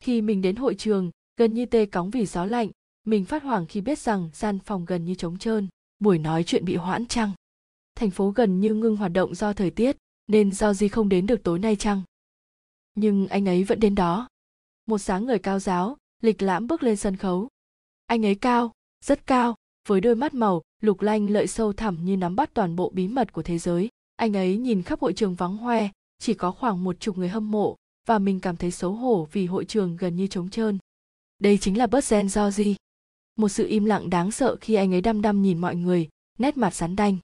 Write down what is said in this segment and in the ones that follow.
Khi mình đến hội trường, gần như tê cóng vì gió lạnh, mình phát hoảng khi biết rằng gian phòng gần như trống trơn, buổi nói chuyện bị hoãn chăng. Thành phố gần như ngưng hoạt động do thời tiết, nên do gì không đến được tối nay chăng. Nhưng anh ấy vẫn đến đó. Một sáng người cao giáo, lịch lãm bước lên sân khấu. Anh ấy cao, rất cao, với đôi mắt màu, lục lanh lợi sâu thẳm như nắm bắt toàn bộ bí mật của thế giới. Anh ấy nhìn khắp hội trường vắng hoe, chỉ có khoảng một chục người hâm mộ, và mình cảm thấy xấu hổ vì hội trường gần như trống trơn. Đây chính là bớt gen do gì? Một sự im lặng đáng sợ khi anh ấy đăm đăm nhìn mọi người, nét mặt rắn đanh.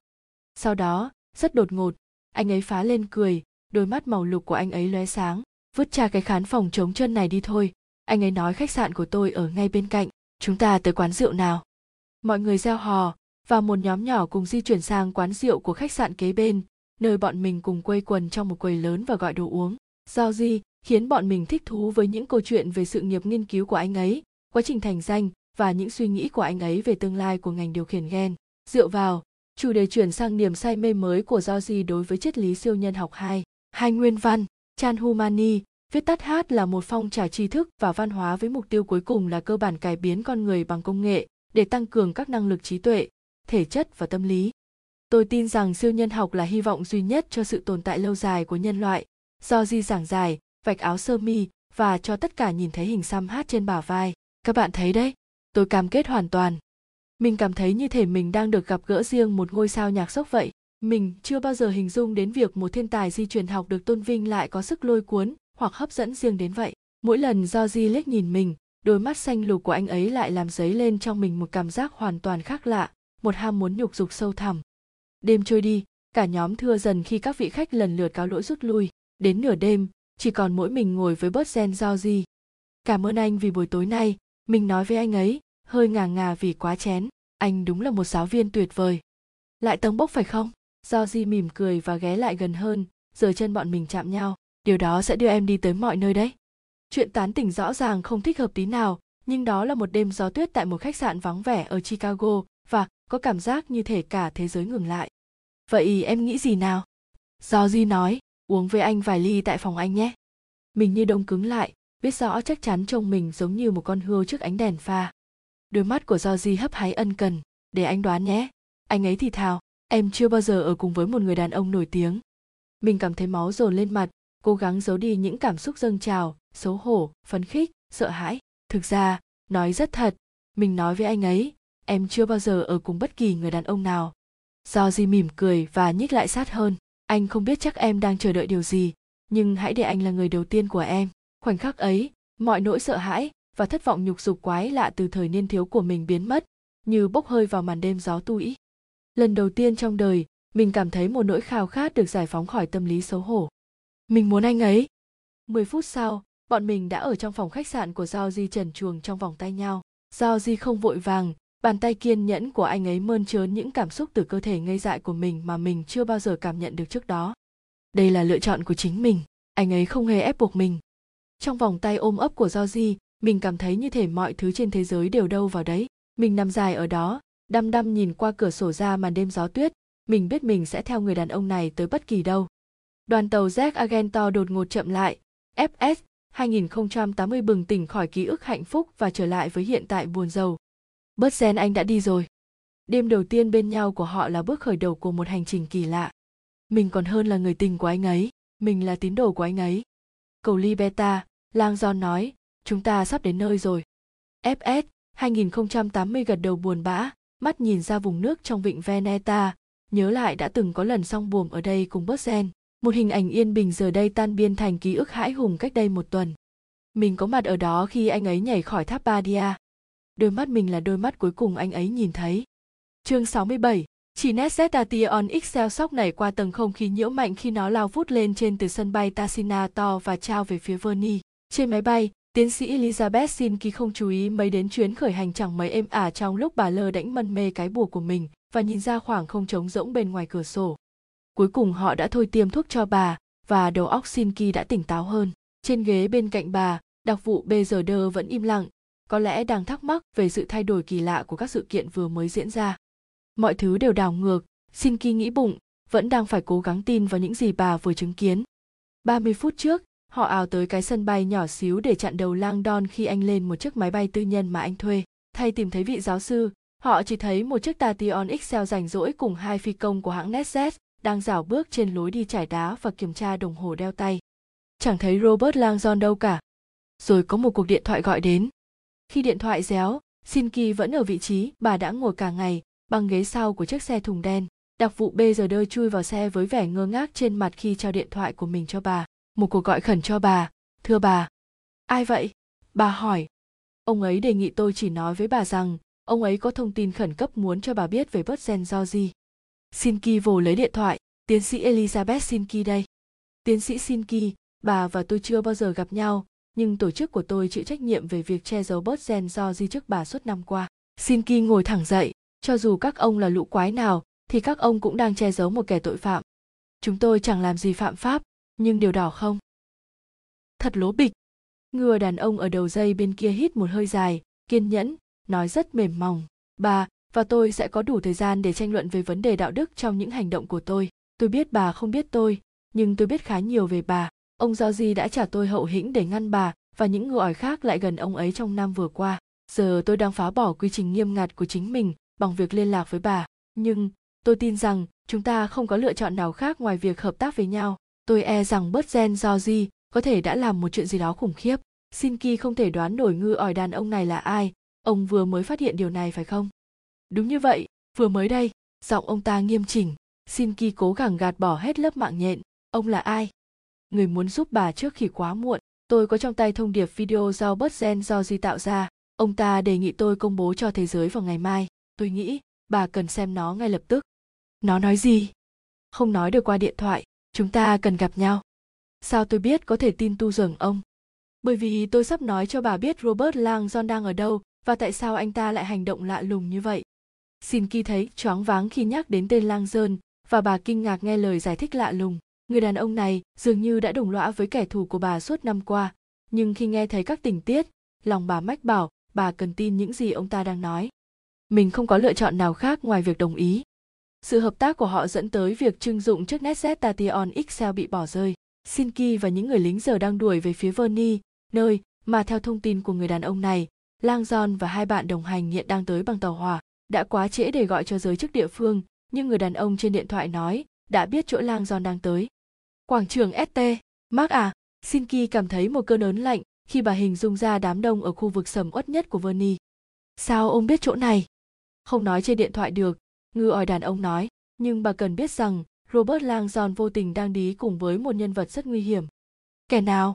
Sau đó, rất đột ngột, anh ấy phá lên cười, đôi mắt màu lục của anh ấy lóe sáng. Vứt cha cái khán phòng trống chân này đi thôi. Anh ấy nói khách sạn của tôi ở ngay bên cạnh, chúng ta tới quán rượu nào. Mọi người gieo hò, và một nhóm nhỏ cùng di chuyển sang quán rượu của khách sạn kế bên, nơi bọn mình cùng quây quần trong một quầy lớn và gọi đồ uống. Do gì khiến bọn mình thích thú với những câu chuyện về sự nghiệp nghiên cứu của anh ấy, quá trình thành danh và những suy nghĩ của anh ấy về tương lai của ngành điều khiển gen. Dựa vào, chủ đề chuyển sang niềm say mê mới của Georgie đối với triết lý siêu nhân học 2. Hai nguyên văn, Chan Humani, viết tắt hát là một phong trào tri thức và văn hóa với mục tiêu cuối cùng là cơ bản cải biến con người bằng công nghệ để tăng cường các năng lực trí tuệ, thể chất và tâm lý. Tôi tin rằng siêu nhân học là hy vọng duy nhất cho sự tồn tại lâu dài của nhân loại. Do di giảng dài, vạch áo sơ mi và cho tất cả nhìn thấy hình xăm hát trên bả vai. Các bạn thấy đấy, tôi cam kết hoàn toàn. Mình cảm thấy như thể mình đang được gặp gỡ riêng một ngôi sao nhạc sốc vậy. Mình chưa bao giờ hình dung đến việc một thiên tài di truyền học được tôn vinh lại có sức lôi cuốn hoặc hấp dẫn riêng đến vậy. Mỗi lần do Di liếc nhìn mình, đôi mắt xanh lục của anh ấy lại làm dấy lên trong mình một cảm giác hoàn toàn khác lạ, một ham muốn nhục dục sâu thẳm. Đêm trôi đi, cả nhóm thưa dần khi các vị khách lần lượt cáo lỗi rút lui. Đến nửa đêm, chỉ còn mỗi mình ngồi với bớt gen do gì Cảm ơn anh vì buổi tối nay, mình nói với anh ấy, hơi ngà ngà vì quá chén. Anh đúng là một giáo viên tuyệt vời. Lại tống bốc phải không? Do Di mỉm cười và ghé lại gần hơn, giờ chân bọn mình chạm nhau. Điều đó sẽ đưa em đi tới mọi nơi đấy. Chuyện tán tỉnh rõ ràng không thích hợp tí nào, nhưng đó là một đêm gió tuyết tại một khách sạn vắng vẻ ở Chicago và có cảm giác như thể cả thế giới ngừng lại. Vậy em nghĩ gì nào? Do Di nói, uống với anh vài ly tại phòng anh nhé. Mình như đông cứng lại, biết rõ chắc chắn trông mình giống như một con hươu trước ánh đèn pha. Đôi mắt của Georgie hấp háy ân cần, để anh đoán nhé. Anh ấy thì thào, em chưa bao giờ ở cùng với một người đàn ông nổi tiếng. Mình cảm thấy máu dồn lên mặt, cố gắng giấu đi những cảm xúc dâng trào, xấu hổ, phấn khích, sợ hãi. Thực ra, nói rất thật, mình nói với anh ấy, em chưa bao giờ ở cùng bất kỳ người đàn ông nào. Georgie mỉm cười và nhích lại sát hơn. Anh không biết chắc em đang chờ đợi điều gì, nhưng hãy để anh là người đầu tiên của em. Khoảnh khắc ấy, mọi nỗi sợ hãi và thất vọng nhục dục quái lạ từ thời niên thiếu của mình biến mất, như bốc hơi vào màn đêm gió tủi. Lần đầu tiên trong đời, mình cảm thấy một nỗi khao khát được giải phóng khỏi tâm lý xấu hổ. Mình muốn anh ấy. 10 phút sau, bọn mình đã ở trong phòng khách sạn của Giao Di trần chuồng trong vòng tay nhau. Giao Di không vội vàng, bàn tay kiên nhẫn của anh ấy mơn trớn những cảm xúc từ cơ thể ngây dại của mình mà mình chưa bao giờ cảm nhận được trước đó. Đây là lựa chọn của chính mình, anh ấy không hề ép buộc mình. Trong vòng tay ôm ấp của Georgie, mình cảm thấy như thể mọi thứ trên thế giới đều đâu vào đấy. Mình nằm dài ở đó, đăm đăm nhìn qua cửa sổ ra màn đêm gió tuyết, mình biết mình sẽ theo người đàn ông này tới bất kỳ đâu. Đoàn tàu Jack Argento đột ngột chậm lại, FS 2080 bừng tỉnh khỏi ký ức hạnh phúc và trở lại với hiện tại buồn rầu. Bớt gen anh đã đi rồi. Đêm đầu tiên bên nhau của họ là bước khởi đầu của một hành trình kỳ lạ. Mình còn hơn là người tình của anh ấy, mình là tín đồ của anh ấy. Cầu ly beta, Lang John nói, chúng ta sắp đến nơi rồi. FS 2080 gật đầu buồn bã, mắt nhìn ra vùng nước trong vịnh Veneta, nhớ lại đã từng có lần song buồm ở đây cùng bớt sen. Một hình ảnh yên bình giờ đây tan biên thành ký ức hãi hùng cách đây một tuần. Mình có mặt ở đó khi anh ấy nhảy khỏi tháp Badia. Đôi mắt mình là đôi mắt cuối cùng anh ấy nhìn thấy. Chương 67 chỉ nét Zetation Excel sóc nảy qua tầng không khí nhiễu mạnh khi nó lao vút lên trên từ sân bay Tasina to và trao về phía Verni. Trên máy bay, tiến sĩ Elizabeth Sinki không chú ý mấy đến chuyến khởi hành chẳng mấy êm ả trong lúc bà lơ đánh mân mê cái bùa của mình và nhìn ra khoảng không trống rỗng bên ngoài cửa sổ. Cuối cùng họ đã thôi tiêm thuốc cho bà và đầu óc Sinki đã tỉnh táo hơn. Trên ghế bên cạnh bà, đặc vụ BGD vẫn im lặng, có lẽ đang thắc mắc về sự thay đổi kỳ lạ của các sự kiện vừa mới diễn ra. Mọi thứ đều đảo ngược, Sinki nghĩ bụng, vẫn đang phải cố gắng tin vào những gì bà vừa chứng kiến. 30 phút trước, họ ào tới cái sân bay nhỏ xíu để chặn đầu Langdon khi anh lên một chiếc máy bay tư nhân mà anh thuê thay tìm thấy vị giáo sư họ chỉ thấy một chiếc Tation XL rảnh rỗi cùng hai phi công của hãng NetJet đang rảo bước trên lối đi trải đá và kiểm tra đồng hồ đeo tay chẳng thấy robert langdon đâu cả rồi có một cuộc điện thoại gọi đến khi điện thoại réo Sinki vẫn ở vị trí, bà đã ngồi cả ngày bằng ghế sau của chiếc xe thùng đen. Đặc vụ b giờ đơi chui vào xe với vẻ ngơ ngác trên mặt khi trao điện thoại của mình cho bà. Một cuộc gọi khẩn cho bà, thưa bà. Ai vậy? bà hỏi. Ông ấy đề nghị tôi chỉ nói với bà rằng, ông ấy có thông tin khẩn cấp muốn cho bà biết về bớt gen do gì Sinki vồ lấy điện thoại. Tiến sĩ elizabeth Sinki đây. Tiến sĩ Sinki bà và tôi chưa bao giờ gặp nhau nhưng tổ chức của tôi chịu trách nhiệm về việc che giấu bớt gen do di chức bà suốt năm qua. Xin Ki ngồi thẳng dậy. Cho dù các ông là lũ quái nào, thì các ông cũng đang che giấu một kẻ tội phạm. Chúng tôi chẳng làm gì phạm pháp, nhưng điều đỏ không? Thật lố bịch. Ngừa đàn ông ở đầu dây bên kia hít một hơi dài, kiên nhẫn, nói rất mềm mỏng. Bà và tôi sẽ có đủ thời gian để tranh luận về vấn đề đạo đức trong những hành động của tôi. Tôi biết bà không biết tôi, nhưng tôi biết khá nhiều về bà ông Georgie đã trả tôi hậu hĩnh để ngăn bà và những người ỏi khác lại gần ông ấy trong năm vừa qua. Giờ tôi đang phá bỏ quy trình nghiêm ngặt của chính mình bằng việc liên lạc với bà. Nhưng tôi tin rằng chúng ta không có lựa chọn nào khác ngoài việc hợp tác với nhau. Tôi e rằng bớt gen do di có thể đã làm một chuyện gì đó khủng khiếp. Sinki không thể đoán nổi ngư ỏi đàn ông này là ai. Ông vừa mới phát hiện điều này phải không? Đúng như vậy, vừa mới đây, giọng ông ta nghiêm chỉnh. Sinki cố gắng gạt bỏ hết lớp mạng nhện. Ông là ai? Người muốn giúp bà trước khi quá muộn, tôi có trong tay thông điệp video do bớt gen do di tạo ra. Ông ta đề nghị tôi công bố cho thế giới vào ngày mai. Tôi nghĩ, bà cần xem nó ngay lập tức. Nó nói gì? Không nói được qua điện thoại. Chúng ta cần gặp nhau. Sao tôi biết có thể tin tu dường ông? Bởi vì tôi sắp nói cho bà biết robert lang john đang ở đâu và tại sao anh ta lại hành động lạ lùng như vậy. Xin kỳ thấy choáng váng khi nhắc đến tên lang John và bà kinh ngạc nghe lời giải thích lạ lùng người đàn ông này dường như đã đồng lõa với kẻ thù của bà suốt năm qua nhưng khi nghe thấy các tình tiết lòng bà mách bảo bà cần tin những gì ông ta đang nói mình không có lựa chọn nào khác ngoài việc đồng ý sự hợp tác của họ dẫn tới việc trưng dụng chiếc Netset Tation XL bị bỏ rơi. Sinki và những người lính giờ đang đuổi về phía Verni, nơi mà theo thông tin của người đàn ông này, Lang John và hai bạn đồng hành hiện đang tới bằng tàu hỏa. Đã quá trễ để gọi cho giới chức địa phương, nhưng người đàn ông trên điện thoại nói đã biết chỗ Lang John đang tới. Quảng trường ST, Mark à, Sinki cảm thấy một cơn ớn lạnh khi bà hình dung ra đám đông ở khu vực sầm uất nhất của Verni. Sao ông biết chỗ này? Không nói trên điện thoại được, ngư ỏi đàn ông nói nhưng bà cần biết rằng robert lang John vô tình đang đi cùng với một nhân vật rất nguy hiểm kẻ nào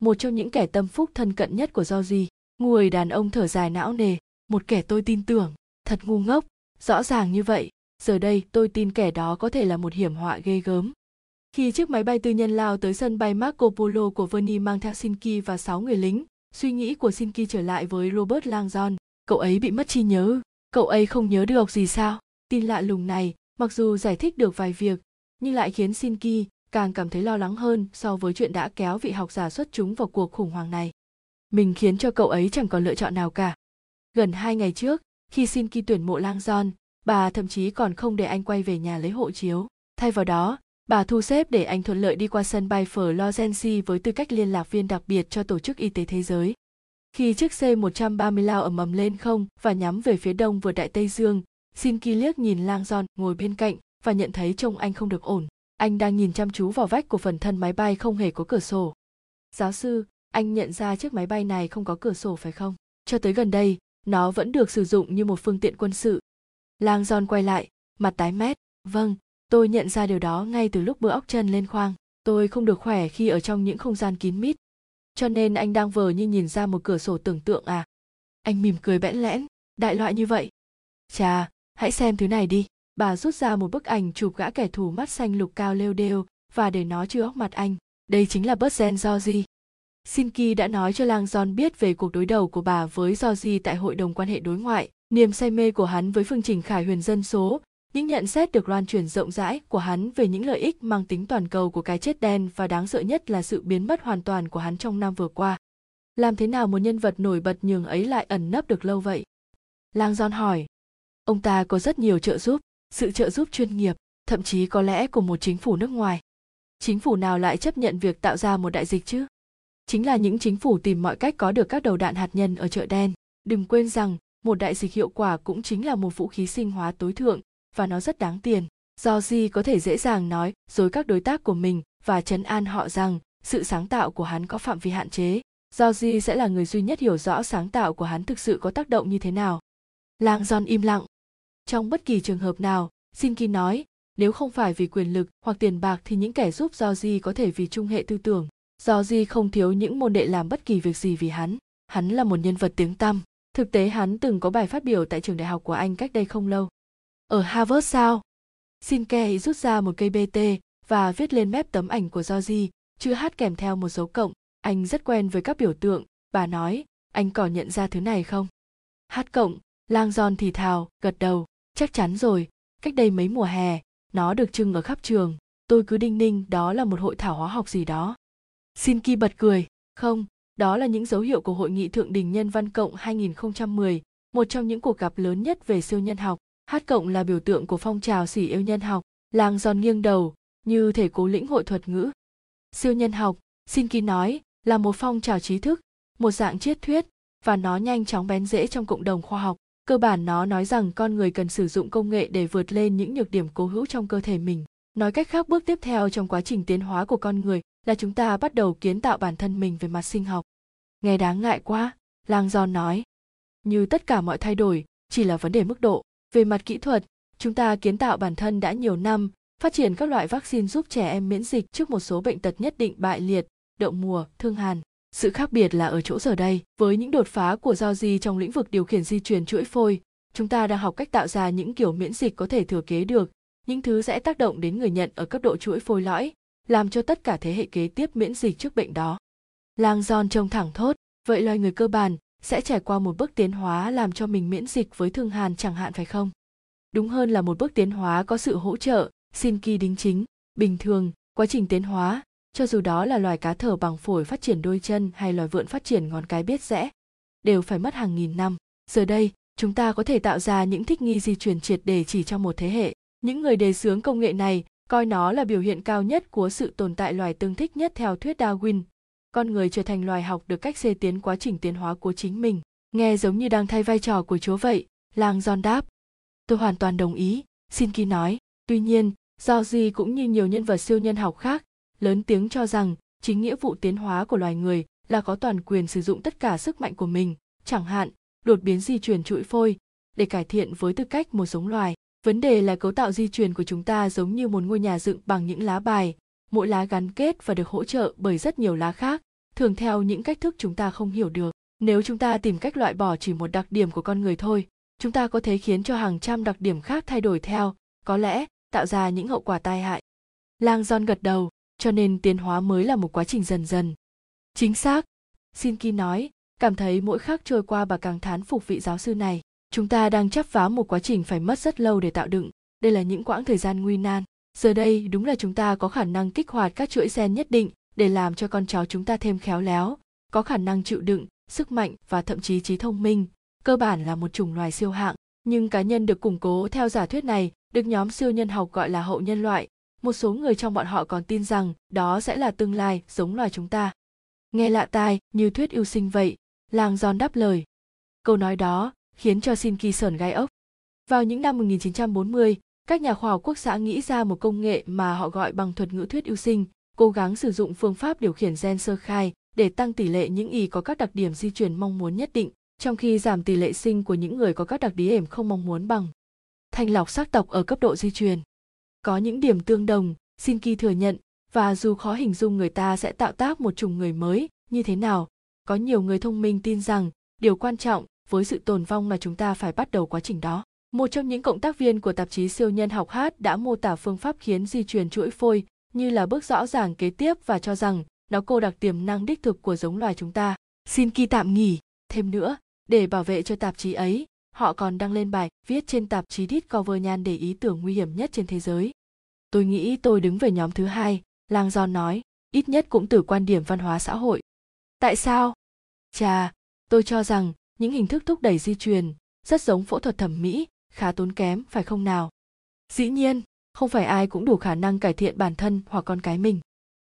một trong những kẻ tâm phúc thân cận nhất của Georgie. Người đàn ông thở dài não nề, một kẻ tôi tin tưởng, thật ngu ngốc, rõ ràng như vậy, giờ đây tôi tin kẻ đó có thể là một hiểm họa ghê gớm. Khi chiếc máy bay tư nhân lao tới sân bay Marco Polo của Verni mang theo Sinki và 6 người lính, suy nghĩ của Sinki trở lại với Robert Langdon. Cậu ấy bị mất trí nhớ, cậu ấy không nhớ được gì sao? tin lạ lùng này mặc dù giải thích được vài việc nhưng lại khiến Sinki càng cảm thấy lo lắng hơn so với chuyện đã kéo vị học giả xuất chúng vào cuộc khủng hoảng này. Mình khiến cho cậu ấy chẳng còn lựa chọn nào cả. Gần hai ngày trước, khi Sinki tuyển mộ Langdon, bà thậm chí còn không để anh quay về nhà lấy hộ chiếu. Thay vào đó, bà thu xếp để anh thuận lợi đi qua sân bay Florence với tư cách liên lạc viên đặc biệt cho Tổ chức Y tế Thế giới. Khi chiếc C-130 lao ầm ầm lên không và nhắm về phía đông vượt Đại Tây Dương, Shinki liếc nhìn Lang Giòn ngồi bên cạnh và nhận thấy trông anh không được ổn. Anh đang nhìn chăm chú vào vách của phần thân máy bay không hề có cửa sổ. Giáo sư, anh nhận ra chiếc máy bay này không có cửa sổ phải không? Cho tới gần đây, nó vẫn được sử dụng như một phương tiện quân sự. Lang Giòn quay lại, mặt tái mét. Vâng, tôi nhận ra điều đó ngay từ lúc bữa óc chân lên khoang. Tôi không được khỏe khi ở trong những không gian kín mít. Cho nên anh đang vờ như nhìn ra một cửa sổ tưởng tượng à? Anh mỉm cười bẽn lẽn, đại loại như vậy. Chà, hãy xem thứ này đi bà rút ra một bức ảnh chụp gã kẻ thù mắt xanh lục cao lêu đêu và để nó chưa óc mặt anh đây chính là bớt gen Georgie. Sinki đã nói cho Lang John biết về cuộc đối đầu của bà với Georgie tại Hội đồng quan hệ đối ngoại, niềm say mê của hắn với phương trình khải huyền dân số, những nhận xét được loan truyền rộng rãi của hắn về những lợi ích mang tính toàn cầu của cái chết đen và đáng sợ nhất là sự biến mất hoàn toàn của hắn trong năm vừa qua. Làm thế nào một nhân vật nổi bật nhường ấy lại ẩn nấp được lâu vậy? Lang John hỏi, ông ta có rất nhiều trợ giúp sự trợ giúp chuyên nghiệp thậm chí có lẽ của một chính phủ nước ngoài chính phủ nào lại chấp nhận việc tạo ra một đại dịch chứ chính là những chính phủ tìm mọi cách có được các đầu đạn hạt nhân ở chợ đen đừng quên rằng một đại dịch hiệu quả cũng chính là một vũ khí sinh hóa tối thượng và nó rất đáng tiền do có thể dễ dàng nói dối các đối tác của mình và chấn an họ rằng sự sáng tạo của hắn có phạm vi hạn chế do sẽ là người duy nhất hiểu rõ sáng tạo của hắn thực sự có tác động như thế nào lang john im lặng trong bất kỳ trường hợp nào Shinki nói, nếu không phải vì quyền lực hoặc tiền bạc thì những kẻ giúp Georgie có thể vì trung hệ tư tưởng. Georgie không thiếu những môn đệ làm bất kỳ việc gì vì hắn. Hắn là một nhân vật tiếng tăm. Thực tế hắn từng có bài phát biểu tại trường đại học của Anh cách đây không lâu. Ở Harvard sao? Xin Shinke rút ra một cây BT và viết lên mép tấm ảnh của Georgie, chữ hát kèm theo một dấu cộng. Anh rất quen với các biểu tượng, bà nói, anh còn nhận ra thứ này không? Hát cộng, lang giòn thì thào, gật đầu, chắc chắn rồi, cách đây mấy mùa hè, nó được trưng ở khắp trường. Tôi cứ đinh ninh đó là một hội thảo hóa học gì đó. Xin Ki bật cười. Không đó là những dấu hiệu của hội nghị thượng đỉnh nhân văn cộng 2010 một trong những cuộc gặp lớn nhất về siêu nhân học hát cộng là biểu tượng của phong trào xỉ yêu nhân học, làng giòn nghiêng đầu, như thể cố lĩnh hội thuật ngữ. Siêu nhân học, xin ký nói, là một phong trào trí thức, một dạng triết thuyết, và nó nhanh chóng bén rễ trong cộng đồng khoa học. Cơ bản nó nói rằng con người cần sử dụng công nghệ để vượt lên những nhược điểm cố hữu trong cơ thể mình. Nói cách khác, bước tiếp theo trong quá trình tiến hóa của con người là chúng ta bắt đầu kiến tạo bản thân mình về mặt sinh học. Nghe đáng ngại quá, lang giòn nói. Như tất cả mọi thay đổi, chỉ là vấn đề mức độ về mặt kỹ thuật chúng ta kiến tạo bản thân đã nhiều năm phát triển các loại vaccine giúp trẻ em miễn dịch trước một số bệnh tật nhất định bại liệt đậu mùa thương hàn sự khác biệt là ở chỗ giờ đây, với những đột phá của giao di trong lĩnh vực điều khiển di truyền chuỗi phôi, chúng ta đang học cách tạo ra những kiểu miễn dịch có thể thừa kế được, những thứ sẽ tác động đến người nhận ở cấp độ chuỗi phôi lõi, làm cho tất cả thế hệ kế tiếp miễn dịch trước bệnh đó. Lang giòn trông thẳng thốt, vậy loài người cơ bản sẽ trải qua một bước tiến hóa làm cho mình miễn dịch với thương hàn chẳng hạn phải không? Đúng hơn là một bước tiến hóa có sự hỗ trợ, xin kỳ đính chính, bình thường, quá trình tiến hóa, cho dù đó là loài cá thở bằng phổi phát triển đôi chân hay loài vượn phát triển ngón cái biết rẽ đều phải mất hàng nghìn năm. Giờ đây chúng ta có thể tạo ra những thích nghi di truyền triệt để chỉ trong một thế hệ. Những người đề xướng công nghệ này coi nó là biểu hiện cao nhất của sự tồn tại loài tương thích nhất theo thuyết darwin con người trở thành loài học được cách xê tiến quá trình tiến hóa của chính mình. Nghe giống như đang thay vai trò của chúa vậy lang john đáp. Tôi hoàn toàn đồng ý xin ký nói. Tuy nhiên do gì cũng như nhiều nhân vật siêu nhân học khác lớn tiếng cho rằng chính nghĩa vụ tiến hóa của loài người là có toàn quyền sử dụng tất cả sức mạnh của mình, chẳng hạn, đột biến di truyền trụi phôi, để cải thiện với tư cách một giống loài. Vấn đề là cấu tạo di truyền của chúng ta giống như một ngôi nhà dựng bằng những lá bài, mỗi lá gắn kết và được hỗ trợ bởi rất nhiều lá khác, thường theo những cách thức chúng ta không hiểu được. Nếu chúng ta tìm cách loại bỏ chỉ một đặc điểm của con người thôi, chúng ta có thể khiến cho hàng trăm đặc điểm khác thay đổi theo, có lẽ tạo ra những hậu quả tai hại. Lang John gật đầu, cho nên tiến hóa mới là một quá trình dần dần. Chính xác. Shinki nói cảm thấy mỗi khắc trôi qua bà càng thán phục vị giáo sư này. Chúng ta đang chấp phá một quá trình phải mất rất lâu để tạo đựng đây là những quãng thời gian nguy nan giờ đây đúng là chúng ta có khả năng kích hoạt các chuỗi gen nhất định để làm cho con cháu chúng ta thêm khéo léo có khả năng chịu đựng sức mạnh và thậm chí trí thông minh. Cơ bản là một chủng loài siêu hạng nhưng cá nhân được củng cố theo giả thuyết này được nhóm siêu nhân học gọi là hậu nhân loại. Một số người trong bọn họ còn tin rằng đó sẽ là tương lai giống loài chúng ta. Nghe lạ tai như thuyết yêu sinh vậy làng giòn đáp lời. Câu nói đó khiến cho Shinki sởn gai ốc. Vào những năm 1940, các nhà khoa học quốc xã nghĩ ra một công nghệ mà họ gọi bằng thuật ngữ thuyết ưu sinh, cố gắng sử dụng phương pháp điều khiển gen sơ khai để tăng tỷ lệ những y có các đặc điểm di truyền mong muốn nhất định, trong khi giảm tỷ lệ sinh của những người có các đặc điểm không mong muốn bằng. Thanh lọc sắc tộc ở cấp độ di truyền có những điểm tương đồng xin kỳ thừa nhận và dù khó hình dung người ta sẽ tạo tác một chủng người mới như thế nào có nhiều người thông minh tin rằng điều quan trọng với sự tồn vong là chúng ta phải bắt đầu quá trình đó một trong những cộng tác viên của tạp chí siêu nhân học hát đã mô tả phương pháp khiến di truyền chuỗi phôi như là bước rõ ràng kế tiếp và cho rằng nó cô đặc tiềm năng đích thực của giống loài chúng ta xin kỳ tạm nghỉ thêm nữa để bảo vệ cho tạp chí ấy họ còn đăng lên bài viết trên tạp chí Discover Nhan để ý tưởng nguy hiểm nhất trên thế giới. Tôi nghĩ tôi đứng về nhóm thứ hai, Lang Giòn nói, ít nhất cũng từ quan điểm văn hóa xã hội. Tại sao? Chà, tôi cho rằng những hình thức thúc đẩy di truyền rất giống phẫu thuật thẩm mỹ, khá tốn kém, phải không nào? Dĩ nhiên, không phải ai cũng đủ khả năng cải thiện bản thân hoặc con cái mình.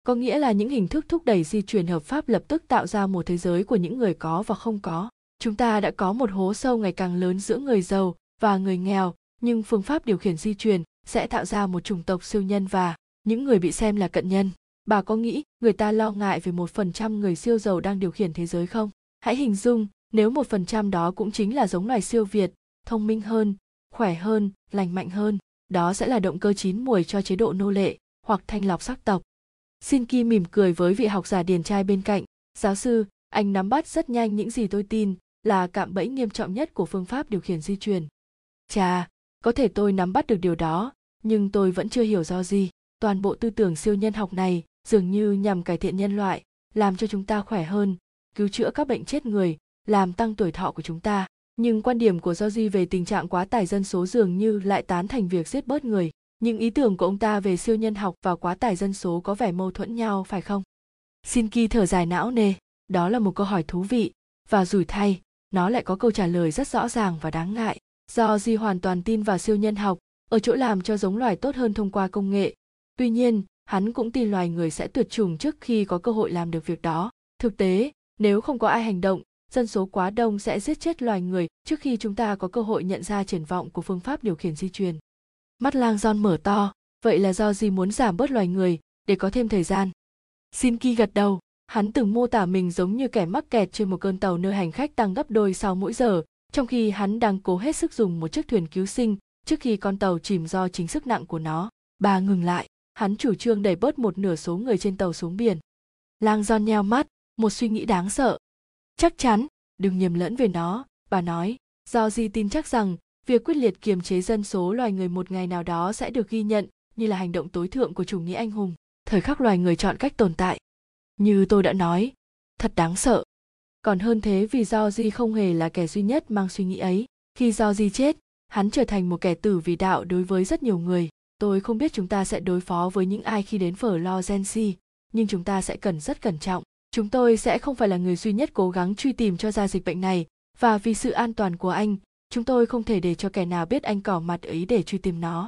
có nghĩa là những hình thức thúc đẩy di chuyển hợp pháp lập tức tạo ra một thế giới của những người có và không có chúng ta đã có một hố sâu ngày càng lớn giữa người giàu và người nghèo nhưng phương pháp điều khiển di chuyển sẽ tạo ra một chủng tộc siêu nhân và những người bị xem là cận nhân bà có nghĩ người ta lo ngại về một phần trăm người siêu giàu đang điều khiển thế giới không hãy hình dung nếu một phần trăm đó cũng chính là giống loài siêu việt thông minh hơn khỏe hơn lành mạnh hơn đó sẽ là động cơ chín mùi cho chế độ nô lệ hoặc thanh lọc sắc tộc Xin Ki mỉm cười với vị học giả điển trai bên cạnh. Giáo sư, anh nắm bắt rất nhanh những gì tôi tin là cạm bẫy nghiêm trọng nhất của phương pháp điều khiển di truyền. Chà, có thể tôi nắm bắt được điều đó, nhưng tôi vẫn chưa hiểu do gì. Toàn bộ tư tưởng siêu nhân học này dường như nhằm cải thiện nhân loại, làm cho chúng ta khỏe hơn, cứu chữa các bệnh chết người, làm tăng tuổi thọ của chúng ta. Nhưng quan điểm của Georgie về tình trạng quá tải dân số dường như lại tán thành việc giết bớt người. Những ý tưởng của ông ta về siêu nhân học và quá tải dân số có vẻ mâu thuẫn nhau, phải không? Shinki thở dài não nề. Đó là một câu hỏi thú vị. Và rủi thay, nó lại có câu trả lời rất rõ ràng và đáng ngại. Do di hoàn toàn tin vào siêu nhân học, ở chỗ làm cho giống loài tốt hơn thông qua công nghệ. Tuy nhiên, hắn cũng tin loài người sẽ tuyệt chủng trước khi có cơ hội làm được việc đó. Thực tế, nếu không có ai hành động dân số quá đông sẽ giết chết loài người trước khi chúng ta có cơ hội nhận ra triển vọng của phương pháp điều khiển di truyền. Mắt lang John mở to, vậy là do gì muốn giảm bớt loài người, để có thêm thời gian. Xin Ki gật đầu, hắn từng mô tả mình giống như kẻ mắc kẹt trên một cơn tàu nơi hành khách tăng gấp đôi sau mỗi giờ, trong khi hắn đang cố hết sức dùng một chiếc thuyền cứu sinh trước khi con tàu chìm do chính sức nặng của nó. Bà ngừng lại, hắn chủ trương đẩy bớt một nửa số người trên tàu xuống biển. Lang John nheo mắt, một suy nghĩ đáng sợ chắc chắn, đừng nhầm lẫn về nó. Bà nói. Do di tin chắc rằng, việc quyết liệt kiềm chế dân số loài người một ngày nào đó sẽ được ghi nhận như là hành động tối thượng của chủ nghĩa anh hùng. Thời khắc loài người chọn cách tồn tại. Như tôi đã nói, thật đáng sợ. Còn hơn thế vì do di không hề là kẻ duy nhất mang suy nghĩ ấy. Khi do di chết, hắn trở thành một kẻ tử vì đạo đối với rất nhiều người. Tôi không biết chúng ta sẽ đối phó với những ai khi đến phở lo gensi nhưng chúng ta sẽ cần rất cẩn trọng chúng tôi sẽ không phải là người duy nhất cố gắng truy tìm cho ra dịch bệnh này và vì sự an toàn của anh chúng tôi không thể để cho kẻ nào biết anh cỏ mặt ấy để truy tìm nó.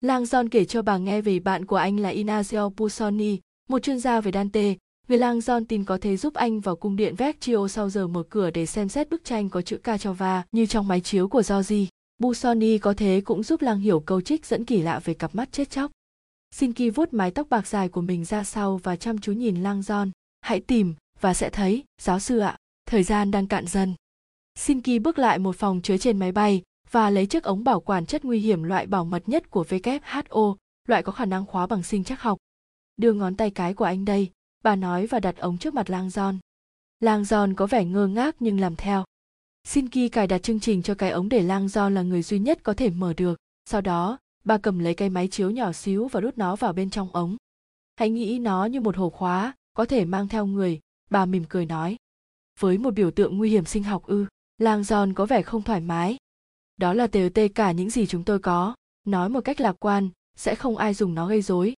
Lang John kể cho bà nghe về bạn của anh là Inazio Busoni, một chuyên gia về Dante. Người Lang John tin có thể giúp anh vào cung điện Vecchio sau giờ mở cửa để xem xét bức tranh có chữ Cachova như trong máy chiếu của Giorgi. Busoni có thế cũng giúp Lang hiểu câu trích dẫn kỳ lạ về cặp mắt chết chóc. Sinki vuốt mái tóc bạc dài của mình ra sau và chăm chú nhìn Lang John. Hãy tìm và sẽ thấy, giáo sư ạ. Thời gian đang cạn dần. Shinki bước lại một phòng chứa trên máy bay và lấy chiếc ống bảo quản chất nguy hiểm loại bảo mật nhất của WHO, loại có khả năng khóa bằng sinh chắc học. Đưa ngón tay cái của anh đây, bà nói và đặt ống trước mặt Lang John. Lang John có vẻ ngơ ngác nhưng làm theo. Shinki cài đặt chương trình cho cái ống để Lang John là người duy nhất có thể mở được. Sau đó, bà cầm lấy cái máy chiếu nhỏ xíu và đút nó vào bên trong ống. Hãy nghĩ nó như một hồ khóa, có thể mang theo người, bà mỉm cười nói. Với một biểu tượng nguy hiểm sinh học ư lang giòn có vẻ không thoải mái. Đó là tê tê cả những gì chúng tôi có nói một cách lạc quan sẽ không ai dùng nó gây rối.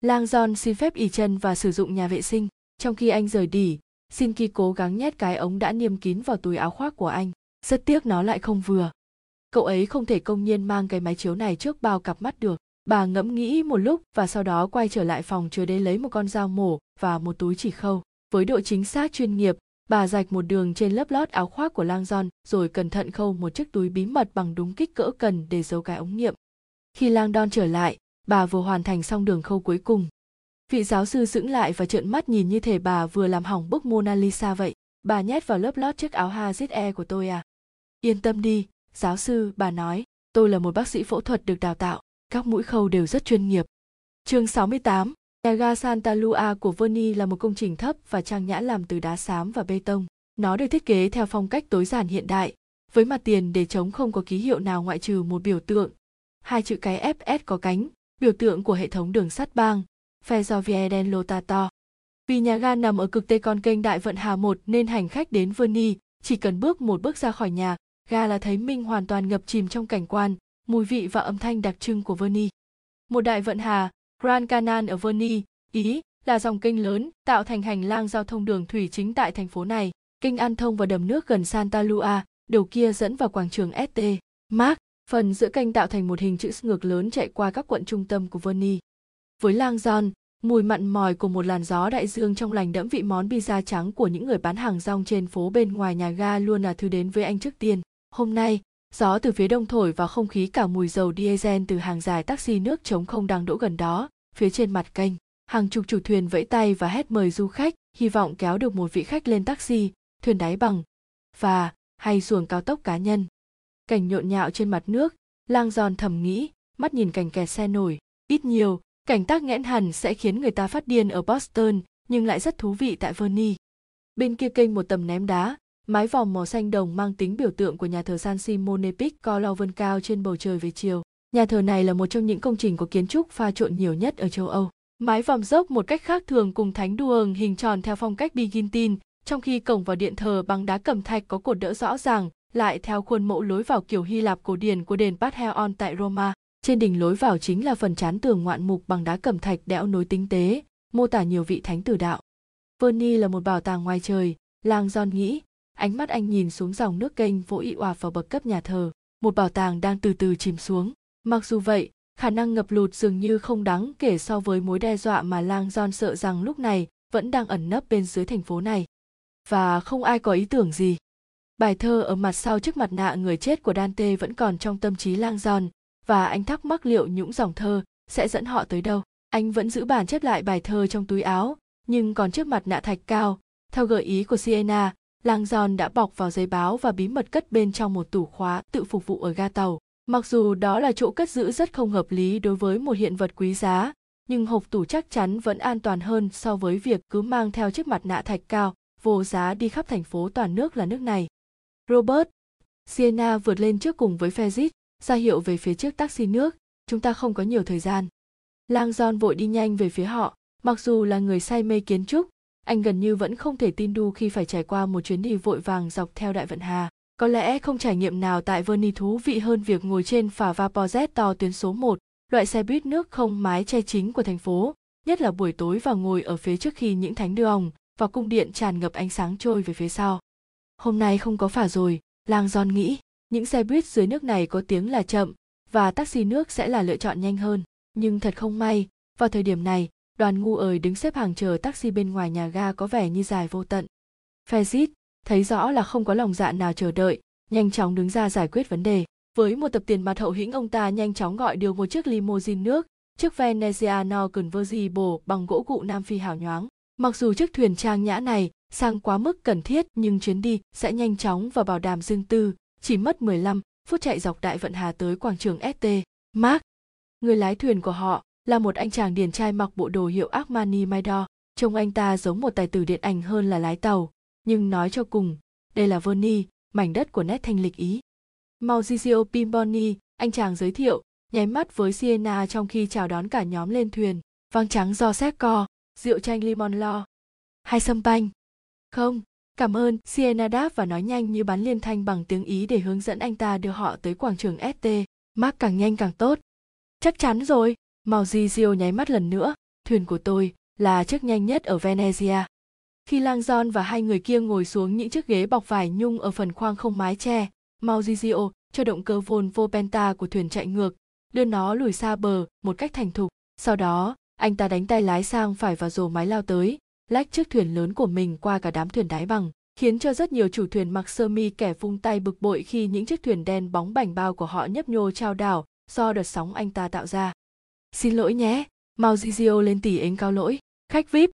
Lang giòn xin phép ỉ chân và sử dụng nhà vệ sinh trong khi anh rời đi xin kỳ cố gắng nhét cái ống đã niêm kín vào túi áo khoác của anh rất tiếc nó lại không vừa. Cậu ấy không thể công nhiên mang cái máy chiếu này trước bao cặp mắt được bà ngẫm nghĩ một lúc và sau đó quay trở lại phòng chứa đế lấy một con dao mổ và một túi chỉ khâu. Với độ chính xác chuyên nghiệp, bà rạch một đường trên lớp lót áo khoác của lang giòn rồi cẩn thận khâu một chiếc túi bí mật bằng đúng kích cỡ cần để giấu cái ống nghiệm. Khi lang đon trở lại, bà vừa hoàn thành xong đường khâu cuối cùng. Vị giáo sư sững lại và trợn mắt nhìn như thể bà vừa làm hỏng bức mona lisa vậy. Bà nhét vào lớp lót chiếc áo hazit của tôi à? Yên tâm đi, giáo sư, bà nói, tôi là một bác sĩ phẫu thuật được đào tạo các mũi khâu đều rất chuyên nghiệp chương 68, Nhà ga Santa Lua của Verni là một công trình thấp và trang nhã làm từ đá xám và bê tông. Nó được thiết kế theo phong cách tối giản hiện đại, với mặt tiền để trống không có ký hiệu nào ngoại trừ một biểu tượng. Hai chữ cái FS có cánh, biểu tượng của hệ thống đường sắt bang, Ferrovie dello Stato. Vì nhà ga nằm ở cực tây con kênh Đại Vận Hà 1 nên hành khách đến Verni chỉ cần bước một bước ra khỏi nhà, ga là thấy mình hoàn toàn ngập chìm trong cảnh quan, mùi vị và âm thanh đặc trưng của Verni. Một đại vận hà, Grand Canal ở Verni, Ý, là dòng kênh lớn tạo thành hành lang giao thông đường thủy chính tại thành phố này. Kênh An thông vào đầm nước gần Santa Lua, đầu kia dẫn vào quảng trường St. Mark, phần giữa kênh tạo thành một hình chữ S ngược lớn chạy qua các quận trung tâm của Verni. Với lang John, mùi mặn mòi của một làn gió đại dương trong lành đẫm vị món pizza trắng của những người bán hàng rong trên phố bên ngoài nhà ga luôn là thứ đến với anh trước tiên hôm nay gió từ phía đông thổi vào không khí cả mùi dầu diesel từ hàng dài taxi nước trống không đang đỗ gần đó, phía trên mặt kênh. Hàng chục chủ thuyền vẫy tay và hét mời du khách, hy vọng kéo được một vị khách lên taxi, thuyền đáy bằng, và, hay xuồng cao tốc cá nhân. Cảnh nhộn nhạo trên mặt nước, lang giòn thầm nghĩ, mắt nhìn cảnh kẹt xe nổi. Ít nhiều, cảnh tác nghẽn hẳn sẽ khiến người ta phát điên ở boston, nhưng lại rất thú vị tại vernie bên kia kênh một tầm ném đá mái vòm màu xanh đồng mang tính biểu tượng của nhà thờ San Simone Piccolo vươn cao trên bầu trời về chiều. Nhà thờ này là một trong những công trình có kiến trúc pha trộn nhiều nhất ở châu Âu. Mái vòm dốc một cách khác thường cùng thánh đường hình tròn theo phong cách Byzantine, trong khi cổng vào điện thờ bằng đá cẩm thạch có cột đỡ rõ ràng, lại theo khuôn mẫu lối vào kiểu Hy Lạp cổ điển của đền Pantheon tại Roma. Trên đỉnh lối vào chính là phần chán tường ngoạn mục bằng đá cẩm thạch đẽo nối tinh tế, mô tả nhiều vị thánh tử đạo. Verni là một bảo tàng ngoài trời, Lang John nghĩ, ánh mắt anh nhìn xuống dòng nước kênh vỗ ị òa vào bậc cấp nhà thờ, một bảo tàng đang từ từ chìm xuống. Mặc dù vậy, khả năng ngập lụt dường như không đáng kể so với mối đe dọa mà Lang John sợ rằng lúc này vẫn đang ẩn nấp bên dưới thành phố này. Và không ai có ý tưởng gì. Bài thơ ở mặt sau trước mặt nạ người chết của Dante vẫn còn trong tâm trí Lang John, và anh thắc mắc liệu những dòng thơ sẽ dẫn họ tới đâu. Anh vẫn giữ bản chép lại bài thơ trong túi áo, nhưng còn trước mặt nạ thạch cao, theo gợi ý của Siena, Lang Giòn đã bọc vào giấy báo và bí mật cất bên trong một tủ khóa tự phục vụ ở ga tàu. Mặc dù đó là chỗ cất giữ rất không hợp lý đối với một hiện vật quý giá, nhưng hộp tủ chắc chắn vẫn an toàn hơn so với việc cứ mang theo chiếc mặt nạ thạch cao, vô giá đi khắp thành phố toàn nước là nước này. Robert, Siena vượt lên trước cùng với Fezit, ra hiệu về phía trước taxi nước, chúng ta không có nhiều thời gian. Lang John vội đi nhanh về phía họ, mặc dù là người say mê kiến trúc, anh gần như vẫn không thể tin đu khi phải trải qua một chuyến đi vội vàng dọc theo đại vận hà. Có lẽ không trải nghiệm nào tại Verney thú vị hơn việc ngồi trên phà Vaporjet to tuyến số 1, loại xe buýt nước không mái che chính của thành phố, nhất là buổi tối và ngồi ở phía trước khi những thánh đường và cung điện tràn ngập ánh sáng trôi về phía sau. Hôm nay không có phà rồi, Lang John nghĩ, những xe buýt dưới nước này có tiếng là chậm và taxi nước sẽ là lựa chọn nhanh hơn. Nhưng thật không may, vào thời điểm này, đoàn ngu ơi đứng xếp hàng chờ taxi bên ngoài nhà ga có vẻ như dài vô tận. Fezit thấy rõ là không có lòng dạ nào chờ đợi, nhanh chóng đứng ra giải quyết vấn đề. Với một tập tiền mặt hậu hĩnh ông ta nhanh chóng gọi điều một chiếc limousine nước, chiếc Veneziano Convertible bằng gỗ cụ Nam Phi hào nhoáng. Mặc dù chiếc thuyền trang nhã này sang quá mức cần thiết nhưng chuyến đi sẽ nhanh chóng và bảo đảm riêng tư, chỉ mất 15 phút chạy dọc đại vận hà tới quảng trường ST. Mark, người lái thuyền của họ, là một anh chàng điển trai mặc bộ đồ hiệu Armani Maidor. Trông anh ta giống một tài tử điện ảnh hơn là lái tàu, nhưng nói cho cùng, đây là Verni, mảnh đất của nét thanh lịch Ý. Maurizio Pimboni, anh chàng giới thiệu, nháy mắt với Siena trong khi chào đón cả nhóm lên thuyền. Vang trắng do xét co, rượu chanh limon lo. Hay sâm panh. Không, cảm ơn, Siena đáp và nói nhanh như bắn liên thanh bằng tiếng Ý để hướng dẫn anh ta đưa họ tới quảng trường ST. Mark càng nhanh càng tốt. Chắc chắn rồi, Maurizio nháy mắt lần nữa, thuyền của tôi là chiếc nhanh nhất ở Venezia. Khi Lang John và hai người kia ngồi xuống những chiếc ghế bọc vải nhung ở phần khoang không mái che, Maurizio cho động cơ Volvo Penta của thuyền chạy ngược, đưa nó lùi xa bờ một cách thành thục. Sau đó, anh ta đánh tay lái sang phải và rồ máy lao tới, lách chiếc thuyền lớn của mình qua cả đám thuyền đáy bằng, khiến cho rất nhiều chủ thuyền mặc sơ mi kẻ vung tay bực bội khi những chiếc thuyền đen bóng bảnh bao của họ nhấp nhô trao đảo do đợt sóng anh ta tạo ra. Xin lỗi nhé, Maurizio lên tỉ ếnh cao lỗi, khách VIP.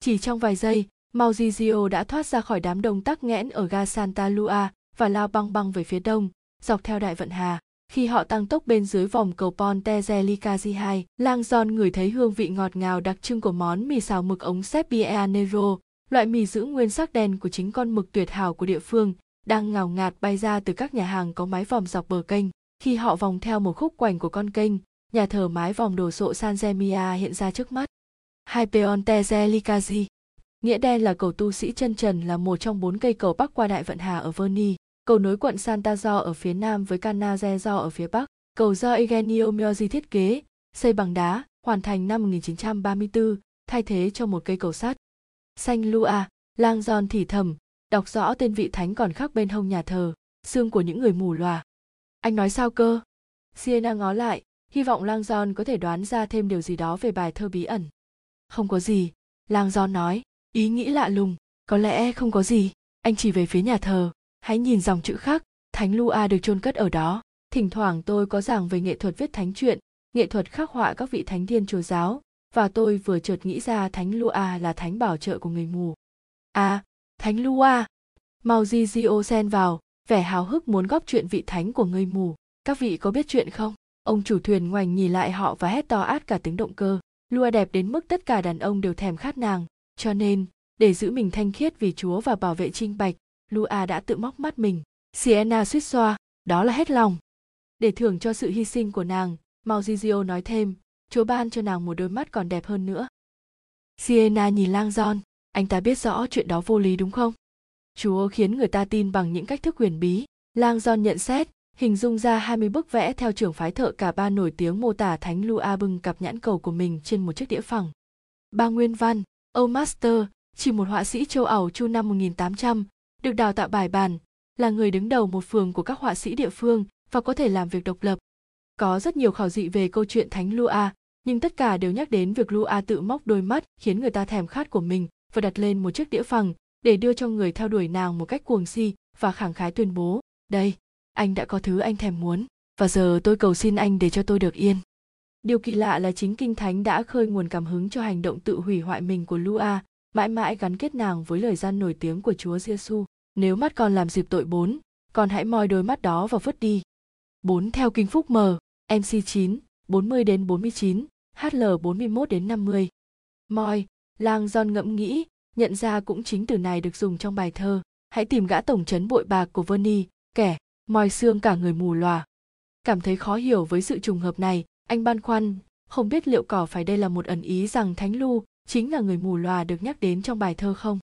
Chỉ trong vài giây, Maurizio đã thoát ra khỏi đám đông tắc nghẽn ở ga Santa Lua và lao băng băng về phía đông, dọc theo đại vận hà. Khi họ tăng tốc bên dưới vòng cầu Ponte Zelicazi 2, Lang John ngửi thấy hương vị ngọt ngào đặc trưng của món mì xào mực ống Seppia Nero, loại mì giữ nguyên sắc đen của chính con mực tuyệt hảo của địa phương, đang ngào ngạt bay ra từ các nhà hàng có mái vòm dọc bờ kênh. Khi họ vòng theo một khúc quanh của con kênh, nhà thờ mái vòng đồ sộ San Gemia hiện ra trước mắt. Hai Peonte Likazi. Nghĩa đen là cầu tu sĩ chân trần là một trong bốn cây cầu bắc qua Đại Vận Hà ở Verni, cầu nối quận Santa Do ở phía nam với Canazezo ở phía bắc, cầu do Eugenio Miozi thiết kế, xây bằng đá, hoàn thành năm 1934, thay thế cho một cây cầu sắt. Xanh Lua, lang giòn thì thầm, đọc rõ tên vị thánh còn khắc bên hông nhà thờ, xương của những người mù lòa. Anh nói sao cơ? Siena ngó lại, hy vọng Lang Giòn có thể đoán ra thêm điều gì đó về bài thơ bí ẩn. không có gì, lang giòn nói. Ý nghĩ lạ lùng, có lẽ không có gì. Anh chỉ về phía nhà thờ. Hãy nhìn dòng chữ khác. thánh lua được chôn cất ở đó. Thỉnh thoảng tôi có giảng về nghệ thuật viết thánh truyện, nghệ thuật khắc họa các vị thánh thiên chúa giáo, và tôi vừa chợt nghĩ ra thánh lua là thánh bảo trợ của người mù. À thánh lua Mauzio sen vào, vẻ háo hức muốn góp chuyện vị thánh của người mù. Các vị có biết chuyện không? Ông chủ thuyền ngoảnh nhìn lại họ và hét to át cả tiếng động cơ. Lua đẹp đến mức tất cả đàn ông đều thèm khát nàng. Cho nên để giữ mình thanh khiết vì chúa và bảo vệ trinh bạch lua đã tự móc mắt mình. Sienna suýt xoa đó là hết lòng. Để thưởng cho sự hy sinh của nàng Maugizio nói thêm chúa ban cho nàng một đôi mắt còn đẹp hơn nữa. Sienna nhìn lang John, anh ta biết rõ chuyện đó vô lý đúng không? Chúa khiến người ta tin bằng những cách thức huyền bí. Lang John nhận xét hình dung ra 20 bức vẽ theo trưởng phái thợ cả ba nổi tiếng mô tả thánh Lua bưng cặp nhãn cầu của mình trên một chiếc đĩa phẳng. Ba nguyên văn, Âu Master, chỉ một họa sĩ châu Âu chu năm 1800, được đào tạo bài bản, là người đứng đầu một phường của các họa sĩ địa phương và có thể làm việc độc lập. Có rất nhiều khảo dị về câu chuyện Thánh Lua, nhưng tất cả đều nhắc đến việc Lua tự móc đôi mắt khiến người ta thèm khát của mình và đặt lên một chiếc đĩa phẳng để đưa cho người theo đuổi nàng một cách cuồng si và khẳng khái tuyên bố, đây, anh đã có thứ anh thèm muốn và giờ tôi cầu xin anh để cho tôi được yên. Điều kỳ lạ là chính kinh thánh đã khơi nguồn cảm hứng cho hành động tự hủy hoại mình của lua. Mãi mãi gắn kết nàng với lời gian nổi tiếng của chúa giêsu nếu mắt con làm dịp tội bốn con hãy moi đôi mắt đó và vứt đi. Bốn theo kinh phúc m mc 9 40 đến 49 hl 41 đến 50 moi lang john ngẫm nghĩ nhận ra cũng chính từ này được dùng trong bài thơ. Hãy tìm gã tổng trấn bội bạc của Vernie, kẻ moi xương cả người mù lòa cảm thấy khó hiểu với sự trùng hợp này anh băn khoăn không biết liệu cỏ phải đây là một ẩn ý rằng thánh lu chính là người mù lòa được nhắc đến trong bài thơ không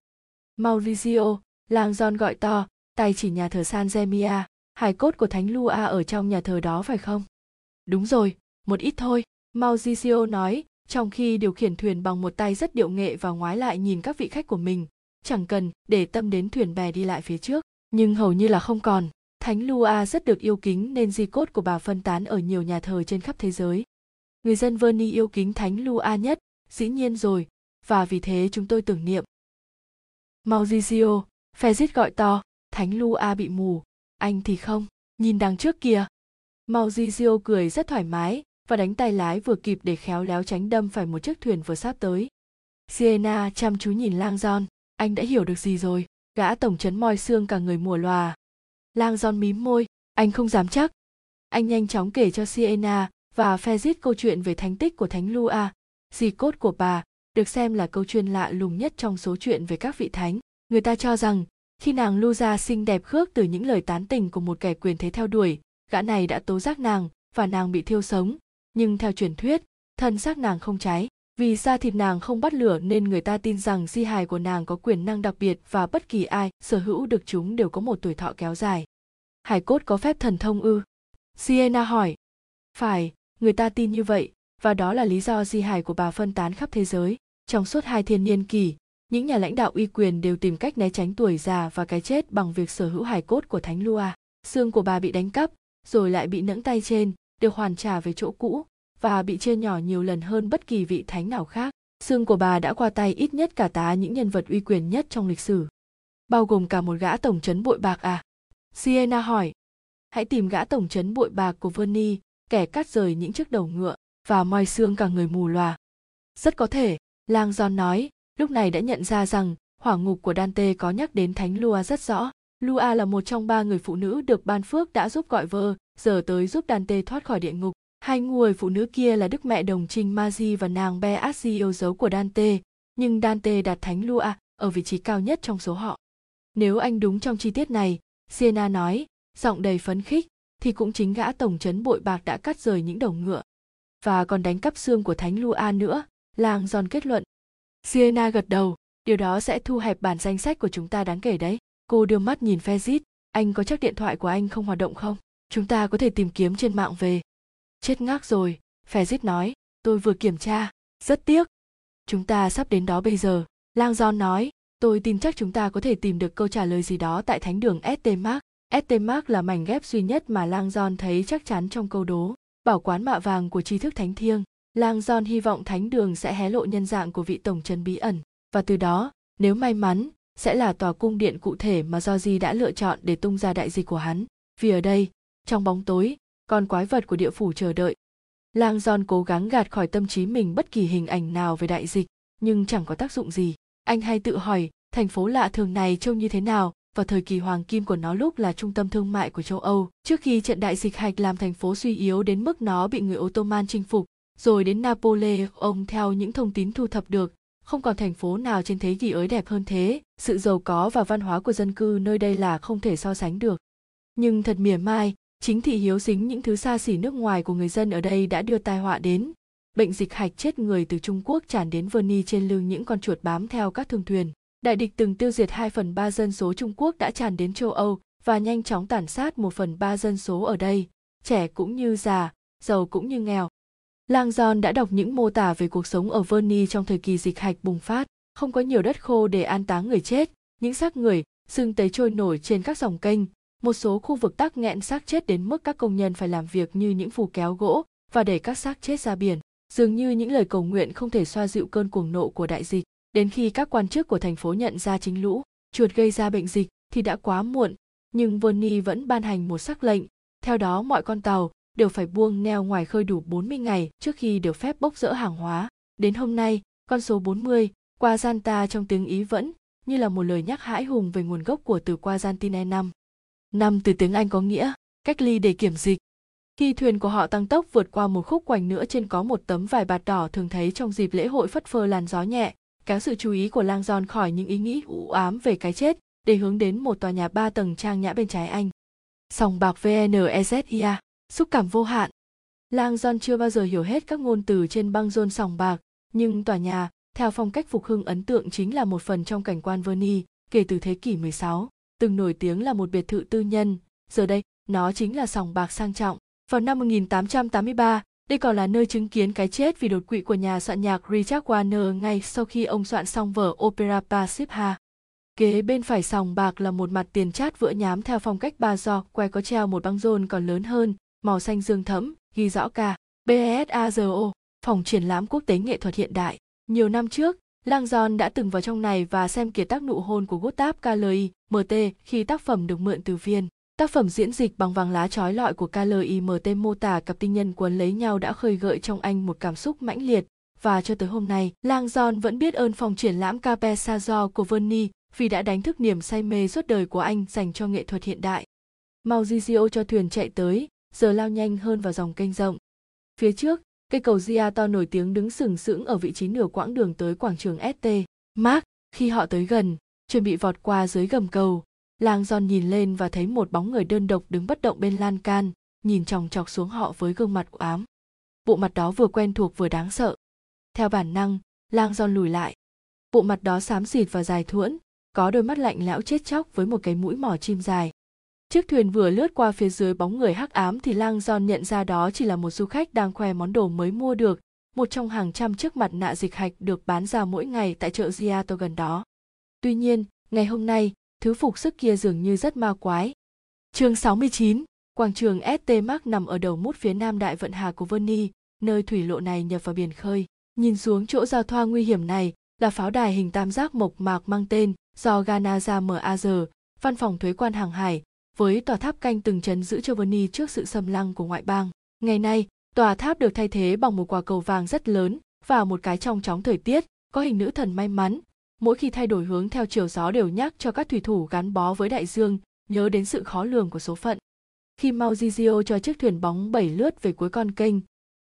Maurizio, làng John gọi to, tay chỉ nhà thờ San Gemia, hài cốt của thánh Lua ở trong nhà thờ đó phải không? Đúng rồi, một ít thôi, Maurizio nói, trong khi điều khiển thuyền bằng một tay rất điệu nghệ và ngoái lại nhìn các vị khách của mình, chẳng cần để tâm đến thuyền bè đi lại phía trước, nhưng hầu như là không còn. Thánh Lua rất được yêu kính nên di cốt của bà phân tán ở nhiều nhà thờ trên khắp thế giới. Người dân Verni yêu kính Thánh Lua nhất, dĩ nhiên rồi, và vì thế chúng tôi tưởng niệm. Mauricio, Fezit gọi to, Thánh Lua bị mù, anh thì không, nhìn đằng trước kìa. Maurizio cười rất thoải mái và đánh tay lái vừa kịp để khéo léo tránh đâm phải một chiếc thuyền vừa sắp tới. Siena chăm chú nhìn lang John, anh đã hiểu được gì rồi, gã tổng chấn moi xương cả người mùa lòa, lang giòn mím môi, anh không dám chắc. Anh nhanh chóng kể cho Sienna và Fezit câu chuyện về thánh tích của thánh lua. Di cốt của bà được xem là câu chuyện lạ lùng nhất trong số chuyện về các vị thánh. Người ta cho rằng, khi nàng Luza xinh đẹp khước từ những lời tán tình của một kẻ quyền thế theo đuổi, gã này đã tố giác nàng và nàng bị thiêu sống. Nhưng theo truyền thuyết, thân xác nàng không cháy vì da thịt nàng không bắt lửa nên người ta tin rằng di hài của nàng có quyền năng đặc biệt và bất kỳ ai sở hữu được chúng đều có một tuổi thọ kéo dài. Hải cốt có phép thần thông ư? Siena hỏi. Phải, người ta tin như vậy, và đó là lý do di hài của bà phân tán khắp thế giới. Trong suốt hai thiên niên kỷ, những nhà lãnh đạo uy quyền đều tìm cách né tránh tuổi già và cái chết bằng việc sở hữu hài cốt của Thánh Lua. Xương của bà bị đánh cắp, rồi lại bị nẫng tay trên, được hoàn trả về chỗ cũ, và bị chia nhỏ nhiều lần hơn bất kỳ vị thánh nào khác. Xương của bà đã qua tay ít nhất cả tá những nhân vật uy quyền nhất trong lịch sử. Bao gồm cả một gã tổng trấn bội bạc à? Siena hỏi. Hãy tìm gã tổng trấn bội bạc của Verni, kẻ cắt rời những chiếc đầu ngựa và moi xương cả người mù lòa. Rất có thể, Lang John nói, lúc này đã nhận ra rằng hỏa ngục của Dante có nhắc đến Thánh Lua rất rõ. Lua là một trong ba người phụ nữ được ban phước đã giúp gọi vợ, giờ tới giúp Dante thoát khỏi địa ngục. Hai người phụ nữ kia là Đức Mẹ Đồng Trinh Magi và nàng Beatrice yêu dấu của Dante, nhưng Dante đặt Thánh Lua ở vị trí cao nhất trong số họ. Nếu anh đúng trong chi tiết này, Siena nói, giọng đầy phấn khích, thì cũng chính gã tổng trấn bội bạc đã cắt rời những đầu ngựa. Và còn đánh cắp xương của Thánh Lua nữa, làng giòn kết luận. Siena gật đầu, điều đó sẽ thu hẹp bản danh sách của chúng ta đáng kể đấy. Cô đưa mắt nhìn Fezit, anh có chắc điện thoại của anh không hoạt động không? Chúng ta có thể tìm kiếm trên mạng về chết ngác rồi Fezit nói. Tôi vừa kiểm tra. Rất tiếc. Chúng ta sắp đến đó bây giờ. Lang john nói. Tôi tin chắc chúng ta có thể tìm được câu trả lời gì đó tại thánh đường st mark. St mark là mảnh ghép duy nhất mà lang john thấy chắc chắn trong câu đố. Bảo quán mạ vàng của tri thức thánh thiêng. Lang John hy vọng thánh đường sẽ hé lộ nhân dạng của vị tổng trấn bí ẩn, và từ đó, nếu may mắn, sẽ là tòa cung điện cụ thể mà Georgie đã lựa chọn để tung ra đại dịch của hắn. Vì ở đây, trong bóng tối, con quái vật của địa phủ chờ đợi. Lang Giòn cố gắng gạt khỏi tâm trí mình bất kỳ hình ảnh nào về đại dịch, nhưng chẳng có tác dụng gì. Anh hay tự hỏi, thành phố lạ thường này trông như thế nào vào thời kỳ hoàng kim của nó lúc là trung tâm thương mại của châu Âu, trước khi trận đại dịch hạch làm thành phố suy yếu đến mức nó bị người Ottoman chinh phục, rồi đến Napoleon theo những thông tin thu thập được, không còn thành phố nào trên thế kỷ ấy đẹp hơn thế, sự giàu có và văn hóa của dân cư nơi đây là không thể so sánh được. Nhưng thật mỉa mai, chính thị hiếu dính những thứ xa xỉ nước ngoài của người dân ở đây đã đưa tai họa đến. Bệnh dịch hạch chết người từ Trung Quốc tràn đến Verny trên lưng những con chuột bám theo các thương thuyền. Đại địch từng tiêu diệt 2 phần 3 dân số Trung Quốc đã tràn đến châu Âu và nhanh chóng tàn sát 1 phần 3 dân số ở đây, trẻ cũng như già, giàu cũng như nghèo. Lang John đã đọc những mô tả về cuộc sống ở Verny trong thời kỳ dịch hạch bùng phát, không có nhiều đất khô để an táng người chết, những xác người, xương tấy trôi nổi trên các dòng kênh, một số khu vực tắc nghẽn xác chết đến mức các công nhân phải làm việc như những phù kéo gỗ và đẩy các xác chết ra biển, dường như những lời cầu nguyện không thể xoa dịu cơn cuồng nộ của đại dịch. Đến khi các quan chức của thành phố nhận ra chính lũ, chuột gây ra bệnh dịch thì đã quá muộn, nhưng Verny vẫn ban hành một sắc lệnh, theo đó mọi con tàu, đều phải buông neo ngoài khơi đủ 40 ngày trước khi được phép bốc rỡ hàng hóa. Đến hôm nay, con số 40, qua Gianta trong tiếng Ý vẫn như là một lời nhắc hãi hùng về nguồn gốc của từ qua Giantine năm. Năm từ tiếng Anh có nghĩa cách ly để kiểm dịch. Khi thuyền của họ tăng tốc vượt qua một khúc quanh nữa trên có một tấm vải bạt đỏ thường thấy trong dịp lễ hội phất phơ làn gió nhẹ, kéo sự chú ý của Lang Giòn khỏi những ý nghĩ u ám về cái chết để hướng đến một tòa nhà ba tầng trang nhã bên trái anh. Sòng bạc VNEZIA xúc cảm vô hạn. Lang giòn chưa bao giờ hiểu hết các ngôn từ trên băng rôn sòng bạc, nhưng tòa nhà, theo phong cách phục hưng ấn tượng chính là một phần trong cảnh quan verni kể từ thế kỷ 16, từng nổi tiếng là một biệt thự tư nhân, giờ đây, nó chính là sòng bạc sang trọng. Vào năm 1883, đây còn là nơi chứng kiến cái chết vì đột quỵ của nhà soạn nhạc Richard Wagner ngay sau khi ông soạn xong vở opera Parsifha. Kế bên phải sòng bạc là một mặt tiền chát vữa nhám theo phong cách ba giò, que có treo một băng rôn còn lớn hơn, màu xanh dương thẫm, ghi rõ ca BSAZO, phòng triển lãm quốc tế nghệ thuật hiện đại. Nhiều năm trước, Lang John đã từng vào trong này và xem kiệt tác nụ hôn của Gustav Kalei, MT khi tác phẩm được mượn từ viên. Tác phẩm diễn dịch bằng vàng lá trói lọi của Kalei MT mô tả cặp tinh nhân quấn lấy nhau đã khơi gợi trong anh một cảm xúc mãnh liệt và cho tới hôm nay, Lang John vẫn biết ơn phòng triển lãm Cape Sazo của Verni vì đã đánh thức niềm say mê suốt đời của anh dành cho nghệ thuật hiện đại. Mauricio cho thuyền chạy tới, giờ lao nhanh hơn vào dòng kênh rộng. Phía trước, cây cầu Gia to nổi tiếng đứng sừng sững ở vị trí nửa quãng đường tới quảng trường ST. Mark, khi họ tới gần, chuẩn bị vọt qua dưới gầm cầu, Lang John nhìn lên và thấy một bóng người đơn độc đứng bất động bên lan can, nhìn chòng chọc xuống họ với gương mặt u ám. Bộ mặt đó vừa quen thuộc vừa đáng sợ. Theo bản năng, Lang John lùi lại. Bộ mặt đó xám xịt và dài thuẫn, có đôi mắt lạnh lẽo chết chóc với một cái mũi mỏ chim dài. Chiếc thuyền vừa lướt qua phía dưới bóng người hắc ám thì Lang John nhận ra đó chỉ là một du khách đang khoe món đồ mới mua được, một trong hàng trăm chiếc mặt nạ dịch hạch được bán ra mỗi ngày tại chợ Giato gần đó. Tuy nhiên, ngày hôm nay, thứ phục sức kia dường như rất ma quái. Chương 69, quảng trường ST Mark nằm ở đầu mút phía nam đại vận hà của Verni, nơi thủy lộ này nhập vào biển khơi. Nhìn xuống chỗ giao thoa nguy hiểm này là pháo đài hình tam giác mộc mạc mang tên do Ganaza MAZ, văn phòng thuế quan hàng hải, với tòa tháp canh từng chấn giữ cho trước sự xâm lăng của ngoại bang. Ngày nay, tòa tháp được thay thế bằng một quả cầu vàng rất lớn và một cái trong chóng thời tiết, có hình nữ thần may mắn. Mỗi khi thay đổi hướng theo chiều gió đều nhắc cho các thủy thủ gắn bó với đại dương, nhớ đến sự khó lường của số phận. Khi Mauzizio cho chiếc thuyền bóng bảy lướt về cuối con kênh,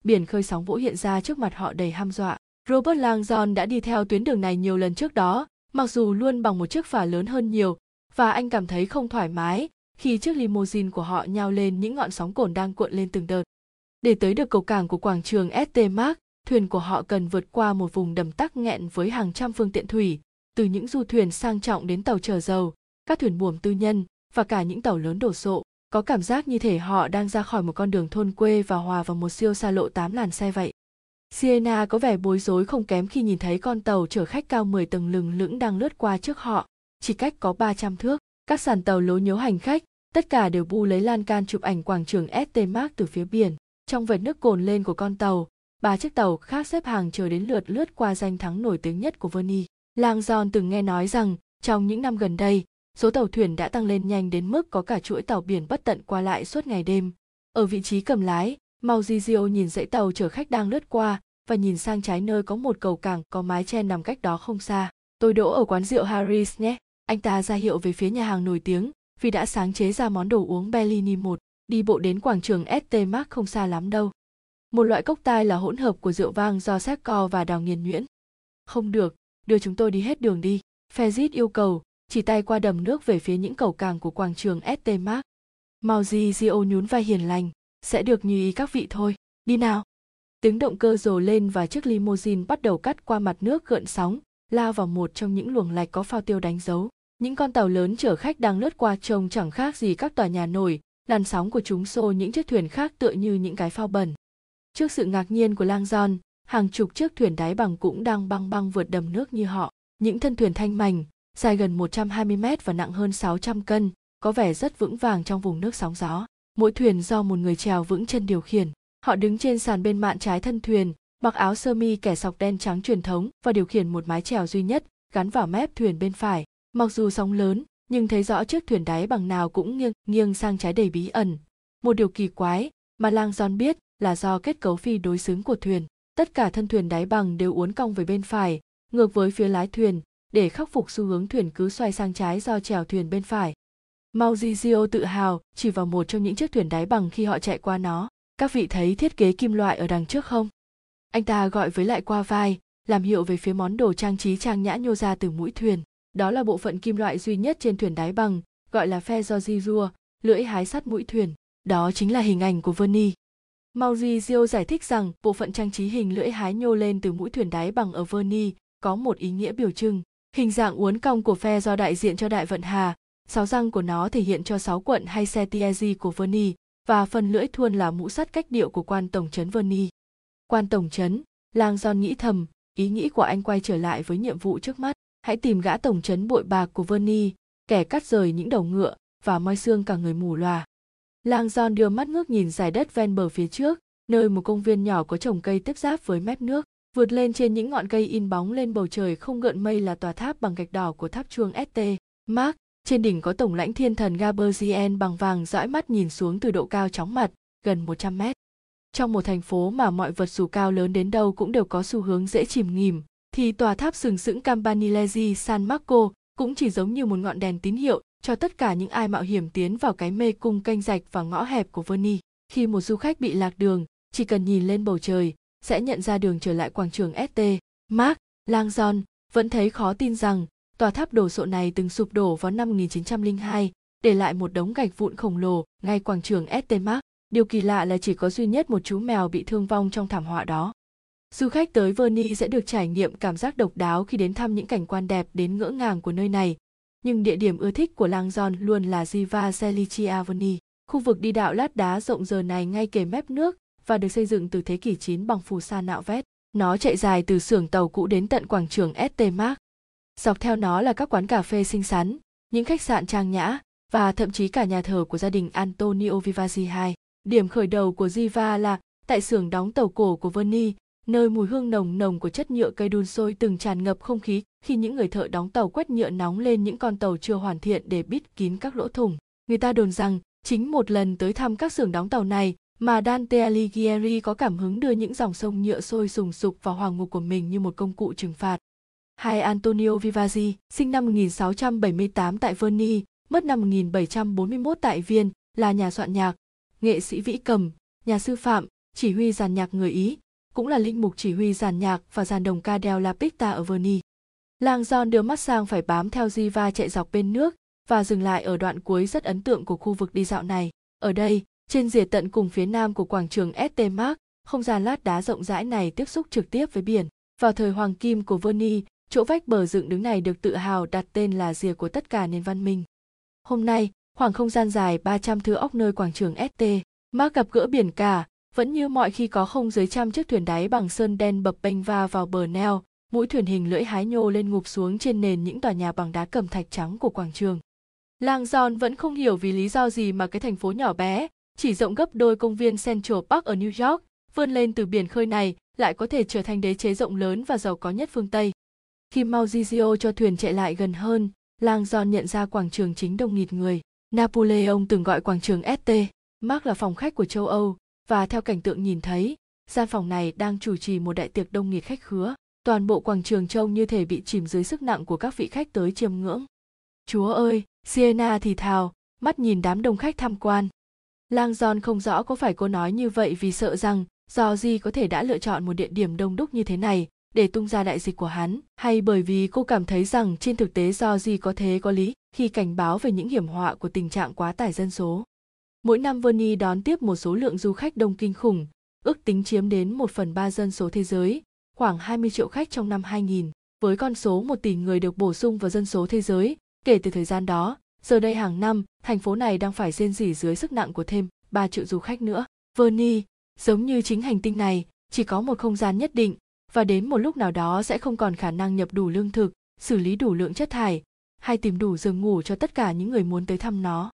biển khơi sóng vỗ hiện ra trước mặt họ đầy ham dọa. Robert Langdon đã đi theo tuyến đường này nhiều lần trước đó, mặc dù luôn bằng một chiếc phà lớn hơn nhiều, và anh cảm thấy không thoải mái khi chiếc limousine của họ nhao lên những ngọn sóng cồn đang cuộn lên từng đợt. Để tới được cầu cảng của quảng trường ST Mark, thuyền của họ cần vượt qua một vùng đầm tắc nghẹn với hàng trăm phương tiện thủy, từ những du thuyền sang trọng đến tàu chở dầu, các thuyền buồm tư nhân và cả những tàu lớn đổ sộ. Có cảm giác như thể họ đang ra khỏi một con đường thôn quê và hòa vào một siêu xa lộ tám làn xe vậy. Sienna có vẻ bối rối không kém khi nhìn thấy con tàu chở khách cao 10 tầng lừng lững đang lướt qua trước họ, chỉ cách có 300 thước. Các sàn tàu lố nhố hành khách, tất cả đều bu lấy lan can chụp ảnh quảng trường ST Mark từ phía biển. Trong vệt nước cồn lên của con tàu, ba chiếc tàu khác xếp hàng chờ đến lượt lướt qua danh thắng nổi tiếng nhất của verni Lang John từng nghe nói rằng trong những năm gần đây, số tàu thuyền đã tăng lên nhanh đến mức có cả chuỗi tàu biển bất tận qua lại suốt ngày đêm. Ở vị trí cầm lái, Maurizio nhìn dãy tàu chở khách đang lướt qua và nhìn sang trái nơi có một cầu cảng có mái che nằm cách đó không xa. Tôi đỗ ở quán rượu Harris nhé. Anh ta ra hiệu về phía nhà hàng nổi tiếng vì đã sáng chế ra món đồ uống Bellini 1, đi bộ đến quảng trường ST Mark không xa lắm đâu. Một loại cốc tai là hỗn hợp của rượu vang do co và đào nghiền nhuyễn. Không được, đưa chúng tôi đi hết đường đi. Fezit yêu cầu, chỉ tay qua đầm nước về phía những cầu càng của quảng trường ST Mark. Mauzio nhún vai hiền lành, sẽ được như ý các vị thôi, đi nào. Tiếng động cơ rồ lên và chiếc limousine bắt đầu cắt qua mặt nước gợn sóng, lao vào một trong những luồng lạch có phao tiêu đánh dấu. Những con tàu lớn chở khách đang lướt qua trông chẳng khác gì các tòa nhà nổi, làn sóng của chúng xô những chiếc thuyền khác tựa như những cái phao bẩn. Trước sự ngạc nhiên của lang giòn, hàng chục chiếc thuyền đáy bằng cũng đang băng băng vượt đầm nước như họ. Những thân thuyền thanh mảnh, dài gần 120 mét và nặng hơn 600 cân, có vẻ rất vững vàng trong vùng nước sóng gió. Mỗi thuyền do một người chèo vững chân điều khiển. Họ đứng trên sàn bên mạn trái thân thuyền, mặc áo sơ mi kẻ sọc đen trắng truyền thống và điều khiển một mái chèo duy nhất gắn vào mép thuyền bên phải. Mặc dù sóng lớn, nhưng thấy rõ chiếc thuyền đáy bằng nào cũng nghiêng nghiêng sang trái đầy bí ẩn. Một điều kỳ quái mà Lang Giòn biết là do kết cấu phi đối xứng của thuyền. Tất cả thân thuyền đáy bằng đều uốn cong về bên phải, ngược với phía lái thuyền, để khắc phục xu hướng thuyền cứ xoay sang trái do chèo thuyền bên phải. Mauzio tự hào chỉ vào một trong những chiếc thuyền đáy bằng khi họ chạy qua nó. Các vị thấy thiết kế kim loại ở đằng trước không? Anh ta gọi với lại qua vai, làm hiệu về phía món đồ trang trí trang nhã nhô ra từ mũi thuyền. Đó là bộ phận kim loại duy nhất trên thuyền đáy bằng, gọi là phe do di rua, lưỡi hái sắt mũi thuyền. Đó chính là hình ảnh của Verni. Mauricio giải thích rằng bộ phận trang trí hình lưỡi hái nhô lên từ mũi thuyền đáy bằng ở Verni có một ý nghĩa biểu trưng. Hình dạng uốn cong của phe do đại diện cho đại vận hà, sáu răng của nó thể hiện cho sáu quận hay setiezi của Verni và phần lưỡi thuôn là mũ sắt cách điệu của quan tổng trấn Verni. Quan tổng trấn, Lang John nghĩ thầm, ý nghĩ của anh quay trở lại với nhiệm vụ trước mắt. Hãy tìm gã tổng trấn bội bạc của Verni, kẻ cắt rời những đầu ngựa và moi xương cả người mù lòa. Lang John đưa mắt ngước nhìn dài đất ven bờ phía trước, nơi một công viên nhỏ có trồng cây tiếp giáp với mép nước. Vượt lên trên những ngọn cây in bóng lên bầu trời không gợn mây là tòa tháp bằng gạch đỏ của tháp chuông St. Mark. Trên đỉnh có tổng lãnh thiên thần Gaberzien bằng vàng dõi mắt nhìn xuống từ độ cao chóng mặt, gần 100 mét. Trong một thành phố mà mọi vật dù cao lớn đến đâu cũng đều có xu hướng dễ chìm nghỉm, thì tòa tháp sừng sững Campanile San Marco cũng chỉ giống như một ngọn đèn tín hiệu cho tất cả những ai mạo hiểm tiến vào cái mê cung canh rạch và ngõ hẹp của Verni. Khi một du khách bị lạc đường, chỉ cần nhìn lên bầu trời, sẽ nhận ra đường trở lại quảng trường ST. Mark, Langdon vẫn thấy khó tin rằng tòa tháp đồ sộ này từng sụp đổ vào năm 1902, để lại một đống gạch vụn khổng lồ ngay quảng trường ST Mark. Điều kỳ lạ là chỉ có duy nhất một chú mèo bị thương vong trong thảm họa đó. Du khách tới Verni sẽ được trải nghiệm cảm giác độc đáo khi đến thăm những cảnh quan đẹp đến ngỡ ngàng của nơi này. Nhưng địa điểm ưa thích của Lang John luôn là Ziva Celicia Verni. Khu vực đi đạo lát đá rộng giờ này ngay kề mép nước và được xây dựng từ thế kỷ 9 bằng phù sa nạo vét. Nó chạy dài từ xưởng tàu cũ đến tận quảng trường ST Mark. Dọc theo nó là các quán cà phê xinh xắn, những khách sạn trang nhã và thậm chí cả nhà thờ của gia đình Antonio Vivazzi II. Điểm khởi đầu của Ziva là tại xưởng đóng tàu cổ của Verni, nơi mùi hương nồng nồng của chất nhựa cây đun sôi từng tràn ngập không khí khi những người thợ đóng tàu quét nhựa nóng lên những con tàu chưa hoàn thiện để bít kín các lỗ thủng. Người ta đồn rằng chính một lần tới thăm các xưởng đóng tàu này mà Dante Alighieri có cảm hứng đưa những dòng sông nhựa sôi sùng sục vào hoàng ngục của mình như một công cụ trừng phạt. Hai Antonio Vivazzi, sinh năm 1678 tại Verni, mất năm 1741 tại Viên, là nhà soạn nhạc, nghệ sĩ vĩ cầm, nhà sư phạm, chỉ huy giàn nhạc người Ý, cũng là linh mục chỉ huy giàn nhạc và giàn đồng ca đeo La Picta ở Verni. Lang John đưa mắt sang phải bám theo Diva chạy dọc bên nước và dừng lại ở đoạn cuối rất ấn tượng của khu vực đi dạo này. Ở đây, trên rìa tận cùng phía nam của quảng trường St. Mark, không gian lát đá rộng rãi này tiếp xúc trực tiếp với biển. Vào thời hoàng kim của Verni, chỗ vách bờ dựng đứng này được tự hào đặt tên là rìa của tất cả nền văn minh. Hôm nay, khoảng không gian dài 300 thước ốc nơi quảng trường St. Mark gặp gỡ biển cả, vẫn như mọi khi có không dưới trăm chiếc thuyền đáy bằng sơn đen bập bênh va vào bờ neo, mũi thuyền hình lưỡi hái nhô lên ngụp xuống trên nền những tòa nhà bằng đá cẩm thạch trắng của quảng trường. Lang John vẫn không hiểu vì lý do gì mà cái thành phố nhỏ bé, chỉ rộng gấp đôi công viên Central Park ở New York, vươn lên từ biển khơi này lại có thể trở thành đế chế rộng lớn và giàu có nhất phương Tây. Khi Maurizio cho thuyền chạy lại gần hơn, Lang John nhận ra quảng trường chính đông nghịt người. Napoleon từng gọi quảng trường St. Mark là phòng khách của châu Âu, và theo cảnh tượng nhìn thấy, gian phòng này đang chủ trì một đại tiệc đông nghịt khách khứa. Toàn bộ quảng trường trông như thể bị chìm dưới sức nặng của các vị khách tới chiêm ngưỡng. Chúa ơi, Sienna thì thào, mắt nhìn đám đông khách tham quan. Lang John không rõ có phải cô nói như vậy vì sợ rằng do gì có thể đã lựa chọn một địa điểm đông đúc như thế này để tung ra đại dịch của hắn hay bởi vì cô cảm thấy rằng trên thực tế do gì có thế có lý khi cảnh báo về những hiểm họa của tình trạng quá tải dân số. Mỗi năm Verney đón tiếp một số lượng du khách đông kinh khủng, ước tính chiếm đến 1 phần 3 dân số thế giới, khoảng 20 triệu khách trong năm 2000. Với con số 1 tỷ người được bổ sung vào dân số thế giới, kể từ thời gian đó, giờ đây hàng năm, thành phố này đang phải rên rỉ dưới sức nặng của thêm 3 triệu du khách nữa. Verney, giống như chính hành tinh này, chỉ có một không gian nhất định, và đến một lúc nào đó sẽ không còn khả năng nhập đủ lương thực, xử lý đủ lượng chất thải, hay tìm đủ giường ngủ cho tất cả những người muốn tới thăm nó.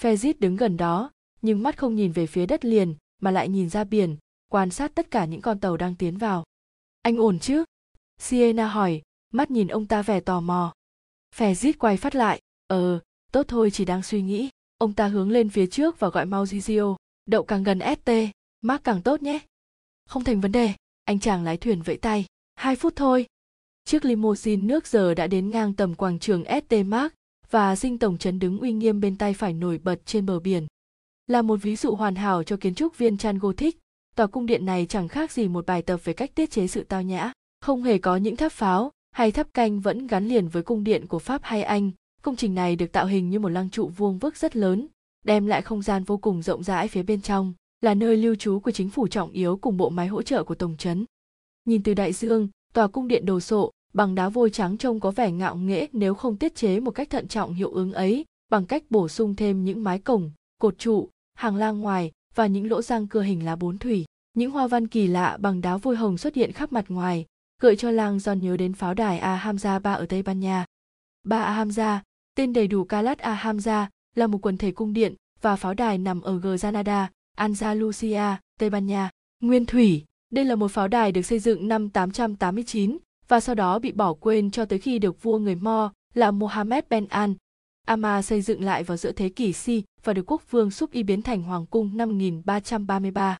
Fezit đứng gần đó, nhưng mắt không nhìn về phía đất liền, mà lại nhìn ra biển, quan sát tất cả những con tàu đang tiến vào. Anh ổn chứ? Siena hỏi, mắt nhìn ông ta vẻ tò mò. Fezit quay phát lại, ờ, tốt thôi chỉ đang suy nghĩ. Ông ta hướng lên phía trước và gọi Maurizio. đậu càng gần ST, Mark càng tốt nhé. Không thành vấn đề, anh chàng lái thuyền vẫy tay. Hai phút thôi. Chiếc limousine nước giờ đã đến ngang tầm quảng trường ST Mark và dinh tổng trấn đứng uy nghiêm bên tay phải nổi bật trên bờ biển. Là một ví dụ hoàn hảo cho kiến trúc viên Chan Gothic, tòa cung điện này chẳng khác gì một bài tập về cách tiết chế sự tao nhã. Không hề có những tháp pháo hay tháp canh vẫn gắn liền với cung điện của Pháp hay Anh. Công trình này được tạo hình như một lăng trụ vuông vức rất lớn, đem lại không gian vô cùng rộng rãi phía bên trong là nơi lưu trú của chính phủ trọng yếu cùng bộ máy hỗ trợ của tổng trấn. Nhìn từ đại dương, tòa cung điện đồ sộ, bằng đá vôi trắng trông có vẻ ngạo nghễ nếu không tiết chế một cách thận trọng hiệu ứng ấy, bằng cách bổ sung thêm những mái cổng, cột trụ, hàng lang ngoài và những lỗ răng cưa hình lá bốn thủy. Những hoa văn kỳ lạ bằng đá vôi hồng xuất hiện khắp mặt ngoài, gợi cho lang giòn nhớ đến pháo đài A Hamza Ba ở Tây Ban Nha. Ba A Hamza, tên đầy đủ Calat A Hamza, là một quần thể cung điện và pháo đài nằm ở Granada, Andalusia, Tây Ban Nha. Nguyên thủy, đây là một pháo đài được xây dựng năm 889 và sau đó bị bỏ quên cho tới khi được vua người Mo là Mohammed Ben An Ama xây dựng lại vào giữa thế kỷ Si và được quốc vương xúc y biến thành hoàng cung năm 1333.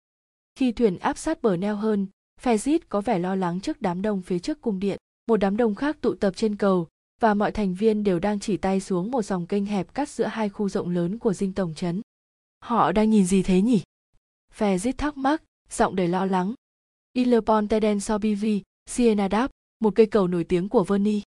Khi thuyền áp sát bờ neo hơn, Fezit có vẻ lo lắng trước đám đông phía trước cung điện. Một đám đông khác tụ tập trên cầu, và mọi thành viên đều đang chỉ tay xuống một dòng kênh hẹp cắt giữa hai khu rộng lớn của dinh tổng trấn. Họ đang nhìn gì thế nhỉ? Fezit thắc mắc, giọng đầy lo lắng. Il Teden Sobivi, Siena đáp, một cây cầu nổi tiếng của Verny.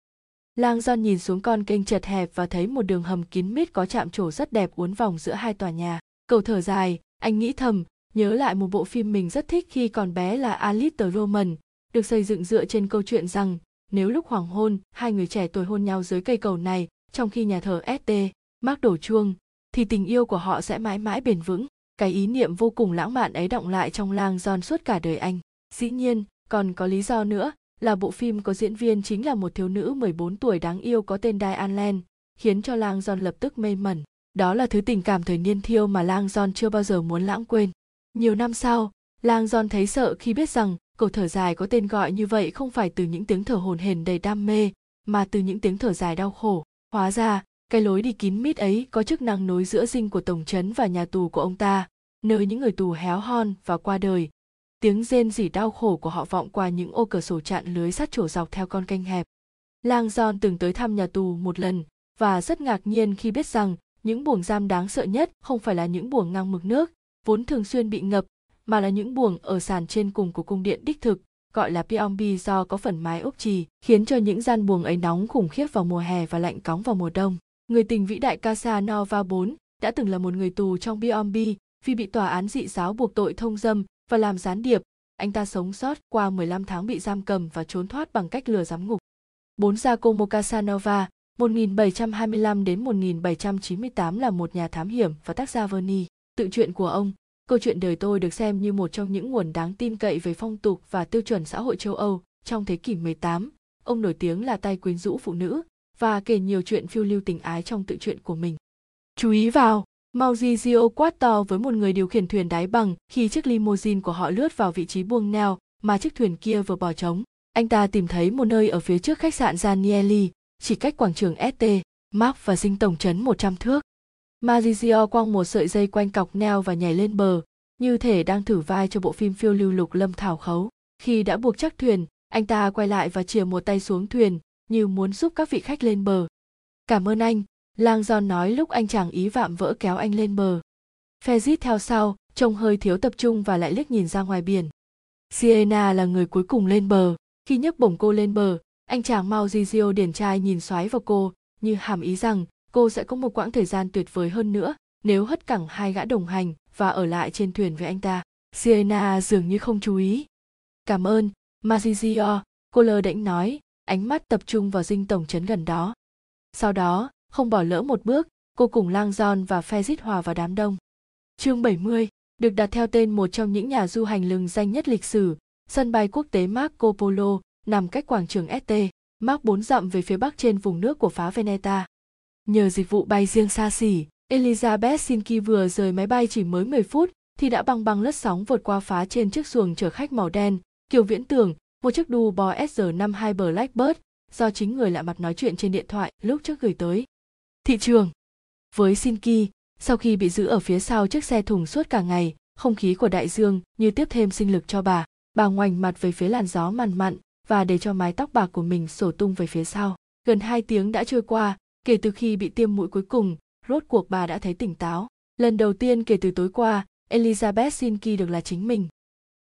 Lang John nhìn xuống con kênh chật hẹp và thấy một đường hầm kín mít có chạm trổ rất đẹp uốn vòng giữa hai tòa nhà. Cầu thở dài, anh nghĩ thầm, nhớ lại một bộ phim mình rất thích khi còn bé là Alice Roman, được xây dựng dựa trên câu chuyện rằng nếu lúc hoàng hôn hai người trẻ tuổi hôn nhau dưới cây cầu này trong khi nhà thờ st mark đổ chuông thì tình yêu của họ sẽ mãi mãi bền vững cái ý niệm vô cùng lãng mạn ấy động lại trong lang John suốt cả đời anh dĩ nhiên còn có lý do nữa là bộ phim có diễn viên chính là một thiếu nữ 14 tuổi đáng yêu có tên Diane Len, khiến cho Lang John lập tức mê mẩn. Đó là thứ tình cảm thời niên thiêu mà Lang John chưa bao giờ muốn lãng quên. Nhiều năm sau, Lang John thấy sợ khi biết rằng Cầu thở dài có tên gọi như vậy không phải từ những tiếng thở hồn hển đầy đam mê, mà từ những tiếng thở dài đau khổ. Hóa ra, cái lối đi kín mít ấy có chức năng nối giữa dinh của tổng trấn và nhà tù của ông ta, nơi những người tù héo hon và qua đời. Tiếng rên rỉ đau khổ của họ vọng qua những ô cửa sổ chặn lưới sắt trổ dọc theo con kênh hẹp. Lang John từng tới thăm nhà tù một lần và rất ngạc nhiên khi biết rằng những buồng giam đáng sợ nhất không phải là những buồng ngang mực nước, vốn thường xuyên bị ngập mà là những buồng ở sàn trên cùng của cung điện đích thực, gọi là Pyongbi do có phần mái ốp trì, khiến cho những gian buồng ấy nóng khủng khiếp vào mùa hè và lạnh cóng vào mùa đông. Người tình vĩ đại Casanova 4 đã từng là một người tù trong Pyongbi vì bị tòa án dị giáo buộc tội thông dâm và làm gián điệp. Anh ta sống sót qua 15 tháng bị giam cầm và trốn thoát bằng cách lừa giám ngục. Bốn Giacomo Casanova, 1725 đến 1798 là một nhà thám hiểm và tác gia Verni. Tự truyện của ông, Câu chuyện đời tôi được xem như một trong những nguồn đáng tin cậy về phong tục và tiêu chuẩn xã hội châu Âu trong thế kỷ 18. Ông nổi tiếng là tay quyến rũ phụ nữ và kể nhiều chuyện phiêu lưu tình ái trong tự truyện của mình. Chú ý vào, Mauricio quát to với một người điều khiển thuyền đáy bằng khi chiếc limousine của họ lướt vào vị trí buông neo mà chiếc thuyền kia vừa bỏ trống. Anh ta tìm thấy một nơi ở phía trước khách sạn Danieli, chỉ cách quảng trường ST, Mark và dinh tổng trấn 100 thước. Marizio quăng một sợi dây quanh cọc neo và nhảy lên bờ, như thể đang thử vai cho bộ phim phiêu lưu lục lâm thảo khấu. Khi đã buộc chắc thuyền, anh ta quay lại và chìa một tay xuống thuyền, như muốn giúp các vị khách lên bờ. Cảm ơn anh, lang giòn nói lúc anh chàng ý vạm vỡ kéo anh lên bờ. Fezit theo sau, trông hơi thiếu tập trung và lại liếc nhìn ra ngoài biển. Sienna là người cuối cùng lên bờ. Khi nhấc bổng cô lên bờ, anh chàng Mauricio điển trai nhìn xoáy vào cô, như hàm ý rằng cô sẽ có một quãng thời gian tuyệt vời hơn nữa nếu hất cẳng hai gã đồng hành và ở lại trên thuyền với anh ta. Sienna dường như không chú ý. Cảm ơn, Mazizio, cô lơ đễnh nói, ánh mắt tập trung vào dinh tổng trấn gần đó. Sau đó, không bỏ lỡ một bước, cô cùng Lang Giòn và Fezit hòa vào đám đông. Chương 70, được đặt theo tên một trong những nhà du hành lừng danh nhất lịch sử, sân bay quốc tế Marco Polo, nằm cách quảng trường ST, Mark 4 dặm về phía bắc trên vùng nước của phá Veneta. Nhờ dịch vụ bay riêng xa xỉ, Elizabeth Sinki vừa rời máy bay chỉ mới 10 phút thì đã băng băng lướt sóng vượt qua phá trên chiếc xuồng chở khách màu đen, kiểu viễn tưởng, một chiếc đu bò SR52 Blackbird do chính người lạ mặt nói chuyện trên điện thoại lúc trước gửi tới. Thị trường Với Sinki, sau khi bị giữ ở phía sau chiếc xe thùng suốt cả ngày, không khí của đại dương như tiếp thêm sinh lực cho bà. Bà ngoảnh mặt về phía làn gió mằn mặn và để cho mái tóc bạc của mình sổ tung về phía sau. Gần hai tiếng đã trôi qua, kể từ khi bị tiêm mũi cuối cùng, rốt cuộc bà đã thấy tỉnh táo. Lần đầu tiên kể từ tối qua, Elizabeth Sinki được là chính mình.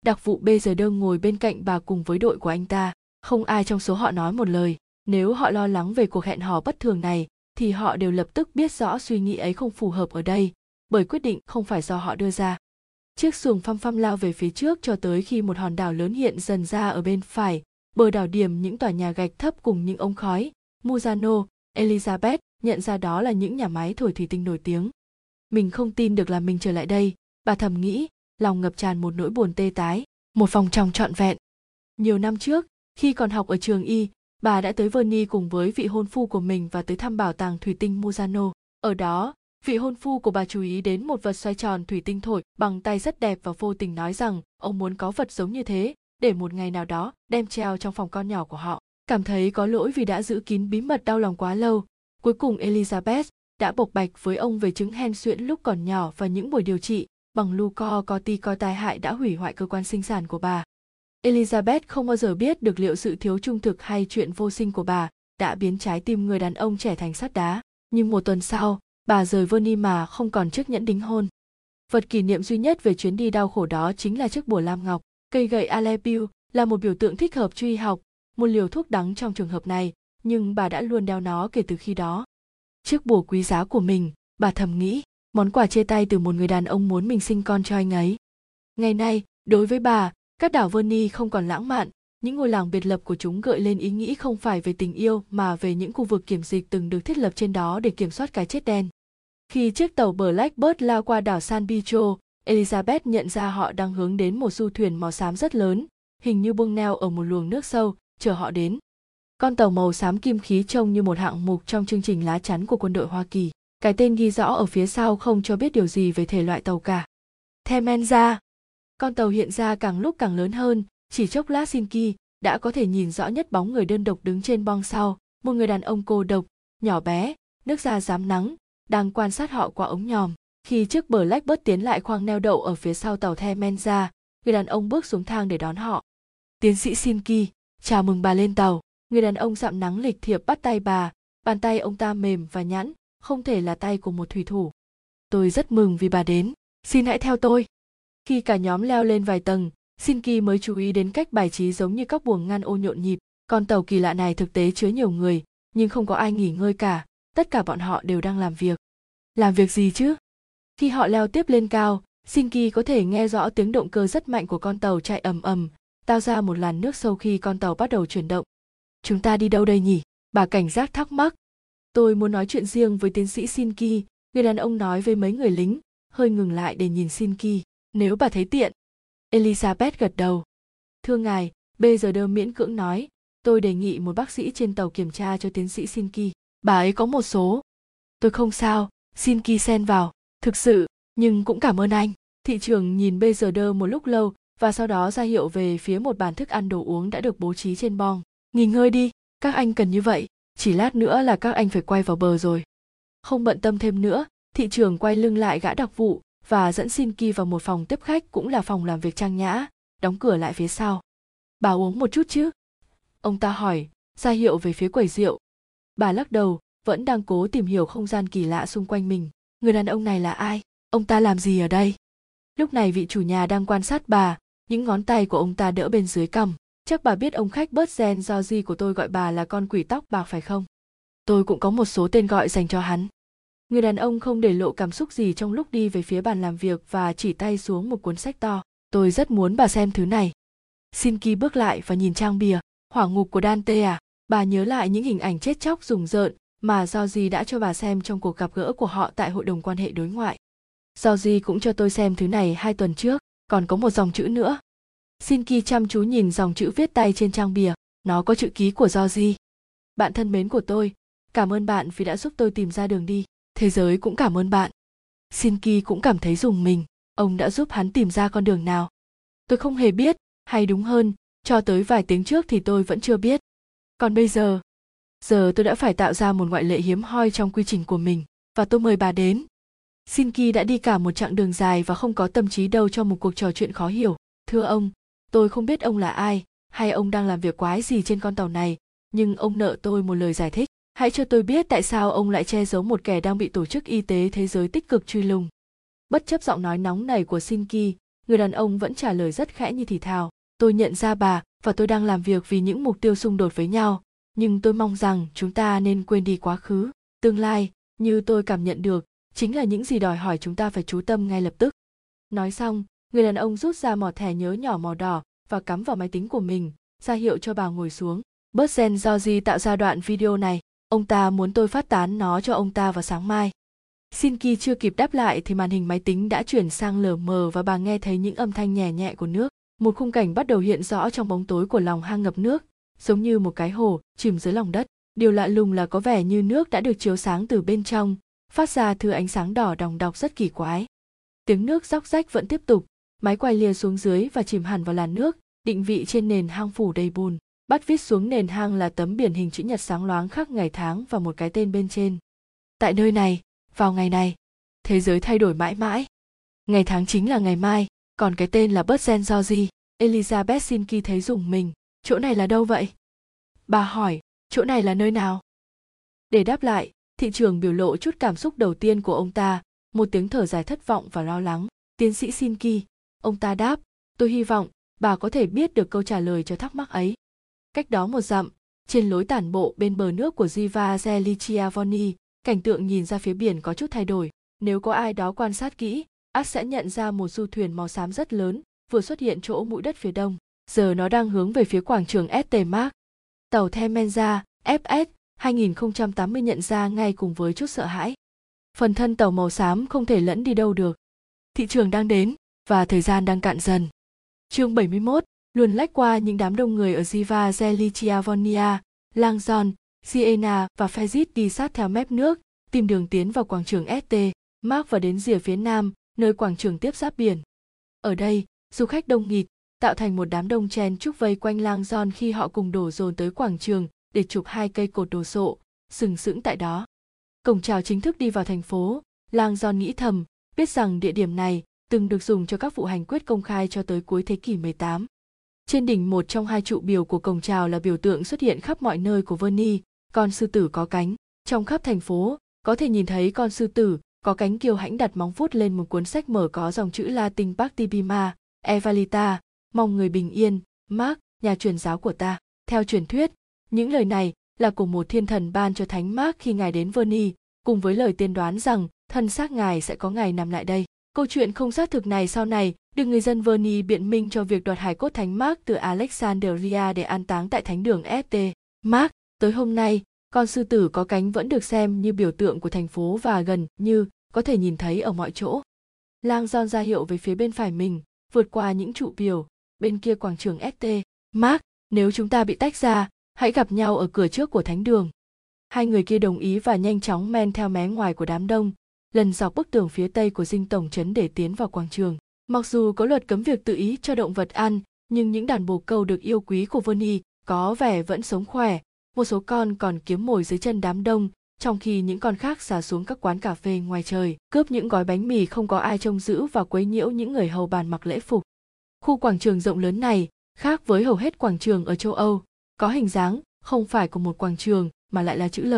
Đặc vụ bây giờ đơn ngồi bên cạnh bà cùng với đội của anh ta, không ai trong số họ nói một lời. Nếu họ lo lắng về cuộc hẹn hò bất thường này, thì họ đều lập tức biết rõ suy nghĩ ấy không phù hợp ở đây, bởi quyết định không phải do họ đưa ra. Chiếc xuồng phăm phăm lao về phía trước cho tới khi một hòn đảo lớn hiện dần ra ở bên phải, bờ đảo điểm những tòa nhà gạch thấp cùng những ống khói. Muzano, Elizabeth nhận ra đó là những nhà máy thổi thủy tinh nổi tiếng. Mình không tin được là mình trở lại đây, bà thầm nghĩ, lòng ngập tràn một nỗi buồn tê tái, một phòng trong trọn vẹn. Nhiều năm trước, khi còn học ở trường y, bà đã tới Verny cùng với vị hôn phu của mình và tới thăm bảo tàng thủy tinh Muzano. Ở đó, vị hôn phu của bà chú ý đến một vật xoay tròn thủy tinh thổi bằng tay rất đẹp và vô tình nói rằng ông muốn có vật giống như thế để một ngày nào đó đem treo trong phòng con nhỏ của họ. Cảm thấy có lỗi vì đã giữ kín bí mật đau lòng quá lâu, cuối cùng Elizabeth đã bộc bạch với ông về chứng hen suyễn lúc còn nhỏ và những buổi điều trị bằng luco corticoid tai hại đã hủy hoại cơ quan sinh sản của bà. Elizabeth không bao giờ biết được liệu sự thiếu trung thực hay chuyện vô sinh của bà đã biến trái tim người đàn ông trẻ thành sắt đá. Nhưng một tuần sau, bà rời Verny mà không còn chiếc nhẫn đính hôn. Vật kỷ niệm duy nhất về chuyến đi đau khổ đó chính là chiếc bùa lam ngọc. Cây gậy Alepio là một biểu tượng thích hợp truy học, một liều thuốc đắng trong trường hợp này, nhưng bà đã luôn đeo nó kể từ khi đó. Chiếc bùa quý giá của mình, bà thầm nghĩ, món quà chia tay từ một người đàn ông muốn mình sinh con cho anh ấy. Ngày nay, đối với bà, các đảo Verney không còn lãng mạn, những ngôi làng biệt lập của chúng gợi lên ý nghĩ không phải về tình yêu mà về những khu vực kiểm dịch từng được thiết lập trên đó để kiểm soát cái chết đen. Khi chiếc tàu Blackbird lao qua đảo San Pietro, Elizabeth nhận ra họ đang hướng đến một du thuyền màu xám rất lớn, hình như buông neo ở một luồng nước sâu, chờ họ đến. Con tàu màu xám kim khí trông như một hạng mục trong chương trình lá chắn của quân đội Hoa Kỳ. Cái tên ghi rõ ở phía sau không cho biết điều gì về thể loại tàu cả. Themenza, con tàu hiện ra càng lúc càng lớn hơn, chỉ chốc lát Shinki đã có thể nhìn rõ nhất bóng người đơn độc đứng trên bong sau. Một người đàn ông cô độc, nhỏ bé, nước da dám nắng, đang quan sát họ qua ống nhòm. Khi chiếc bờ lách bớt tiến lại khoang neo đậu ở phía sau tàu the men ra, người đàn ông bước xuống thang để đón họ. Tiến sĩ Shinki, chào mừng bà lên tàu. Người đàn ông dạm nắng lịch thiệp bắt tay bà, bàn tay ông ta mềm và nhẵn, không thể là tay của một thủy thủ. Tôi rất mừng vì bà đến. Xin hãy theo tôi khi cả nhóm leo lên vài tầng, Shinki mới chú ý đến cách bài trí giống như các buồng ngăn ô nhộn nhịp. Con tàu kỳ lạ này thực tế chứa nhiều người, nhưng không có ai nghỉ ngơi cả. Tất cả bọn họ đều đang làm việc. Làm việc gì chứ? Khi họ leo tiếp lên cao, Shinki có thể nghe rõ tiếng động cơ rất mạnh của con tàu chạy ầm ầm, tạo ra một làn nước sâu khi con tàu bắt đầu chuyển động. Chúng ta đi đâu đây nhỉ? Bà cảnh giác thắc mắc. Tôi muốn nói chuyện riêng với tiến sĩ Shinki, người đàn ông nói với mấy người lính, hơi ngừng lại để nhìn Shinki nếu bà thấy tiện elizabeth gật đầu thưa ngài bây giờ đơ miễn cưỡng nói tôi đề nghị một bác sĩ trên tàu kiểm tra cho tiến sĩ Sinki. Bà ấy có một số. Tôi không sao, Sinki xen vào. Thực sự, nhưng cũng cảm ơn anh. Thị trường nhìn bây giờ đơ một lúc lâu và sau đó ra hiệu về phía một bàn thức ăn đồ uống đã được bố trí trên bong. Nghỉ ngơi đi, các anh cần như vậy, chỉ lát nữa là các anh phải quay vào bờ rồi. Không bận tâm thêm nữa, thị trường quay lưng lại gã đặc vụ và dẫn Shinki vào một phòng tiếp khách cũng là phòng làm việc trang nhã, đóng cửa lại phía sau. Bà uống một chút chứ? Ông ta hỏi, ra hiệu về phía quầy rượu. Bà lắc đầu, vẫn đang cố tìm hiểu không gian kỳ lạ xung quanh mình. Người đàn ông này là ai? Ông ta làm gì ở đây? Lúc này vị chủ nhà đang quan sát bà, những ngón tay của ông ta đỡ bên dưới cằm. Chắc bà biết ông khách bớt gen do di của tôi gọi bà là con quỷ tóc bạc phải không? Tôi cũng có một số tên gọi dành cho hắn. Người đàn ông không để lộ cảm xúc gì trong lúc đi về phía bàn làm việc và chỉ tay xuống một cuốn sách to. Tôi rất muốn bà xem thứ này. Shinki bước lại và nhìn trang bìa. Hỏa ngục của Dante à? Bà nhớ lại những hình ảnh chết chóc rùng rợn mà Georgie đã cho bà xem trong cuộc gặp gỡ của họ tại hội đồng quan hệ đối ngoại. Georgie cũng cho tôi xem thứ này hai tuần trước, còn có một dòng chữ nữa. Shinki chăm chú nhìn dòng chữ viết tay trên trang bìa, nó có chữ ký của Georgie. Bạn thân mến của tôi, cảm ơn bạn vì đã giúp tôi tìm ra đường đi. Thế giới cũng cảm ơn bạn. Shinki cũng cảm thấy dùng mình, ông đã giúp hắn tìm ra con đường nào. Tôi không hề biết, hay đúng hơn, cho tới vài tiếng trước thì tôi vẫn chưa biết. Còn bây giờ, giờ tôi đã phải tạo ra một ngoại lệ hiếm hoi trong quy trình của mình, và tôi mời bà đến. Shinki đã đi cả một chặng đường dài và không có tâm trí đâu cho một cuộc trò chuyện khó hiểu. Thưa ông, tôi không biết ông là ai, hay ông đang làm việc quái gì trên con tàu này, nhưng ông nợ tôi một lời giải thích. Hãy cho tôi biết tại sao ông lại che giấu một kẻ đang bị Tổ chức Y tế Thế giới tích cực truy lùng. Bất chấp giọng nói nóng nảy của Shinki, người đàn ông vẫn trả lời rất khẽ như thì thào. Tôi nhận ra bà và tôi đang làm việc vì những mục tiêu xung đột với nhau, nhưng tôi mong rằng chúng ta nên quên đi quá khứ. Tương lai, như tôi cảm nhận được, chính là những gì đòi hỏi chúng ta phải chú tâm ngay lập tức. Nói xong, người đàn ông rút ra mỏ thẻ nhớ nhỏ màu đỏ và cắm vào máy tính của mình, ra hiệu cho bà ngồi xuống. Bớt Gen Georgie tạo ra đoạn video này, ông ta muốn tôi phát tán nó cho ông ta vào sáng mai. Xin Ki chưa kịp đáp lại thì màn hình máy tính đã chuyển sang lờ mờ và bà nghe thấy những âm thanh nhẹ nhẹ của nước. Một khung cảnh bắt đầu hiện rõ trong bóng tối của lòng hang ngập nước, giống như một cái hồ chìm dưới lòng đất. Điều lạ lùng là có vẻ như nước đã được chiếu sáng từ bên trong, phát ra thứ ánh sáng đỏ đòng đọc rất kỳ quái. Tiếng nước róc rách vẫn tiếp tục, máy quay lìa xuống dưới và chìm hẳn vào làn nước, định vị trên nền hang phủ đầy bùn. Bắt viết xuống nền hang là tấm biển hình chữ nhật sáng loáng khắc ngày tháng và một cái tên bên trên. Tại nơi này, vào ngày này, thế giới thay đổi mãi mãi. Ngày tháng chính là ngày mai, còn cái tên là bớt gen do gì? Elizabeth Sinki thấy dùng mình, chỗ này là đâu vậy? Bà hỏi, chỗ này là nơi nào? Để đáp lại, thị trường biểu lộ chút cảm xúc đầu tiên của ông ta, một tiếng thở dài thất vọng và lo lắng. Tiến sĩ Sinki, ông ta đáp, tôi hy vọng bà có thể biết được câu trả lời cho thắc mắc ấy. Cách đó một dặm, trên lối tản bộ bên bờ nước của Jiva Zelichiavoni, cảnh tượng nhìn ra phía biển có chút thay đổi. Nếu có ai đó quan sát kỹ, ác sẽ nhận ra một du thuyền màu xám rất lớn vừa xuất hiện chỗ mũi đất phía đông. Giờ nó đang hướng về phía quảng trường ST Mark. Tàu Themenza FS 2080 nhận ra ngay cùng với chút sợ hãi. Phần thân tàu màu xám không thể lẫn đi đâu được. Thị trường đang đến và thời gian đang cạn dần. Chương 71 luôn lách qua những đám đông người ở Ziva Zelichiavonia, Langzon, Siena và Fezit đi sát theo mép nước, tìm đường tiến vào quảng trường ST, Mark và đến rìa phía nam, nơi quảng trường tiếp giáp biển. Ở đây, du khách đông nghịt, tạo thành một đám đông chen chúc vây quanh Langzon khi họ cùng đổ dồn tới quảng trường để chụp hai cây cột đồ sộ, sừng sững tại đó. Cổng chào chính thức đi vào thành phố, Langzon nghĩ thầm, biết rằng địa điểm này từng được dùng cho các vụ hành quyết công khai cho tới cuối thế kỷ 18. Trên đỉnh một trong hai trụ biểu của cổng chào là biểu tượng xuất hiện khắp mọi nơi của Verni, con sư tử có cánh. Trong khắp thành phố, có thể nhìn thấy con sư tử có cánh kiêu hãnh đặt móng vuốt lên một cuốn sách mở có dòng chữ Latin Pactibima, Evalita, mong người bình yên, Mark, nhà truyền giáo của ta. Theo truyền thuyết, những lời này là của một thiên thần ban cho thánh Mark khi ngài đến Verni, cùng với lời tiên đoán rằng thân xác ngài sẽ có ngày nằm lại đây. Câu chuyện không xác thực này sau này được người dân Verni biện minh cho việc đoạt hải cốt thánh Mark từ Alexandria để an táng tại thánh đường St. Mark. Tới hôm nay, con sư tử có cánh vẫn được xem như biểu tượng của thành phố và gần như có thể nhìn thấy ở mọi chỗ. Lang John ra hiệu về phía bên phải mình, vượt qua những trụ biểu, bên kia quảng trường St. Mark, nếu chúng ta bị tách ra, hãy gặp nhau ở cửa trước của thánh đường. Hai người kia đồng ý và nhanh chóng men theo mé ngoài của đám đông, lần dọc bức tường phía tây của dinh tổng trấn để tiến vào quảng trường. Mặc dù có luật cấm việc tự ý cho động vật ăn, nhưng những đàn bồ câu được yêu quý của Vernie có vẻ vẫn sống khỏe, một số con còn kiếm mồi dưới chân đám đông, trong khi những con khác xả xuống các quán cà phê ngoài trời, cướp những gói bánh mì không có ai trông giữ và quấy nhiễu những người hầu bàn mặc lễ phục. Khu quảng trường rộng lớn này, khác với hầu hết quảng trường ở châu Âu, có hình dáng không phải của một quảng trường mà lại là chữ L.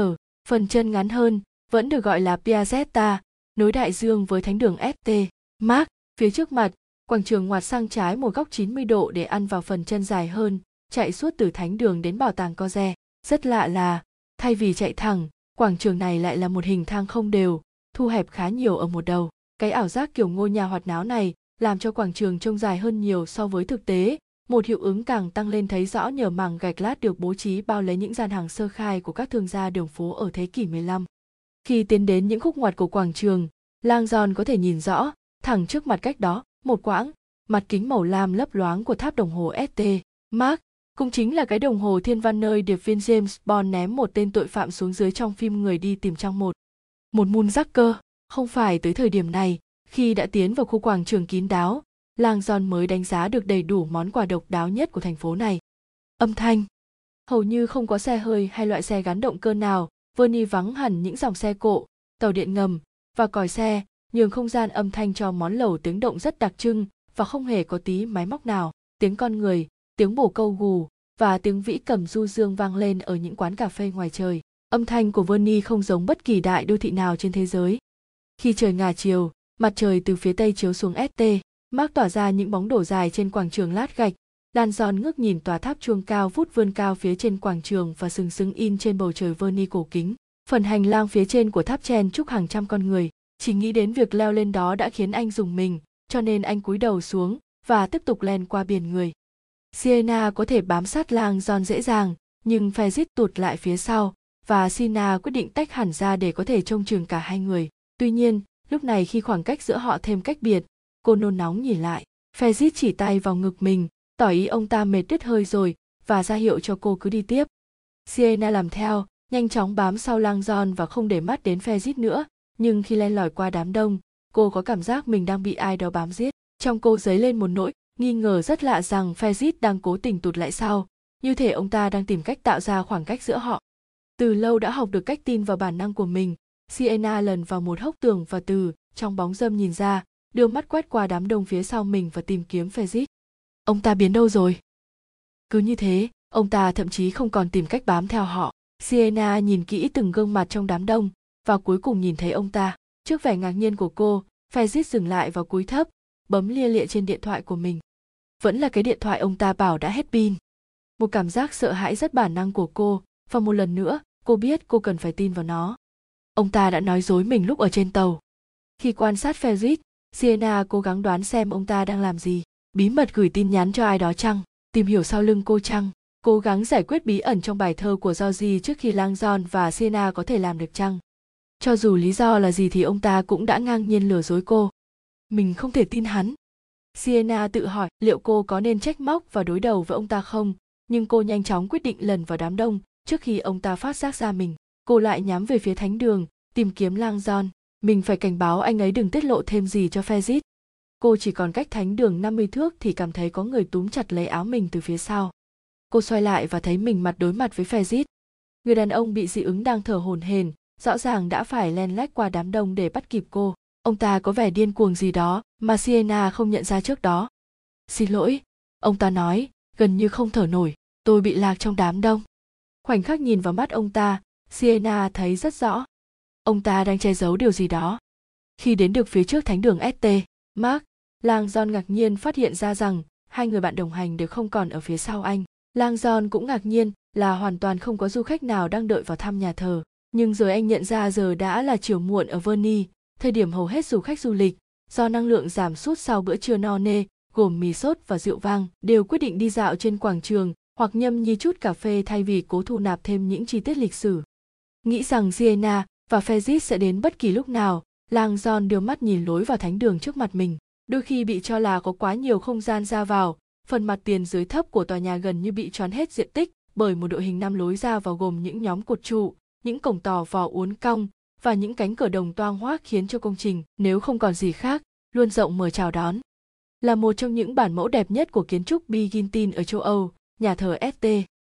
Phần chân ngắn hơn, vẫn được gọi là Piazzetta, nối đại dương với thánh đường St. Mark. Phía trước mặt, quảng trường ngoặt sang trái một góc 90 độ để ăn vào phần chân dài hơn, chạy suốt từ thánh đường đến bảo tàng Coze. Rất lạ là, thay vì chạy thẳng, quảng trường này lại là một hình thang không đều, thu hẹp khá nhiều ở một đầu. Cái ảo giác kiểu ngôi nhà hoạt náo này làm cho quảng trường trông dài hơn nhiều so với thực tế, một hiệu ứng càng tăng lên thấy rõ nhờ mảng gạch lát được bố trí bao lấy những gian hàng sơ khai của các thương gia đường phố ở thế kỷ 15. Khi tiến đến những khúc ngoặt của quảng trường, lang giòn có thể nhìn rõ, thẳng trước mặt cách đó, một quãng, mặt kính màu lam lấp loáng của tháp đồng hồ ST. Mark, cũng chính là cái đồng hồ thiên văn nơi điệp viên James Bond ném một tên tội phạm xuống dưới trong phim Người đi tìm trang một. Một moon cơ, không phải tới thời điểm này, khi đã tiến vào khu quảng trường kín đáo, lang giòn mới đánh giá được đầy đủ món quà độc đáo nhất của thành phố này. Âm thanh Hầu như không có xe hơi hay loại xe gắn động cơ nào, Verny vắng hẳn những dòng xe cộ, tàu điện ngầm và còi xe, nhường không gian âm thanh cho món lẩu tiếng động rất đặc trưng và không hề có tí máy móc nào. Tiếng con người, tiếng bổ câu gù và tiếng vĩ cầm du dương vang lên ở những quán cà phê ngoài trời. Âm thanh của Verny không giống bất kỳ đại đô thị nào trên thế giới. Khi trời ngả chiều, mặt trời từ phía tây chiếu xuống ST, Mark tỏa ra những bóng đổ dài trên quảng trường lát gạch. Lan giòn ngước nhìn tòa tháp chuông cao vút vươn cao phía trên quảng trường và sừng sững in trên bầu trời Verny cổ kính. Phần hành lang phía trên của tháp chen chúc hàng trăm con người. Chỉ nghĩ đến việc leo lên đó đã khiến anh dùng mình, cho nên anh cúi đầu xuống và tiếp tục len qua biển người. Sienna có thể bám sát lang giòn dễ dàng, nhưng Fezit tụt lại phía sau, và Sina quyết định tách hẳn ra để có thể trông chừng cả hai người. Tuy nhiên, lúc này khi khoảng cách giữa họ thêm cách biệt, cô nôn nóng nhìn lại Fezit chỉ tay vào ngực mình tỏ ý ông ta mệt đứt hơi rồi và ra hiệu cho cô cứ đi tiếp. Sienna làm theo, nhanh chóng bám sau lang giòn và không để mắt đến Fezit nữa. Nhưng khi len lỏi qua đám đông, cô có cảm giác mình đang bị ai đó bám giết. Trong cô dấy lên một nỗi nghi ngờ rất lạ rằng Fezit đang cố tình tụt lại sau. Như thể ông ta đang tìm cách tạo ra khoảng cách giữa họ. Từ lâu đã học được cách tin vào bản năng của mình sienna lần vào một hốc tường và từ trong bóng dâm nhìn ra, đưa mắt quét qua đám đông phía sau mình và tìm kiếm Fezit. Ông ta biến đâu rồi? Cứ như thế, ông ta thậm chí không còn tìm cách bám theo họ. Sienna nhìn kỹ từng gương mặt trong đám đông và cuối cùng nhìn thấy ông ta. Trước vẻ ngạc nhiên của cô, Fezit dừng lại và cúi thấp, bấm lia lịa trên điện thoại của mình. Vẫn là cái điện thoại ông ta bảo đã hết pin. Một cảm giác sợ hãi rất bản năng của cô, và một lần nữa, cô biết cô cần phải tin vào nó. Ông ta đã nói dối mình lúc ở trên tàu. Khi quan sát Fezit, Sienna cố gắng đoán xem ông ta đang làm gì, bí mật gửi tin nhắn cho ai đó chăng, tìm hiểu sau lưng cô chăng, cố gắng giải quyết bí ẩn trong bài thơ của Georgie trước khi Lang John và Sena có thể làm được chăng. Cho dù lý do là gì thì ông ta cũng đã ngang nhiên lừa dối cô. Mình không thể tin hắn. Sienna tự hỏi liệu cô có nên trách móc và đối đầu với ông ta không, nhưng cô nhanh chóng quyết định lần vào đám đông trước khi ông ta phát giác ra mình. Cô lại nhắm về phía thánh đường, tìm kiếm Lang John mình phải cảnh báo anh ấy đừng tiết lộ thêm gì cho Fezit. Cô chỉ còn cách thánh đường 50 thước thì cảm thấy có người túm chặt lấy áo mình từ phía sau. Cô xoay lại và thấy mình mặt đối mặt với Fezit. Người đàn ông bị dị ứng đang thở hổn hển, rõ ràng đã phải len lách qua đám đông để bắt kịp cô. Ông ta có vẻ điên cuồng gì đó mà Sienna không nhận ra trước đó. Xin lỗi, ông ta nói, gần như không thở nổi, tôi bị lạc trong đám đông. Khoảnh khắc nhìn vào mắt ông ta, Sienna thấy rất rõ, ông ta đang che giấu điều gì đó khi đến được phía trước thánh đường st mark lang john ngạc nhiên phát hiện ra rằng hai người bạn đồng hành đều không còn ở phía sau anh lang john cũng ngạc nhiên là hoàn toàn không có du khách nào đang đợi vào thăm nhà thờ nhưng rồi anh nhận ra giờ đã là chiều muộn ở Verney, thời điểm hầu hết du khách du lịch do năng lượng giảm sút sau bữa trưa no nê gồm mì sốt và rượu vang đều quyết định đi dạo trên quảng trường hoặc nhâm nhi chút cà phê thay vì cố thu nạp thêm những chi tiết lịch sử nghĩ rằng siena và Fezit sẽ đến bất kỳ lúc nào. Lang John đưa mắt nhìn lối vào thánh đường trước mặt mình. Đôi khi bị cho là có quá nhiều không gian ra vào, phần mặt tiền dưới thấp của tòa nhà gần như bị choán hết diện tích bởi một đội hình năm lối ra vào gồm những nhóm cột trụ, những cổng tò vò uốn cong và những cánh cửa đồng toang hoác khiến cho công trình, nếu không còn gì khác, luôn rộng mở chào đón. là một trong những bản mẫu đẹp nhất của kiến trúc Byzantine ở châu Âu. Nhà thờ St.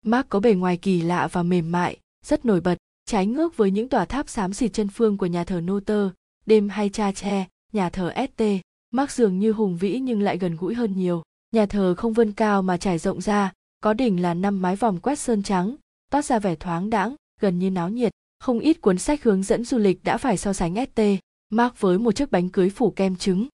Mark có bề ngoài kỳ lạ và mềm mại, rất nổi bật, trái ngược với những tòa tháp xám xịt chân phương của nhà thờ Notre, đêm hay cha tre, nhà thờ St. Mác dường như hùng vĩ nhưng lại gần gũi hơn nhiều. Nhà thờ không vươn cao mà trải rộng ra, có đỉnh là năm mái vòm quét sơn trắng, toát ra vẻ thoáng đãng, gần như náo nhiệt. Không ít cuốn sách hướng dẫn du lịch đã phải so sánh ST, Mark với một chiếc bánh cưới phủ kem trứng.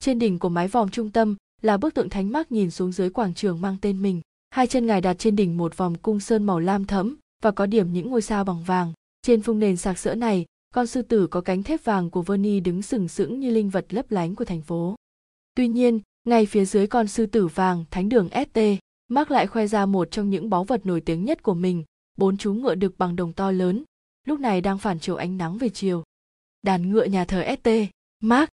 Trên đỉnh của mái vòm trung tâm là bức tượng thánh Mark nhìn xuống dưới quảng trường mang tên mình. Hai chân ngài đặt trên đỉnh một vòng cung sơn màu lam thẫm và có điểm những ngôi sao bằng vàng. Trên phung nền sạc sỡ này, con sư tử có cánh thép vàng của Verni đứng sừng sững như linh vật lấp lánh của thành phố. Tuy nhiên, ngay phía dưới con sư tử vàng thánh đường ST, Mark lại khoe ra một trong những báu vật nổi tiếng nhất của mình, bốn chú ngựa đực bằng đồng to lớn, lúc này đang phản chiếu ánh nắng về chiều. Đàn ngựa nhà thờ ST, Mark.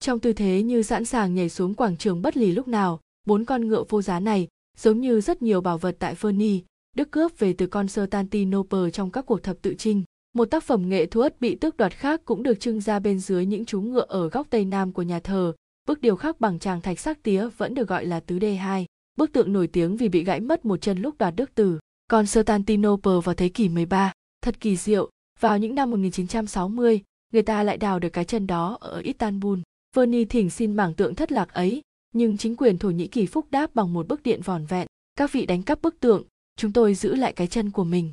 Trong tư thế như sẵn sàng nhảy xuống quảng trường bất lì lúc nào, bốn con ngựa vô giá này, giống như rất nhiều bảo vật tại Fernie, Đức cướp về từ con Constantinople trong các cuộc thập tự chinh. Một tác phẩm nghệ thuật bị tước đoạt khác cũng được trưng ra bên dưới những chú ngựa ở góc tây nam của nhà thờ. Bức điều khắc bằng tràng thạch sắc tía vẫn được gọi là tứ đê hai. Bức tượng nổi tiếng vì bị gãy mất một chân lúc đoạt đức tử. Constantinople vào thế kỷ 13, thật kỳ diệu, vào những năm 1960, người ta lại đào được cái chân đó ở Istanbul. Verni thỉnh xin mảng tượng thất lạc ấy, nhưng chính quyền Thổ Nhĩ Kỳ phúc đáp bằng một bức điện vòn vẹn. Các vị đánh cắp bức tượng, chúng tôi giữ lại cái chân của mình.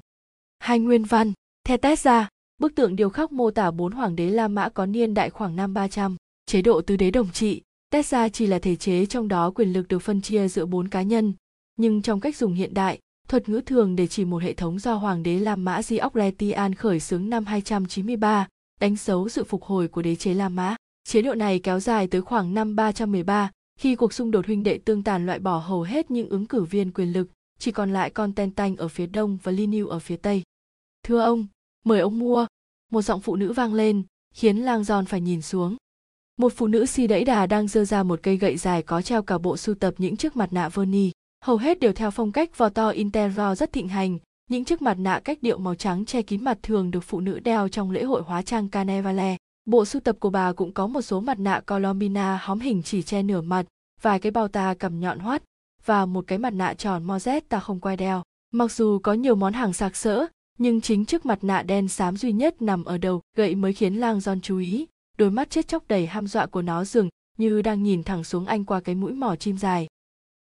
Hai nguyên văn, theo Tesla, bức tượng điêu khắc mô tả bốn hoàng đế La Mã có niên đại khoảng năm 300, chế độ tứ đế đồng trị. Tesla chỉ là thể chế trong đó quyền lực được phân chia giữa bốn cá nhân, nhưng trong cách dùng hiện đại, thuật ngữ thường để chỉ một hệ thống do hoàng đế La Mã Diocletian khởi xướng năm 293, đánh dấu sự phục hồi của đế chế La Mã. Chế độ này kéo dài tới khoảng năm 313, khi cuộc xung đột huynh đệ tương tàn loại bỏ hầu hết những ứng cử viên quyền lực, chỉ còn lại Constantine ở phía đông và Liniu ở phía tây. Thưa ông, mời ông mua. Một giọng phụ nữ vang lên, khiến lang giòn phải nhìn xuống. Một phụ nữ si đẫy đà đang giơ ra một cây gậy dài có treo cả bộ sưu tập những chiếc mặt nạ Verni. Hầu hết đều theo phong cách vò to interior rất thịnh hành, những chiếc mặt nạ cách điệu màu trắng che kín mặt thường được phụ nữ đeo trong lễ hội hóa trang Carnevale. Bộ sưu tập của bà cũng có một số mặt nạ Colombina hóm hình chỉ che nửa mặt, vài cái bao ta cầm nhọn hoắt và một cái mặt nạ tròn Mozet ta không quay đeo. Mặc dù có nhiều món hàng sạc sỡ, nhưng chính chiếc mặt nạ đen xám duy nhất nằm ở đầu gậy mới khiến lang Giòn chú ý. Đôi mắt chết chóc đầy ham dọa của nó dường như đang nhìn thẳng xuống anh qua cái mũi mỏ chim dài.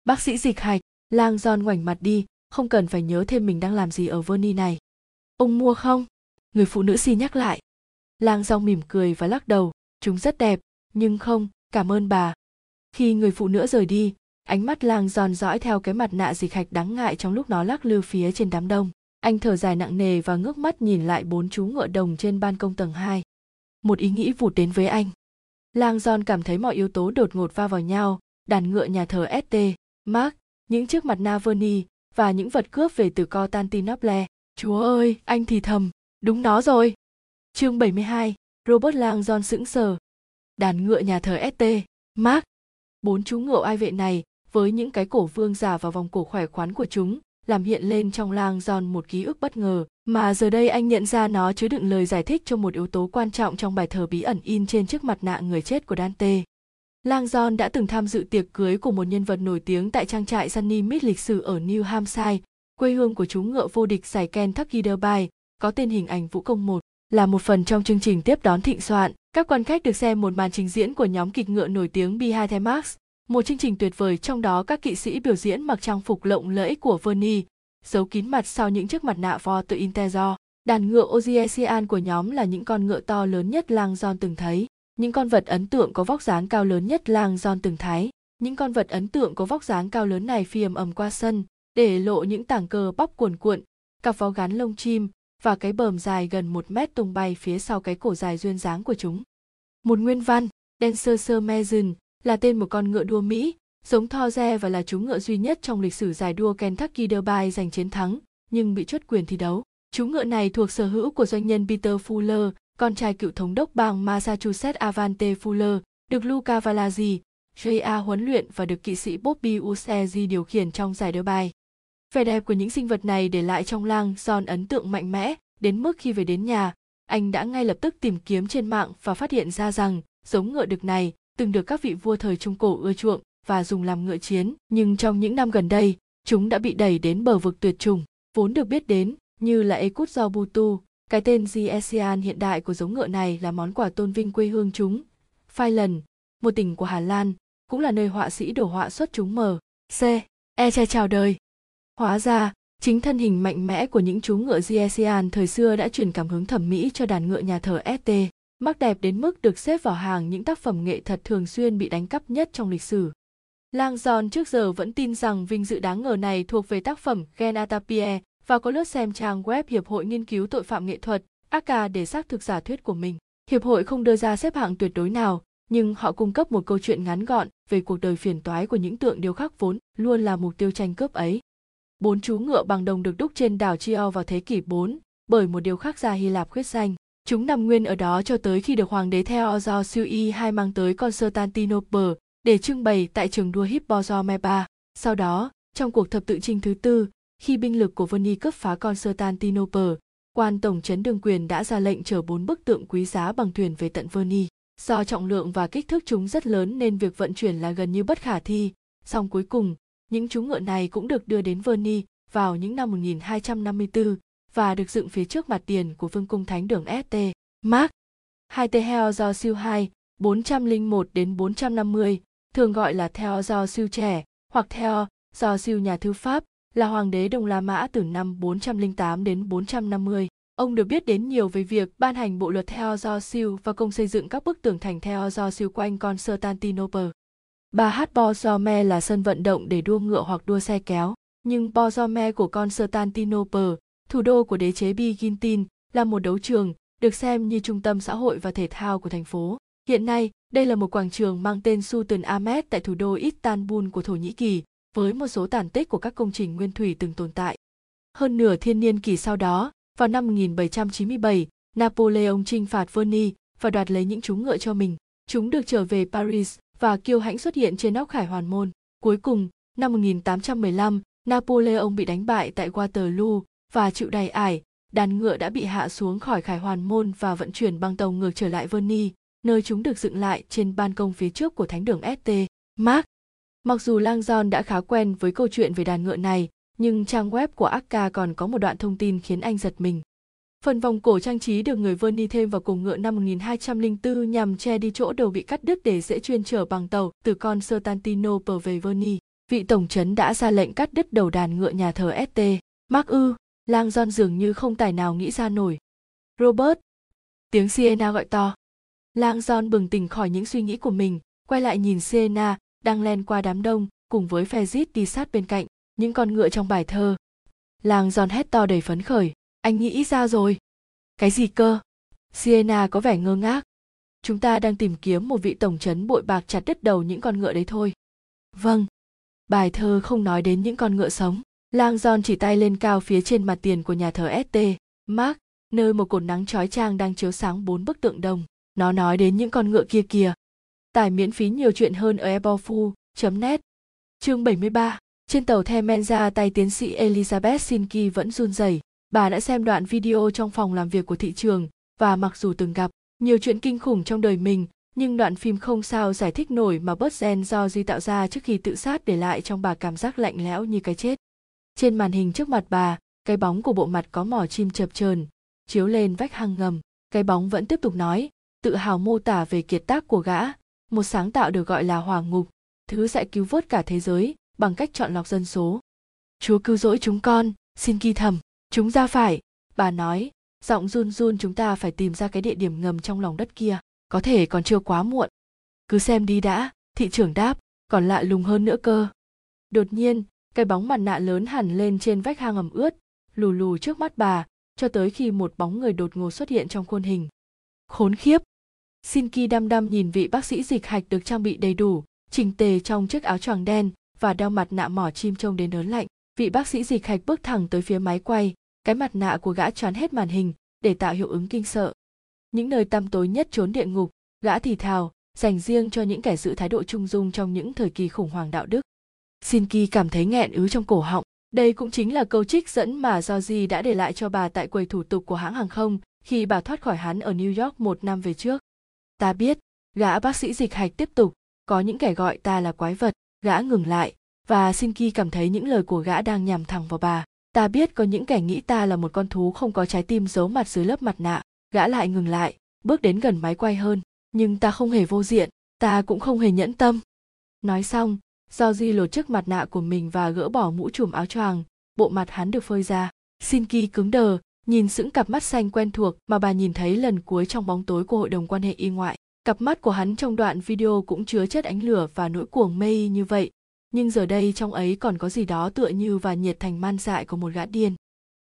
Bác sĩ dịch hạch, lang Giòn ngoảnh mặt đi, không cần phải nhớ thêm mình đang làm gì ở Verni này. Ông mua không? Người phụ nữ si nhắc lại. Lang John mỉm cười và lắc đầu, chúng rất đẹp, nhưng không, cảm ơn bà. Khi người phụ nữ rời đi, ánh mắt lang giòn dõi theo cái mặt nạ dịch hạch đáng ngại trong lúc nó lắc lư phía trên đám đông anh thở dài nặng nề và ngước mắt nhìn lại bốn chú ngựa đồng trên ban công tầng 2. Một ý nghĩ vụt đến với anh. Lang John cảm thấy mọi yếu tố đột ngột va vào nhau, đàn ngựa nhà thờ ST, Mark, những chiếc mặt Navoni và những vật cướp về từ Constantinople. Chúa ơi, anh thì thầm, đúng nó rồi. Chương 72, Robert Lang John sững sờ. Đàn ngựa nhà thờ ST, Mark. Bốn chú ngựa ai vệ này, với những cái cổ vương giả và vòng cổ khỏe khoắn của chúng, làm hiện lên trong lang giòn một ký ức bất ngờ mà giờ đây anh nhận ra nó chứa đựng lời giải thích cho một yếu tố quan trọng trong bài thờ bí ẩn in trên chiếc mặt nạ người chết của Dante. Lang John đã từng tham dự tiệc cưới của một nhân vật nổi tiếng tại trang trại Sunny Mead lịch sử ở New Hampshire, quê hương của chú ngựa vô địch giải Kentucky Derby, có tên hình ảnh vũ công một. Là một phần trong chương trình tiếp đón thịnh soạn, các quan khách được xem một màn trình diễn của nhóm kịch ngựa nổi tiếng Behind the Mask, một chương trình tuyệt vời trong đó các kỵ sĩ biểu diễn mặc trang phục lộng lẫy của Verni, giấu kín mặt sau những chiếc mặt nạ vo tự Intezo. Đàn ngựa Oziesian của nhóm là những con ngựa to lớn nhất lang John từng thấy. Những con vật ấn tượng có vóc dáng cao lớn nhất lang John từng thấy. Những con vật ấn tượng có vóc dáng cao lớn này phi ầm ầm qua sân, để lộ những tảng cờ bắp cuồn cuộn, cặp vó gắn lông chim và cái bờm dài gần một mét tung bay phía sau cái cổ dài duyên dáng của chúng. Một nguyên văn, Dancer Sir Mason, là tên một con ngựa đua Mỹ, giống Thorze và là chú ngựa duy nhất trong lịch sử giải đua Kentucky Derby giành chiến thắng, nhưng bị chốt quyền thi đấu. Chú ngựa này thuộc sở hữu của doanh nhân Peter Fuller, con trai cựu thống đốc bang Massachusetts Avante Fuller, được Luca Valazzi, J.A. huấn luyện và được kỵ sĩ Bobby Usezi điều khiển trong giải Derby. Vẻ đẹp của những sinh vật này để lại trong lang John ấn tượng mạnh mẽ, đến mức khi về đến nhà, anh đã ngay lập tức tìm kiếm trên mạng và phát hiện ra rằng giống ngựa đực này từng được các vị vua thời Trung Cổ ưa chuộng. và dùng làm ngựa chiến nhưng trong những năm gần đây chúng đã bị đẩy đến bờ vực tuyệt chủng vốn được biết đến như là Ekut do Butu, cái tên GSEAN hiện đại của giống ngựa này là món quà tôn vinh quê hương chúng. Phailand, một tỉnh của Hà Lan, cũng là nơi họa sĩ đổ họa xuất chúng mờ. C. E che chào đời. Hóa ra, chính thân hình mạnh mẽ của những chú ngựa GSEAN thời xưa đã truyền cảm hứng thẩm mỹ cho đàn ngựa nhà thờ ST. Mắc đẹp đến mức được xếp vào hàng những tác phẩm nghệ thuật thường xuyên bị đánh cắp nhất trong lịch sử. Lang Giòn trước giờ vẫn tin rằng vinh dự đáng ngờ này thuộc về tác phẩm Gen Atapie và có lướt xem trang web Hiệp hội Nghiên cứu Tội phạm Nghệ thuật, (ACA) để xác thực giả thuyết của mình. Hiệp hội không đưa ra xếp hạng tuyệt đối nào, nhưng họ cung cấp một câu chuyện ngắn gọn về cuộc đời phiền toái của những tượng điêu khắc vốn luôn là mục tiêu tranh cướp ấy. Bốn chú ngựa bằng đồng được đúc trên đảo Chio vào thế kỷ 4 bởi một điêu khắc gia Hy Lạp khuyết danh. Chúng nằm nguyên ở đó cho tới khi được hoàng đế Theodore Siu hai mang tới Constantinople để trưng bày tại trường đua Hippozomepa. Sau đó, trong cuộc thập tự chinh thứ tư, khi binh lực của Veni cướp phá Constantinople, quan tổng trấn đương quyền đã ra lệnh chở bốn bức tượng quý giá bằng thuyền về tận Veni. Do trọng lượng và kích thước chúng rất lớn nên việc vận chuyển là gần như bất khả thi, song cuối cùng, những chú ngựa này cũng được đưa đến Veni vào những năm 1254 và được dựng phía trước mặt tiền của vương cung thánh đường St. Mark. Hai tê heo do siêu 2, 401 đến 450, thường gọi là theo do siêu trẻ hoặc theo do siêu nhà thư pháp, là hoàng đế Đông La Mã từ năm 408 đến 450. Ông được biết đến nhiều về việc ban hành bộ luật theo do siêu và công xây dựng các bức tường thành theo do siêu quanh Constantinople. Bà hát Bozome là sân vận động để đua ngựa hoặc đua xe kéo, nhưng Bozome của Constantinople, thủ đô của đế chế Byzantine, là một đấu trường, được xem như trung tâm xã hội và thể thao của thành phố. Hiện nay, đây là một quảng trường mang tên Sultan Ahmed tại thủ đô Istanbul của Thổ Nhĩ Kỳ, với một số tàn tích của các công trình nguyên thủy từng tồn tại. Hơn nửa thiên niên kỷ sau đó, vào năm 1797, Napoleon chinh phạt Verny và đoạt lấy những chú ngựa cho mình. Chúng được trở về Paris và kiêu hãnh xuất hiện trên nóc khải hoàn môn. Cuối cùng, năm 1815, Napoleon bị đánh bại tại Waterloo và chịu đầy ải, đàn ngựa đã bị hạ xuống khỏi khải hoàn môn và vận chuyển bằng tàu ngược trở lại Verni, nơi chúng được dựng lại trên ban công phía trước của thánh đường St. Mark. Mặc dù Lang John đã khá quen với câu chuyện về đàn ngựa này, nhưng trang web của Akka còn có một đoạn thông tin khiến anh giật mình. Phần vòng cổ trang trí được người Verni thêm vào cùng ngựa năm 1204 nhằm che đi chỗ đầu bị cắt đứt để dễ chuyên trở bằng tàu từ Constantinople về Verni. Vị tổng trấn đã ra lệnh cắt đứt đầu đàn ngựa nhà thờ St. Mark ư, Lang John dường như không tài nào nghĩ ra nổi. Robert! Tiếng Sienna gọi to. Lang John bừng tỉnh khỏi những suy nghĩ của mình, quay lại nhìn Sienna, đang len qua đám đông cùng với Fezit đi sát bên cạnh những con ngựa trong bài thơ Lang giòn hét to đầy phấn khởi anh nghĩ ra rồi cái gì cơ Sienna có vẻ ngơ ngác chúng ta đang tìm kiếm một vị tổng trấn bội bạc chặt đứt đầu những con ngựa đấy thôi vâng bài thơ không nói đến những con ngựa sống lang giòn chỉ tay lên cao phía trên mặt tiền của nhà thờ st mark nơi một cột nắng chói chang đang chiếu sáng bốn bức tượng đồng nó nói đến những con ngựa kia kìa Tải miễn phí nhiều chuyện hơn ở ebofu.net. Chương 73 Trên tàu The Menza tay tiến sĩ Elizabeth Sinki vẫn run rẩy. Bà đã xem đoạn video trong phòng làm việc của thị trường và mặc dù từng gặp nhiều chuyện kinh khủng trong đời mình, nhưng đoạn phim không sao giải thích nổi mà bớt gen do Di tạo ra trước khi tự sát để lại trong bà cảm giác lạnh lẽo như cái chết. Trên màn hình trước mặt bà, cái bóng của bộ mặt có mỏ chim chập chờn chiếu lên vách hang ngầm. Cái bóng vẫn tiếp tục nói, tự hào mô tả về kiệt tác của gã, một sáng tạo được gọi là hỏa ngục. Thứ sẽ cứu vớt cả thế giới bằng cách chọn lọc dân số. Chúa cứu rỗi chúng con xin ghi thầm chúng ra phải. Bà nói giọng run run chúng ta phải tìm ra cái địa điểm ngầm trong lòng đất kia có thể còn chưa quá muộn. Cứ xem đi đã thị trưởng đáp còn lạ lùng hơn nữa cơ. Đột nhiên cái bóng mặt nạ lớn hẳn lên trên vách hang ẩm ướt lù lù trước mắt bà cho tới khi một bóng người đột ngột xuất hiện trong khuôn hình khốn khiếp Shinki đăm đăm nhìn vị bác sĩ dịch hạch được trang bị đầy đủ, chỉnh tề trong chiếc áo choàng đen và đeo mặt nạ mỏ chim trông đến ớn lạnh. Vị bác sĩ dịch hạch bước thẳng tới phía máy quay, cái mặt nạ của gã choán hết màn hình để tạo hiệu ứng kinh sợ. Những nơi tăm tối nhất trốn địa ngục, gã thì thào, dành riêng cho những kẻ giữ thái độ trung dung trong những thời kỳ khủng hoảng đạo đức. Shinki cảm thấy nghẹn ứ trong cổ họng. Đây cũng chính là câu trích dẫn mà Georgie đã để lại cho bà tại quầy thủ tục của hãng hàng không khi bà thoát khỏi hắn ở New York một năm về trước ta biết gã bác sĩ dịch hạch tiếp tục có những kẻ gọi ta là quái vật gã ngừng lại và Shinki cảm thấy những lời của gã đang nhằm thẳng vào bà. Ta biết có những kẻ nghĩ ta là một con thú không có trái tim giấu mặt dưới lớp mặt nạ. Gã lại ngừng lại, bước đến gần máy quay hơn. Nhưng ta không hề vô diện, ta cũng không hề nhẫn tâm. Nói xong, do di lột chiếc mặt nạ của mình và gỡ bỏ mũ trùm áo choàng, bộ mặt hắn được phơi ra. Shinki cứng đờ, nhìn sững cặp mắt xanh quen thuộc mà bà nhìn thấy lần cuối trong bóng tối của hội đồng quan hệ y ngoại. Cặp mắt của hắn trong đoạn video cũng chứa chất ánh lửa và nỗi cuồng mê như vậy, nhưng giờ đây trong ấy còn có gì đó tựa như và nhiệt thành man dại của một gã điên.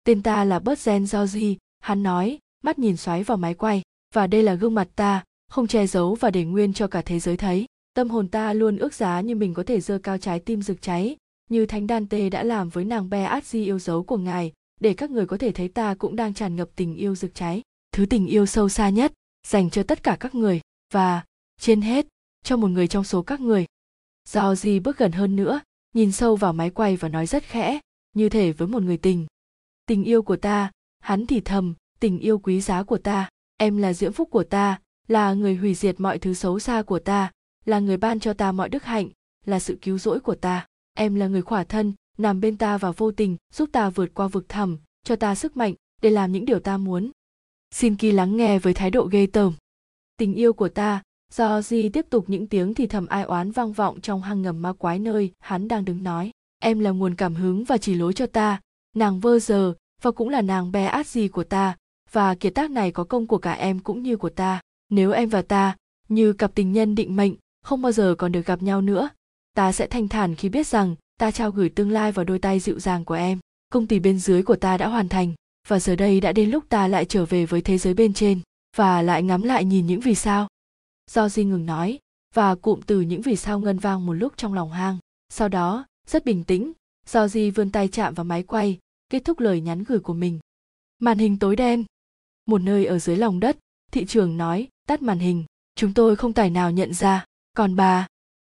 Tên ta là bớt Gen Georgie, hắn nói, mắt nhìn xoáy vào máy quay, và đây là gương mặt ta, không che giấu và để nguyên cho cả thế giới thấy. Tâm hồn ta luôn ước giá như mình có thể dơ cao trái tim rực cháy, như Thánh Dante đã làm với nàng Be Adji yêu dấu của ngài, để các người có thể thấy ta cũng đang tràn ngập tình yêu rực cháy, thứ tình yêu sâu xa nhất, dành cho tất cả các người, và, trên hết, cho một người trong số các người. Do Di bước gần hơn nữa, nhìn sâu vào máy quay và nói rất khẽ, như thể với một người tình. Tình yêu của ta, hắn thì thầm, tình yêu quý giá của ta, em là diễm phúc của ta, là người hủy diệt mọi thứ xấu xa của ta, là người ban cho ta mọi đức hạnh, là sự cứu rỗi của ta. Em là người khỏa thân, nằm bên ta và vô tình giúp ta vượt qua vực thẳm, cho ta sức mạnh để làm những điều ta muốn. Xin kỳ lắng nghe với thái độ ghê tởm. Tình yêu của ta, do di tiếp tục những tiếng thì thầm ai oán vang vọng trong hang ngầm ma quái nơi hắn đang đứng nói em là nguồn cảm hứng và chỉ lối cho ta nàng vơ giờ và cũng là nàng bé át gì của ta và kiệt tác này có công của cả em cũng như của ta nếu em và ta như cặp tình nhân định mệnh không bao giờ còn được gặp nhau nữa. Ta sẽ thanh thản khi biết rằng, ta trao gửi tương lai vào đôi tay dịu dàng của em. Công ty bên dưới của ta đã hoàn thành, và giờ đây đã đến lúc ta lại trở về với thế giới bên trên, và lại ngắm lại nhìn những vì sao. Do di ngừng nói, và cụm từ những vì sao ngân vang một lúc trong lòng hang. Sau đó, rất bình tĩnh, do di vươn tay chạm vào máy quay, kết thúc lời nhắn gửi của mình. Màn hình tối đen. Một nơi ở dưới lòng đất, thị trường nói, tắt màn hình, chúng tôi không tài nào nhận ra còn bà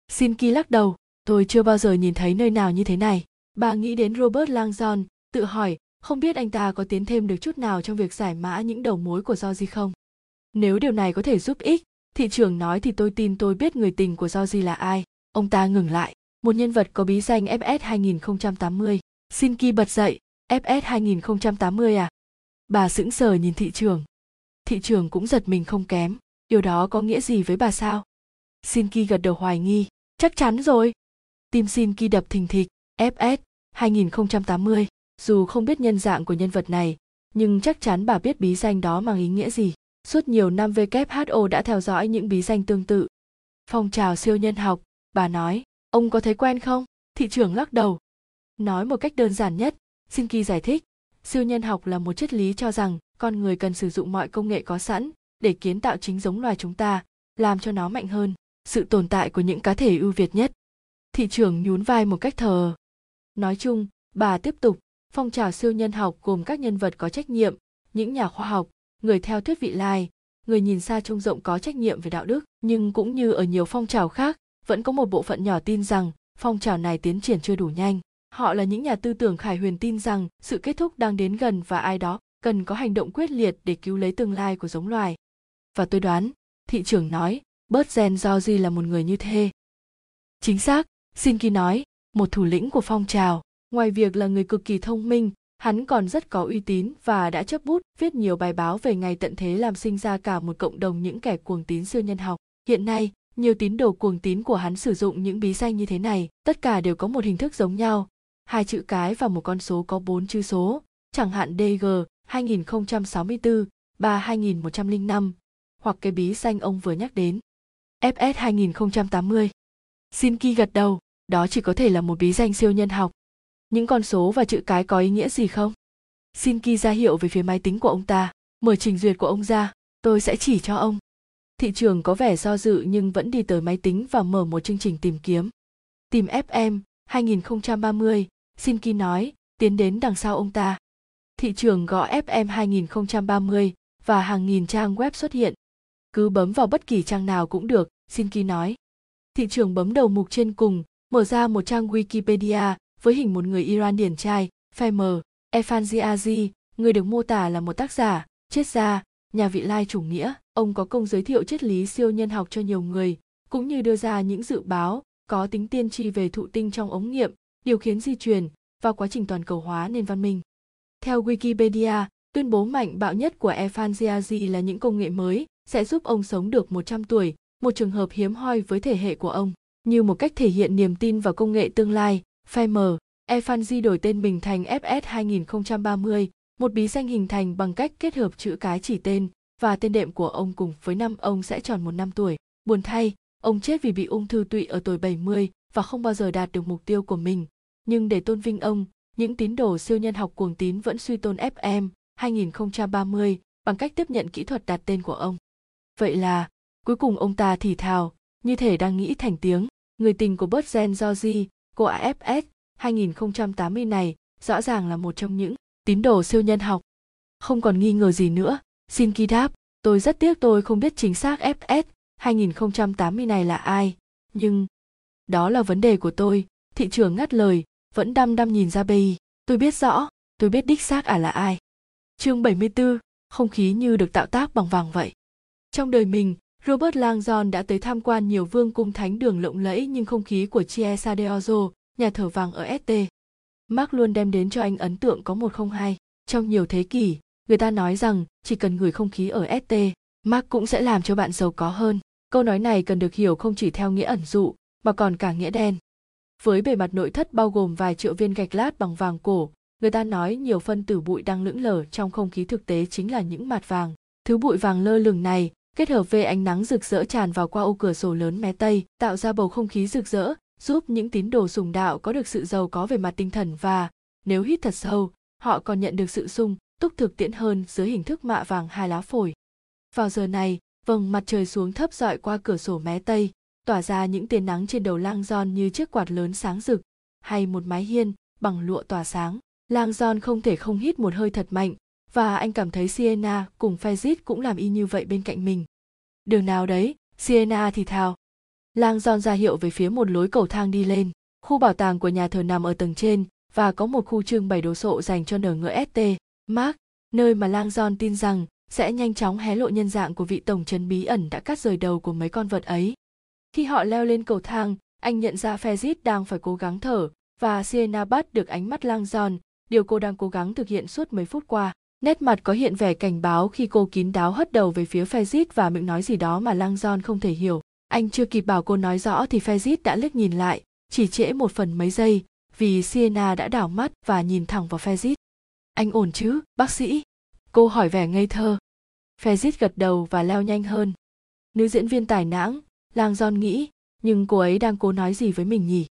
xin ki lắc đầu tôi chưa bao giờ nhìn thấy nơi nào như thế này bà nghĩ đến robert langdon tự hỏi không biết anh ta có tiến thêm được chút nào trong việc giải mã những đầu mối của Georgie không? Nếu điều này có thể giúp ích, thị trường nói thì tôi tin tôi biết người tình của Georgie là ai. Ông ta ngừng lại. Một nhân vật có bí danh FS 2080. Shinki bật dậy. FS 2080 à? Bà sững sờ nhìn thị trường. Thị trường cũng giật mình không kém. Điều đó có nghĩa gì với bà sao? Xin ki gật đầu hoài nghi. Chắc chắn rồi. Tim Xin ki đập thình thịch. FS 2080. Dù không biết nhân dạng của nhân vật này, nhưng chắc chắn bà biết bí danh đó mang ý nghĩa gì. Suốt nhiều năm WHO đã theo dõi những bí danh tương tự. Phong trào siêu nhân học, bà nói, ông có thấy quen không? Thị trưởng lắc đầu. Nói một cách đơn giản nhất, Xin ki giải thích, siêu nhân học là một triết lý cho rằng con người cần sử dụng mọi công nghệ có sẵn để kiến tạo chính giống loài chúng ta, làm cho nó mạnh hơn, sự tồn tại của những cá thể ưu việt nhất. Thị trường nhún vai một cách thờ. Nói chung, bà tiếp tục, phong trào siêu nhân học gồm các nhân vật có trách nhiệm, những nhà khoa học, người theo thuyết vị lai, người nhìn xa trông rộng có trách nhiệm về đạo đức, nhưng cũng như ở nhiều phong trào khác, vẫn có một bộ phận nhỏ tin rằng phong trào này tiến triển chưa đủ nhanh. Họ là những nhà tư tưởng khải huyền tin rằng sự kết thúc đang đến gần và ai đó cần có hành động quyết liệt để cứu lấy tương lai của giống loài. Và tôi đoán, thị trưởng nói, bớt Gen Georgie là một người như thế. Chính xác, Shinki nói, một thủ lĩnh của phong trào, ngoài việc là người cực kỳ thông minh hắn còn rất có uy tín và đã chấp bút viết nhiều bài báo về ngày tận thế làm sinh ra cả một cộng đồng những kẻ cuồng tín siêu nhân học. Hiện nay, nhiều tín đồ cuồng tín của hắn sử dụng những bí danh như thế này, tất cả đều có một hình thức giống nhau, hai chữ cái và một con số có bốn chữ số, chẳng hạn DG 2064, 3 2105, hoặc cái bí danh ông vừa nhắc đến. FS 2080. Shinki gật đầu, đó chỉ có thể là một bí danh siêu nhân học. Những con số và chữ cái có ý nghĩa gì không? Xin ki ra hiệu về phía máy tính của ông ta mở trình duyệt của ông ra tôi sẽ chỉ cho ông. Thị trường có vẻ do dự nhưng vẫn đi tới máy tính và mở một chương trình tìm kiếm. Tìm fm 2030 xin ki nói tiến đến đằng sau ông ta. Thị trường gõ fm 2030 và hàng nghìn trang web xuất hiện cứ bấm vào bất kỳ trang nào cũng được xin ki nói thị trường bấm đầu mục trên cùng mở ra một trang wikipedia với hình một người Iran điển trai, Femer, Efanziazi, người được mô tả là một tác giả, triết gia, nhà vị lai chủ nghĩa. Ông có công giới thiệu triết lý siêu nhân học cho nhiều người, cũng như đưa ra những dự báo, có tính tiên tri về thụ tinh trong ống nghiệm, điều khiến di truyền và quá trình toàn cầu hóa nền văn minh. Theo Wikipedia, tuyên bố mạnh bạo nhất của Efanziazi là những công nghệ mới sẽ giúp ông sống được 100 tuổi, một trường hợp hiếm hoi với thể hệ của ông. Như một cách thể hiện niềm tin vào công nghệ tương lai, Famer, Efanzi đổi tên mình thành FS 2030, một bí danh hình thành bằng cách kết hợp chữ cái chỉ tên và tên đệm của ông cùng với năm ông sẽ tròn một năm tuổi. Buồn thay, ông chết vì bị ung thư tụy ở tuổi 70 và không bao giờ đạt được mục tiêu của mình. Nhưng để tôn vinh ông, những tín đồ siêu nhân học cuồng tín vẫn suy tôn FM 2030 bằng cách tiếp nhận kỹ thuật đặt tên của ông. Vậy là, cuối cùng ông ta thì thào, như thể đang nghĩ thành tiếng, người tình của bớt Gen Georgie, cô AFS 2080 này rõ ràng là một trong những tín đồ siêu nhân học. Không còn nghi ngờ gì nữa, xin ký đáp, tôi rất tiếc tôi không biết chính xác FS 2080 này là ai, nhưng đó là vấn đề của tôi, thị trường ngắt lời, vẫn đăm đăm nhìn ra BI. Tôi biết rõ, tôi biết đích xác à là ai. Chương 74, không khí như được tạo tác bằng vàng vậy. Trong đời mình, Robert Langdon đã tới tham quan nhiều vương cung thánh đường lộng lẫy nhưng không khí của Chiesa de Ozo, nhà thờ vàng ở ST. Mark luôn đem đến cho anh ấn tượng có một không hai. Trong nhiều thế kỷ, người ta nói rằng chỉ cần gửi không khí ở ST, Mark cũng sẽ làm cho bạn giàu có hơn. Câu nói này cần được hiểu không chỉ theo nghĩa ẩn dụ, mà còn cả nghĩa đen. Với bề mặt nội thất bao gồm vài triệu viên gạch lát bằng vàng cổ, người ta nói nhiều phân tử bụi đang lững lờ trong không khí thực tế chính là những mạt vàng. Thứ bụi vàng lơ lửng này kết hợp với ánh nắng rực rỡ tràn vào qua ô cửa sổ lớn mé tây, tạo ra bầu không khí rực rỡ, giúp những tín đồ sùng đạo có được sự giàu có về mặt tinh thần và, nếu hít thật sâu, họ còn nhận được sự sung, túc thực tiễn hơn dưới hình thức mạ vàng hai lá phổi. Vào giờ này, vầng mặt trời xuống thấp dọi qua cửa sổ mé tây, tỏa ra những tia nắng trên đầu lang giòn như chiếc quạt lớn sáng rực, hay một mái hiên bằng lụa tỏa sáng. Lang giòn không thể không hít một hơi thật mạnh, và anh cảm thấy Sienna cùng Fezit cũng làm y như vậy bên cạnh mình. Đường nào đấy, Sienna thì thào. Lang giòn ra hiệu về phía một lối cầu thang đi lên. Khu bảo tàng của nhà thờ nằm ở tầng trên và có một khu trưng bày đồ sộ dành cho nở ngựa ST, Mark, nơi mà Lang giòn tin rằng sẽ nhanh chóng hé lộ nhân dạng của vị tổng trấn bí ẩn đã cắt rời đầu của mấy con vật ấy. Khi họ leo lên cầu thang, anh nhận ra Fezit đang phải cố gắng thở và Sienna bắt được ánh mắt lang giòn, điều cô đang cố gắng thực hiện suốt mấy phút qua. Nét mặt có hiện vẻ cảnh báo khi cô kín đáo hất đầu về phía Fezit và miệng nói gì đó mà lang giòn không thể hiểu. Anh chưa kịp bảo cô nói rõ thì Fezit đã liếc nhìn lại, chỉ trễ một phần mấy giây, vì Sienna đã đảo mắt và nhìn thẳng vào Fezit. Anh ổn chứ, bác sĩ? Cô hỏi vẻ ngây thơ. Fezit gật đầu và leo nhanh hơn. Nữ diễn viên tài nãng, lang John nghĩ, nhưng cô ấy đang cố nói gì với mình nhỉ?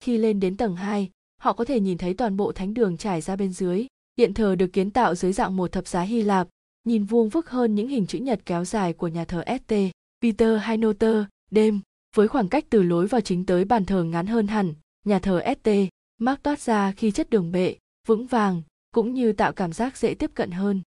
Khi lên đến tầng 2, họ có thể nhìn thấy toàn bộ thánh đường trải ra bên dưới. Điện thờ được kiến tạo dưới dạng một thập giá Hy Lạp, nhìn vuông vức hơn những hình chữ nhật kéo dài của nhà thờ St. Peter hay Noter, đêm, với khoảng cách từ lối vào chính tới bàn thờ ngắn hơn hẳn, nhà thờ St. Mark toát ra khi chất đường bệ, vững vàng, cũng như tạo cảm giác dễ tiếp cận hơn.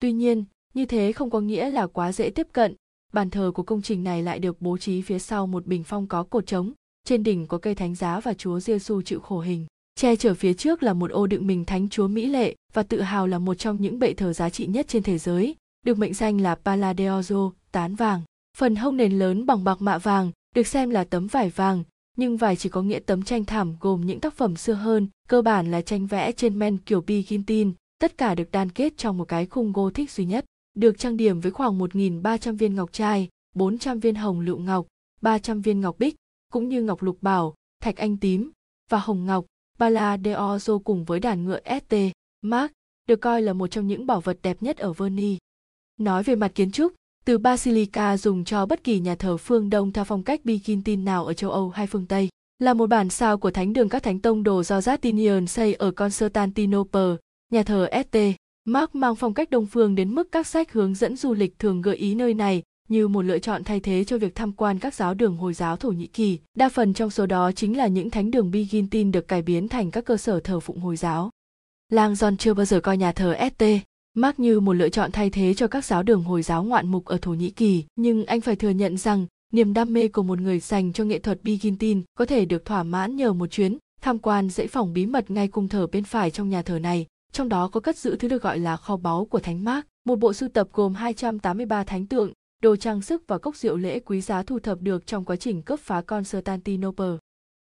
Tuy nhiên, như thế không có nghĩa là quá dễ tiếp cận, bàn thờ của công trình này lại được bố trí phía sau một bình phong có cột trống, trên đỉnh có cây thánh giá và Chúa Giêsu chịu khổ hình. Che chở phía trước là một ô đựng mình thánh Chúa Mỹ Lệ và tự hào là một trong những bệ thờ giá trị nhất trên thế giới, được mệnh danh là Palladeozo, tán vàng. Phần hông nền lớn bằng bạc mạ vàng, được xem là tấm vải vàng, nhưng vải chỉ có nghĩa tấm tranh thảm gồm những tác phẩm xưa hơn, cơ bản là tranh vẽ trên men kiểu Byzantine, tất cả được đan kết trong một cái khung Gothic duy nhất được trang điểm với khoảng 1.300 viên ngọc trai, 400 viên hồng lựu ngọc, 300 viên ngọc bích, cũng như ngọc lục bảo, thạch anh tím và hồng ngọc, Bala de Oso cùng với đàn ngựa ST, Mark, được coi là một trong những bảo vật đẹp nhất ở Verni. Nói về mặt kiến trúc, từ Basilica dùng cho bất kỳ nhà thờ phương Đông theo phong cách Byzantine nào ở châu Âu hay phương Tây, là một bản sao của thánh đường các thánh tông đồ do Justinian xây ở Constantinople, nhà thờ ST. Mark mang phong cách đông phương đến mức các sách hướng dẫn du lịch thường gợi ý nơi này như một lựa chọn thay thế cho việc tham quan các giáo đường Hồi giáo Thổ Nhĩ Kỳ. Đa phần trong số đó chính là những thánh đường Byzantine được cải biến thành các cơ sở thờ phụng Hồi giáo. Lang John chưa bao giờ coi nhà thờ ST Mark như một lựa chọn thay thế cho các giáo đường Hồi giáo ngoạn mục ở Thổ Nhĩ Kỳ, nhưng anh phải thừa nhận rằng niềm đam mê của một người dành cho nghệ thuật Byzantine có thể được thỏa mãn nhờ một chuyến tham quan dãy phòng bí mật ngay cung thờ bên phải trong nhà thờ này, trong đó có cất giữ thứ được gọi là kho báu của Thánh Mark, một bộ sưu tập gồm 283 thánh tượng, đồ trang sức và cốc rượu lễ quý giá thu thập được trong quá trình cướp phá Constantinople.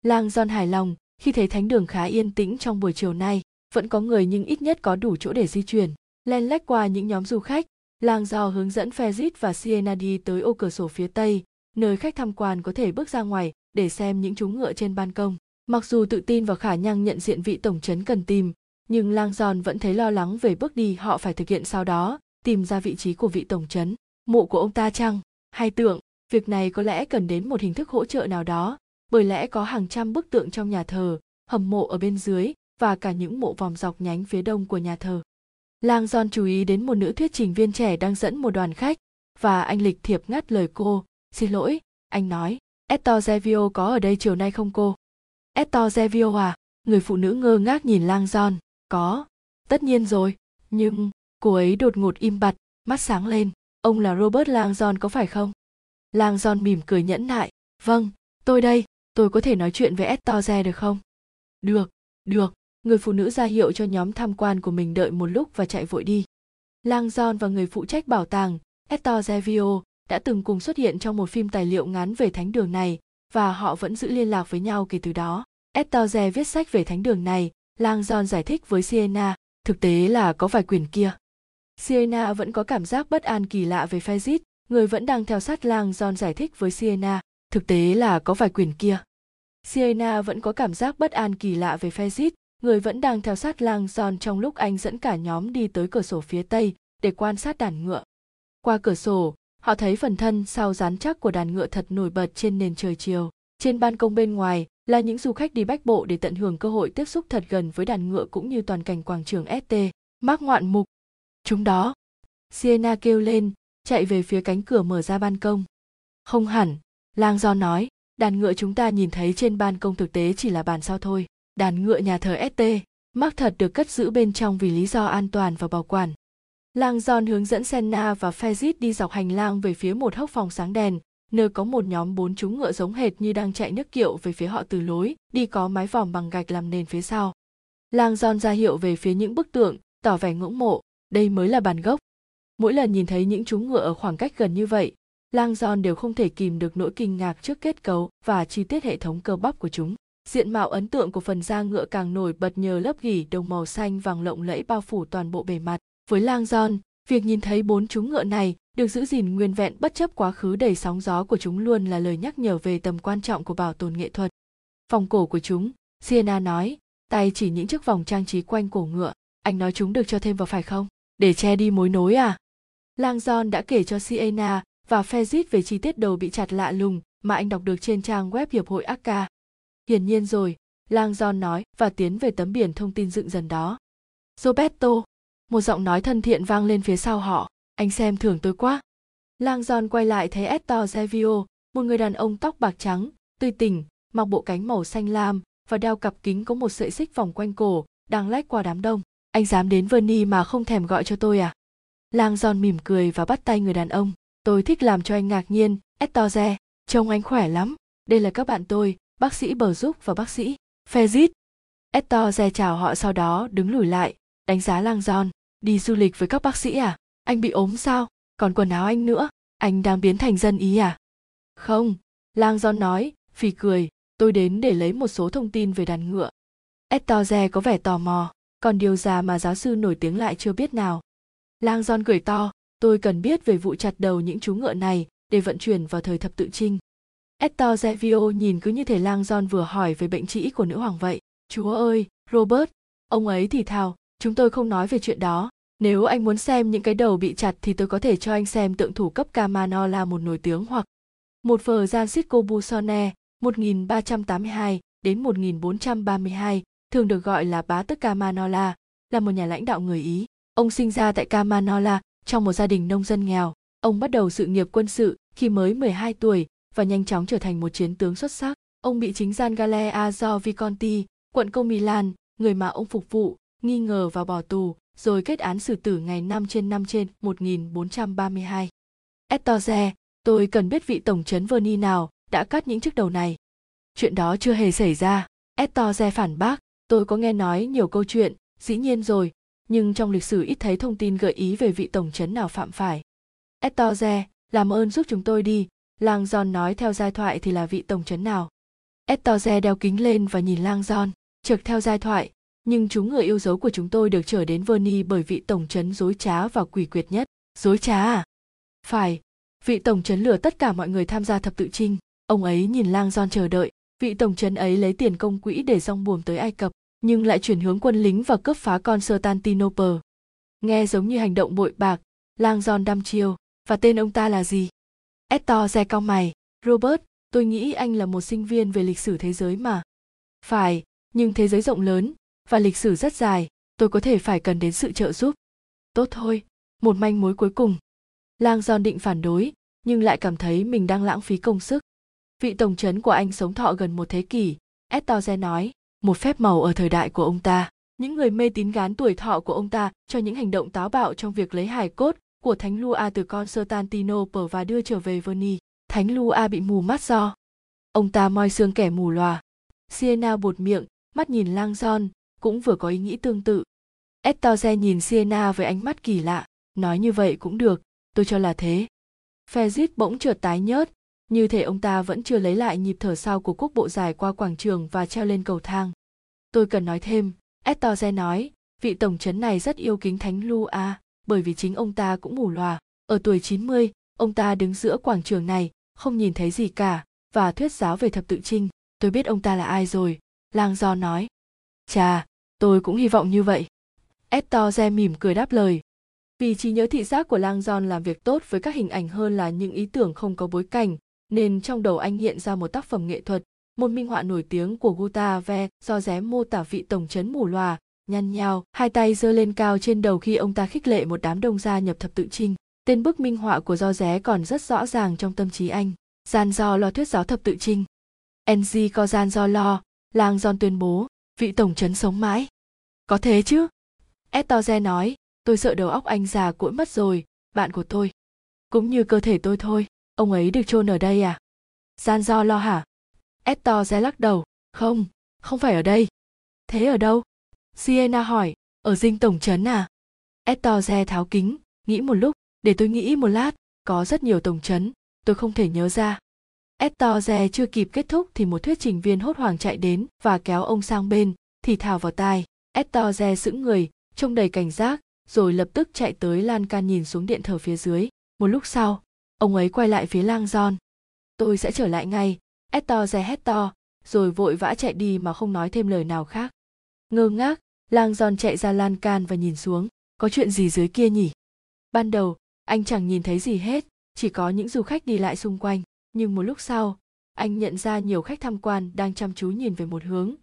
Lang John hài lòng khi thấy thánh đường khá yên tĩnh trong buổi chiều nay, vẫn có người nhưng ít nhất có đủ chỗ để di chuyển. Len lách qua những nhóm du khách, Lang Do hướng dẫn Fezit và Siena đi tới ô cửa sổ phía tây, nơi khách tham quan có thể bước ra ngoài để xem những chú ngựa trên ban công. Mặc dù tự tin vào khả năng nhận diện vị tổng trấn cần tìm, nhưng Lang Giòn vẫn thấy lo lắng về bước đi họ phải thực hiện sau đó, tìm ra vị trí của vị tổng trấn. Mộ của ông ta chăng? Hay tượng, việc này có lẽ cần đến một hình thức hỗ trợ nào đó, bởi lẽ có hàng trăm bức tượng trong nhà thờ, hầm mộ ở bên dưới và cả những mộ vòng dọc nhánh phía đông của nhà thờ. Lang Don chú ý đến một nữ thuyết trình viên trẻ đang dẫn một đoàn khách, và anh lịch thiệp ngắt lời cô, xin lỗi, anh nói, Estor Zevio có ở đây chiều nay không cô? Estor Zevio à? Người phụ nữ ngơ ngác nhìn Lang John. có, tất nhiên rồi, nhưng cô ấy đột ngột im bặt, mắt sáng lên, ông là Robert Lang có phải không? Lang mỉm cười nhẫn nại, vâng, tôi đây, tôi có thể nói chuyện với Estorze được không? Được, được, người phụ nữ ra hiệu cho nhóm tham quan của mình đợi một lúc và chạy vội đi. Lang John và người phụ trách bảo tàng, Estorze Vio, đã từng cùng xuất hiện trong một phim tài liệu ngắn về thánh đường này và họ vẫn giữ liên lạc với nhau kể từ đó. Estorze viết sách về thánh đường này, Lang John giải thích với Sienna, thực tế là có vài quyền kia. Sienna vẫn có cảm giác bất an kỳ lạ về Fezit, người vẫn đang theo sát Lang John giải thích với Sienna, thực tế là có vài quyền kia. Sienna vẫn có cảm giác bất an kỳ lạ về Fezit, người vẫn đang theo sát lang John trong lúc anh dẫn cả nhóm đi tới cửa sổ phía tây để quan sát đàn ngựa. Qua cửa sổ, họ thấy phần thân sau rán chắc của đàn ngựa thật nổi bật trên nền trời chiều. Trên ban công bên ngoài là những du khách đi bách bộ để tận hưởng cơ hội tiếp xúc thật gần với đàn ngựa cũng như toàn cảnh quảng trường ST. Mác ngoạn mục. Chúng đó. Sienna kêu lên, chạy về phía cánh cửa mở ra ban công. Không hẳn, lang do nói, đàn ngựa chúng ta nhìn thấy trên ban công thực tế chỉ là bàn sao thôi đàn ngựa nhà thờ st mắc thật được cất giữ bên trong vì lý do an toàn và bảo quản lang john hướng dẫn senna và fezit đi dọc hành lang về phía một hốc phòng sáng đèn nơi có một nhóm bốn chú ngựa giống hệt như đang chạy nước kiệu về phía họ từ lối đi có mái vòm bằng gạch làm nền phía sau lang john ra hiệu về phía những bức tượng tỏ vẻ ngưỡng mộ đây mới là bản gốc. Mỗi lần nhìn thấy những chú ngựa ở khoảng cách gần như vậy, lang john đều không thể kìm được nỗi kinh ngạc trước kết cấu và chi tiết hệ thống cơ bắp của chúng. Diện mạo ấn tượng của phần da ngựa càng nổi bật nhờ lớp gỉ đồng màu xanh vàng lộng lẫy bao phủ toàn bộ bề mặt. Với lang giòn việc nhìn thấy bốn chú ngựa này được giữ gìn nguyên vẹn bất chấp quá khứ đầy sóng gió của chúng luôn là lời nhắc nhở về tầm quan trọng của bảo tồn nghệ thuật. Vòng cổ của chúng sienna nói, tay chỉ những chiếc vòng trang trí quanh cổ ngựa. Anh nói chúng được cho thêm vào phải không? Để che đi mối nối à lang John đã kể cho sienna và Fezit về chi tiết đầu bị chặt lạ lùng mà anh đọc được trên trang web Hiệp hội Akka. Hiển nhiên rồi, Lang John nói và tiến về tấm biển thông tin dựng dần đó. Roberto, một giọng nói thân thiện vang lên phía sau họ, anh xem thưởng tôi quá. Lang John quay lại thấy Estor Zevio, một người đàn ông tóc bạc trắng, tươi tỉnh, mặc bộ cánh màu xanh lam và đeo cặp kính có một sợi xích vòng quanh cổ, đang lách qua đám đông. Anh dám đến Verny mà không thèm gọi cho tôi à? Lang John mỉm cười và bắt tay người đàn ông. Tôi thích làm cho anh ngạc nhiên, Estorze, trông anh khỏe lắm. Đây là các bạn tôi, bác sĩ bờ giúp và bác sĩ Fezit. Estorze chào họ sau đó đứng lùi lại, đánh giá lang giòn. Đi du lịch với các bác sĩ à? Anh bị ốm sao? Còn quần áo anh nữa, anh đang biến thành dân ý à? Không, lang giòn nói, phì cười, tôi đến để lấy một số thông tin về đàn ngựa. Estorze có vẻ tò mò, còn điều già mà giáo sư nổi tiếng lại chưa biết nào. Lang giòn cười to, tôi cần biết về vụ chặt đầu những chú ngựa này để vận chuyển vào thời thập tự trinh. Hector Zevio nhìn cứ như thể lang giòn vừa hỏi về bệnh trĩ của nữ hoàng vậy. Chúa ơi, Robert, ông ấy thì thào, chúng tôi không nói về chuyện đó. Nếu anh muốn xem những cái đầu bị chặt thì tôi có thể cho anh xem tượng thủ cấp Kamanola một nổi tiếng hoặc một vở Francisco Busone 1382 đến 1432, thường được gọi là bá tước Kamanola, là một nhà lãnh đạo người Ý. Ông sinh ra tại Kamanola trong một gia đình nông dân nghèo. Ông bắt đầu sự nghiệp quân sự khi mới 12 tuổi và nhanh chóng trở thành một chiến tướng xuất sắc. Ông bị chính gian Galea do Visconti, quận công Milan, người mà ông phục vụ, nghi ngờ và bỏ tù, rồi kết án xử tử ngày 5 trên 5 trên 1432. Ettore, tôi cần biết vị tổng trấn Verni nào đã cắt những chiếc đầu này. Chuyện đó chưa hề xảy ra. Ettore phản bác, tôi có nghe nói nhiều câu chuyện, dĩ nhiên rồi, nhưng trong lịch sử ít thấy thông tin gợi ý về vị tổng trấn nào phạm phải. Ettorze, làm ơn giúp chúng tôi đi, Lang john nói theo giai thoại thì là vị tổng trấn nào. Estorze đeo kính lên và nhìn lang john trực theo giai thoại nhưng chúng người yêu dấu của chúng tôi được trở đến Verny bởi vị tổng trấn dối trá và quỷ quyệt nhất. Dối trá à? Phải, vị tổng trấn lừa tất cả mọi người tham gia thập tự trinh. Ông ấy nhìn lang giòn chờ đợi, vị tổng trấn ấy lấy tiền công quỹ để rong buồm tới Ai Cập, nhưng lại chuyển hướng quân lính và cướp phá Constantinople. Nghe giống như hành động bội bạc, lang giòn đăm chiêu, và tên ông ta là gì? Estor re cao mày, Robert, tôi nghĩ anh là một sinh viên về lịch sử thế giới mà. Phải, nhưng thế giới rộng lớn, và lịch sử rất dài tôi có thể phải cần đến sự trợ giúp tốt thôi một manh mối cuối cùng lang giòn định phản đối nhưng lại cảm thấy mình đang lãng phí công sức vị tổng trấn của anh sống thọ gần một thế kỷ estorze nói một phép màu ở thời đại của ông ta những người mê tín gán tuổi thọ của ông ta cho những hành động táo bạo trong việc lấy hài cốt của thánh Lua từ Constantinople và đưa trở về Verni. Thánh Lua bị mù mắt do. Ông ta moi xương kẻ mù lòa. Siena bột miệng, mắt nhìn lang son, cũng vừa có ý nghĩ tương tự. Estorze nhìn Siena với ánh mắt kỳ lạ, nói như vậy cũng được, tôi cho là thế. Fezit bỗng chợt tái nhớt, như thể ông ta vẫn chưa lấy lại nhịp thở sau của quốc bộ dài qua quảng trường và treo lên cầu thang. Tôi cần nói thêm, Estorze nói, vị tổng trấn này rất yêu kính Thánh Lu A, bởi vì chính ông ta cũng mù lòa. Ở tuổi 90, ông ta đứng giữa quảng trường này, không nhìn thấy gì cả, và thuyết giáo về thập tự trinh. Tôi biết ông ta là ai rồi, lang do nói. Chà, tôi cũng hy vọng như vậy. Estorze mỉm cười đáp lời. Vì trí nhớ thị giác của Lang John làm việc tốt với các hình ảnh hơn là những ý tưởng không có bối cảnh, nên trong đầu anh hiện ra một tác phẩm nghệ thuật, một minh họa nổi tiếng của Gustave do ré mô tả vị tổng trấn mù lòa, nhăn nhao, hai tay giơ lên cao trên đầu khi ông ta khích lệ một đám đông gia nhập thập tự trinh. Tên bức minh họa của do ré còn rất rõ ràng trong tâm trí anh. Gian do lo thuyết giáo thập tự trinh. NG có gian do lo, Lang John tuyên bố, vị tổng trấn sống mãi có thế chứ estorze nói tôi sợ đầu óc anh già cỗi mất rồi bạn của tôi cũng như cơ thể tôi thôi ông ấy được chôn ở đây à? Gian do lo hả? Estorze lắc đầu. Không không phải ở đây. Thế ở đâu? Siena hỏi. Ở dinh tổng trấn à? Estorze tháo kính. Nghĩ một lúc để tôi nghĩ một lát. Có rất nhiều tổng trấn. Tôi không thể nhớ ra. Estorze chưa kịp kết thúc thì một thuyết trình viên hốt hoảng chạy đến và kéo ông sang bên, thì thào vào tai. Estorze sững người, trông đầy cảnh giác, rồi lập tức chạy tới lan can nhìn xuống điện thờ phía dưới. Một lúc sau, ông ấy quay lại phía lang giòn. Tôi sẽ trở lại ngay, Estorze hét to, rồi vội vã chạy đi mà không nói thêm lời nào khác. Ngơ ngác, lang giòn chạy ra lan can và nhìn xuống, có chuyện gì dưới kia nhỉ? Ban đầu, anh chẳng nhìn thấy gì hết, chỉ có những du khách đi lại xung quanh nhưng một lúc sau anh nhận ra nhiều khách tham quan đang chăm chú nhìn về một hướng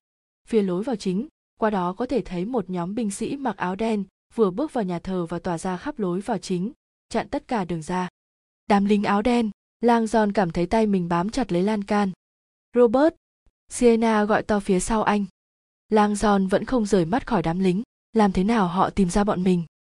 phía lối vào chính qua đó có thể thấy một nhóm binh sĩ mặc áo đen vừa bước vào nhà thờ và tỏa ra khắp lối vào chính chặn tất cả đường ra đám lính áo đen, lang giòn cảm thấy tay mình bám chặt lấy lan can. Robert, sienna gọi to phía sau anh. Lang giòn vẫn không rời mắt khỏi đám lính, làm thế nào họ tìm ra bọn mình?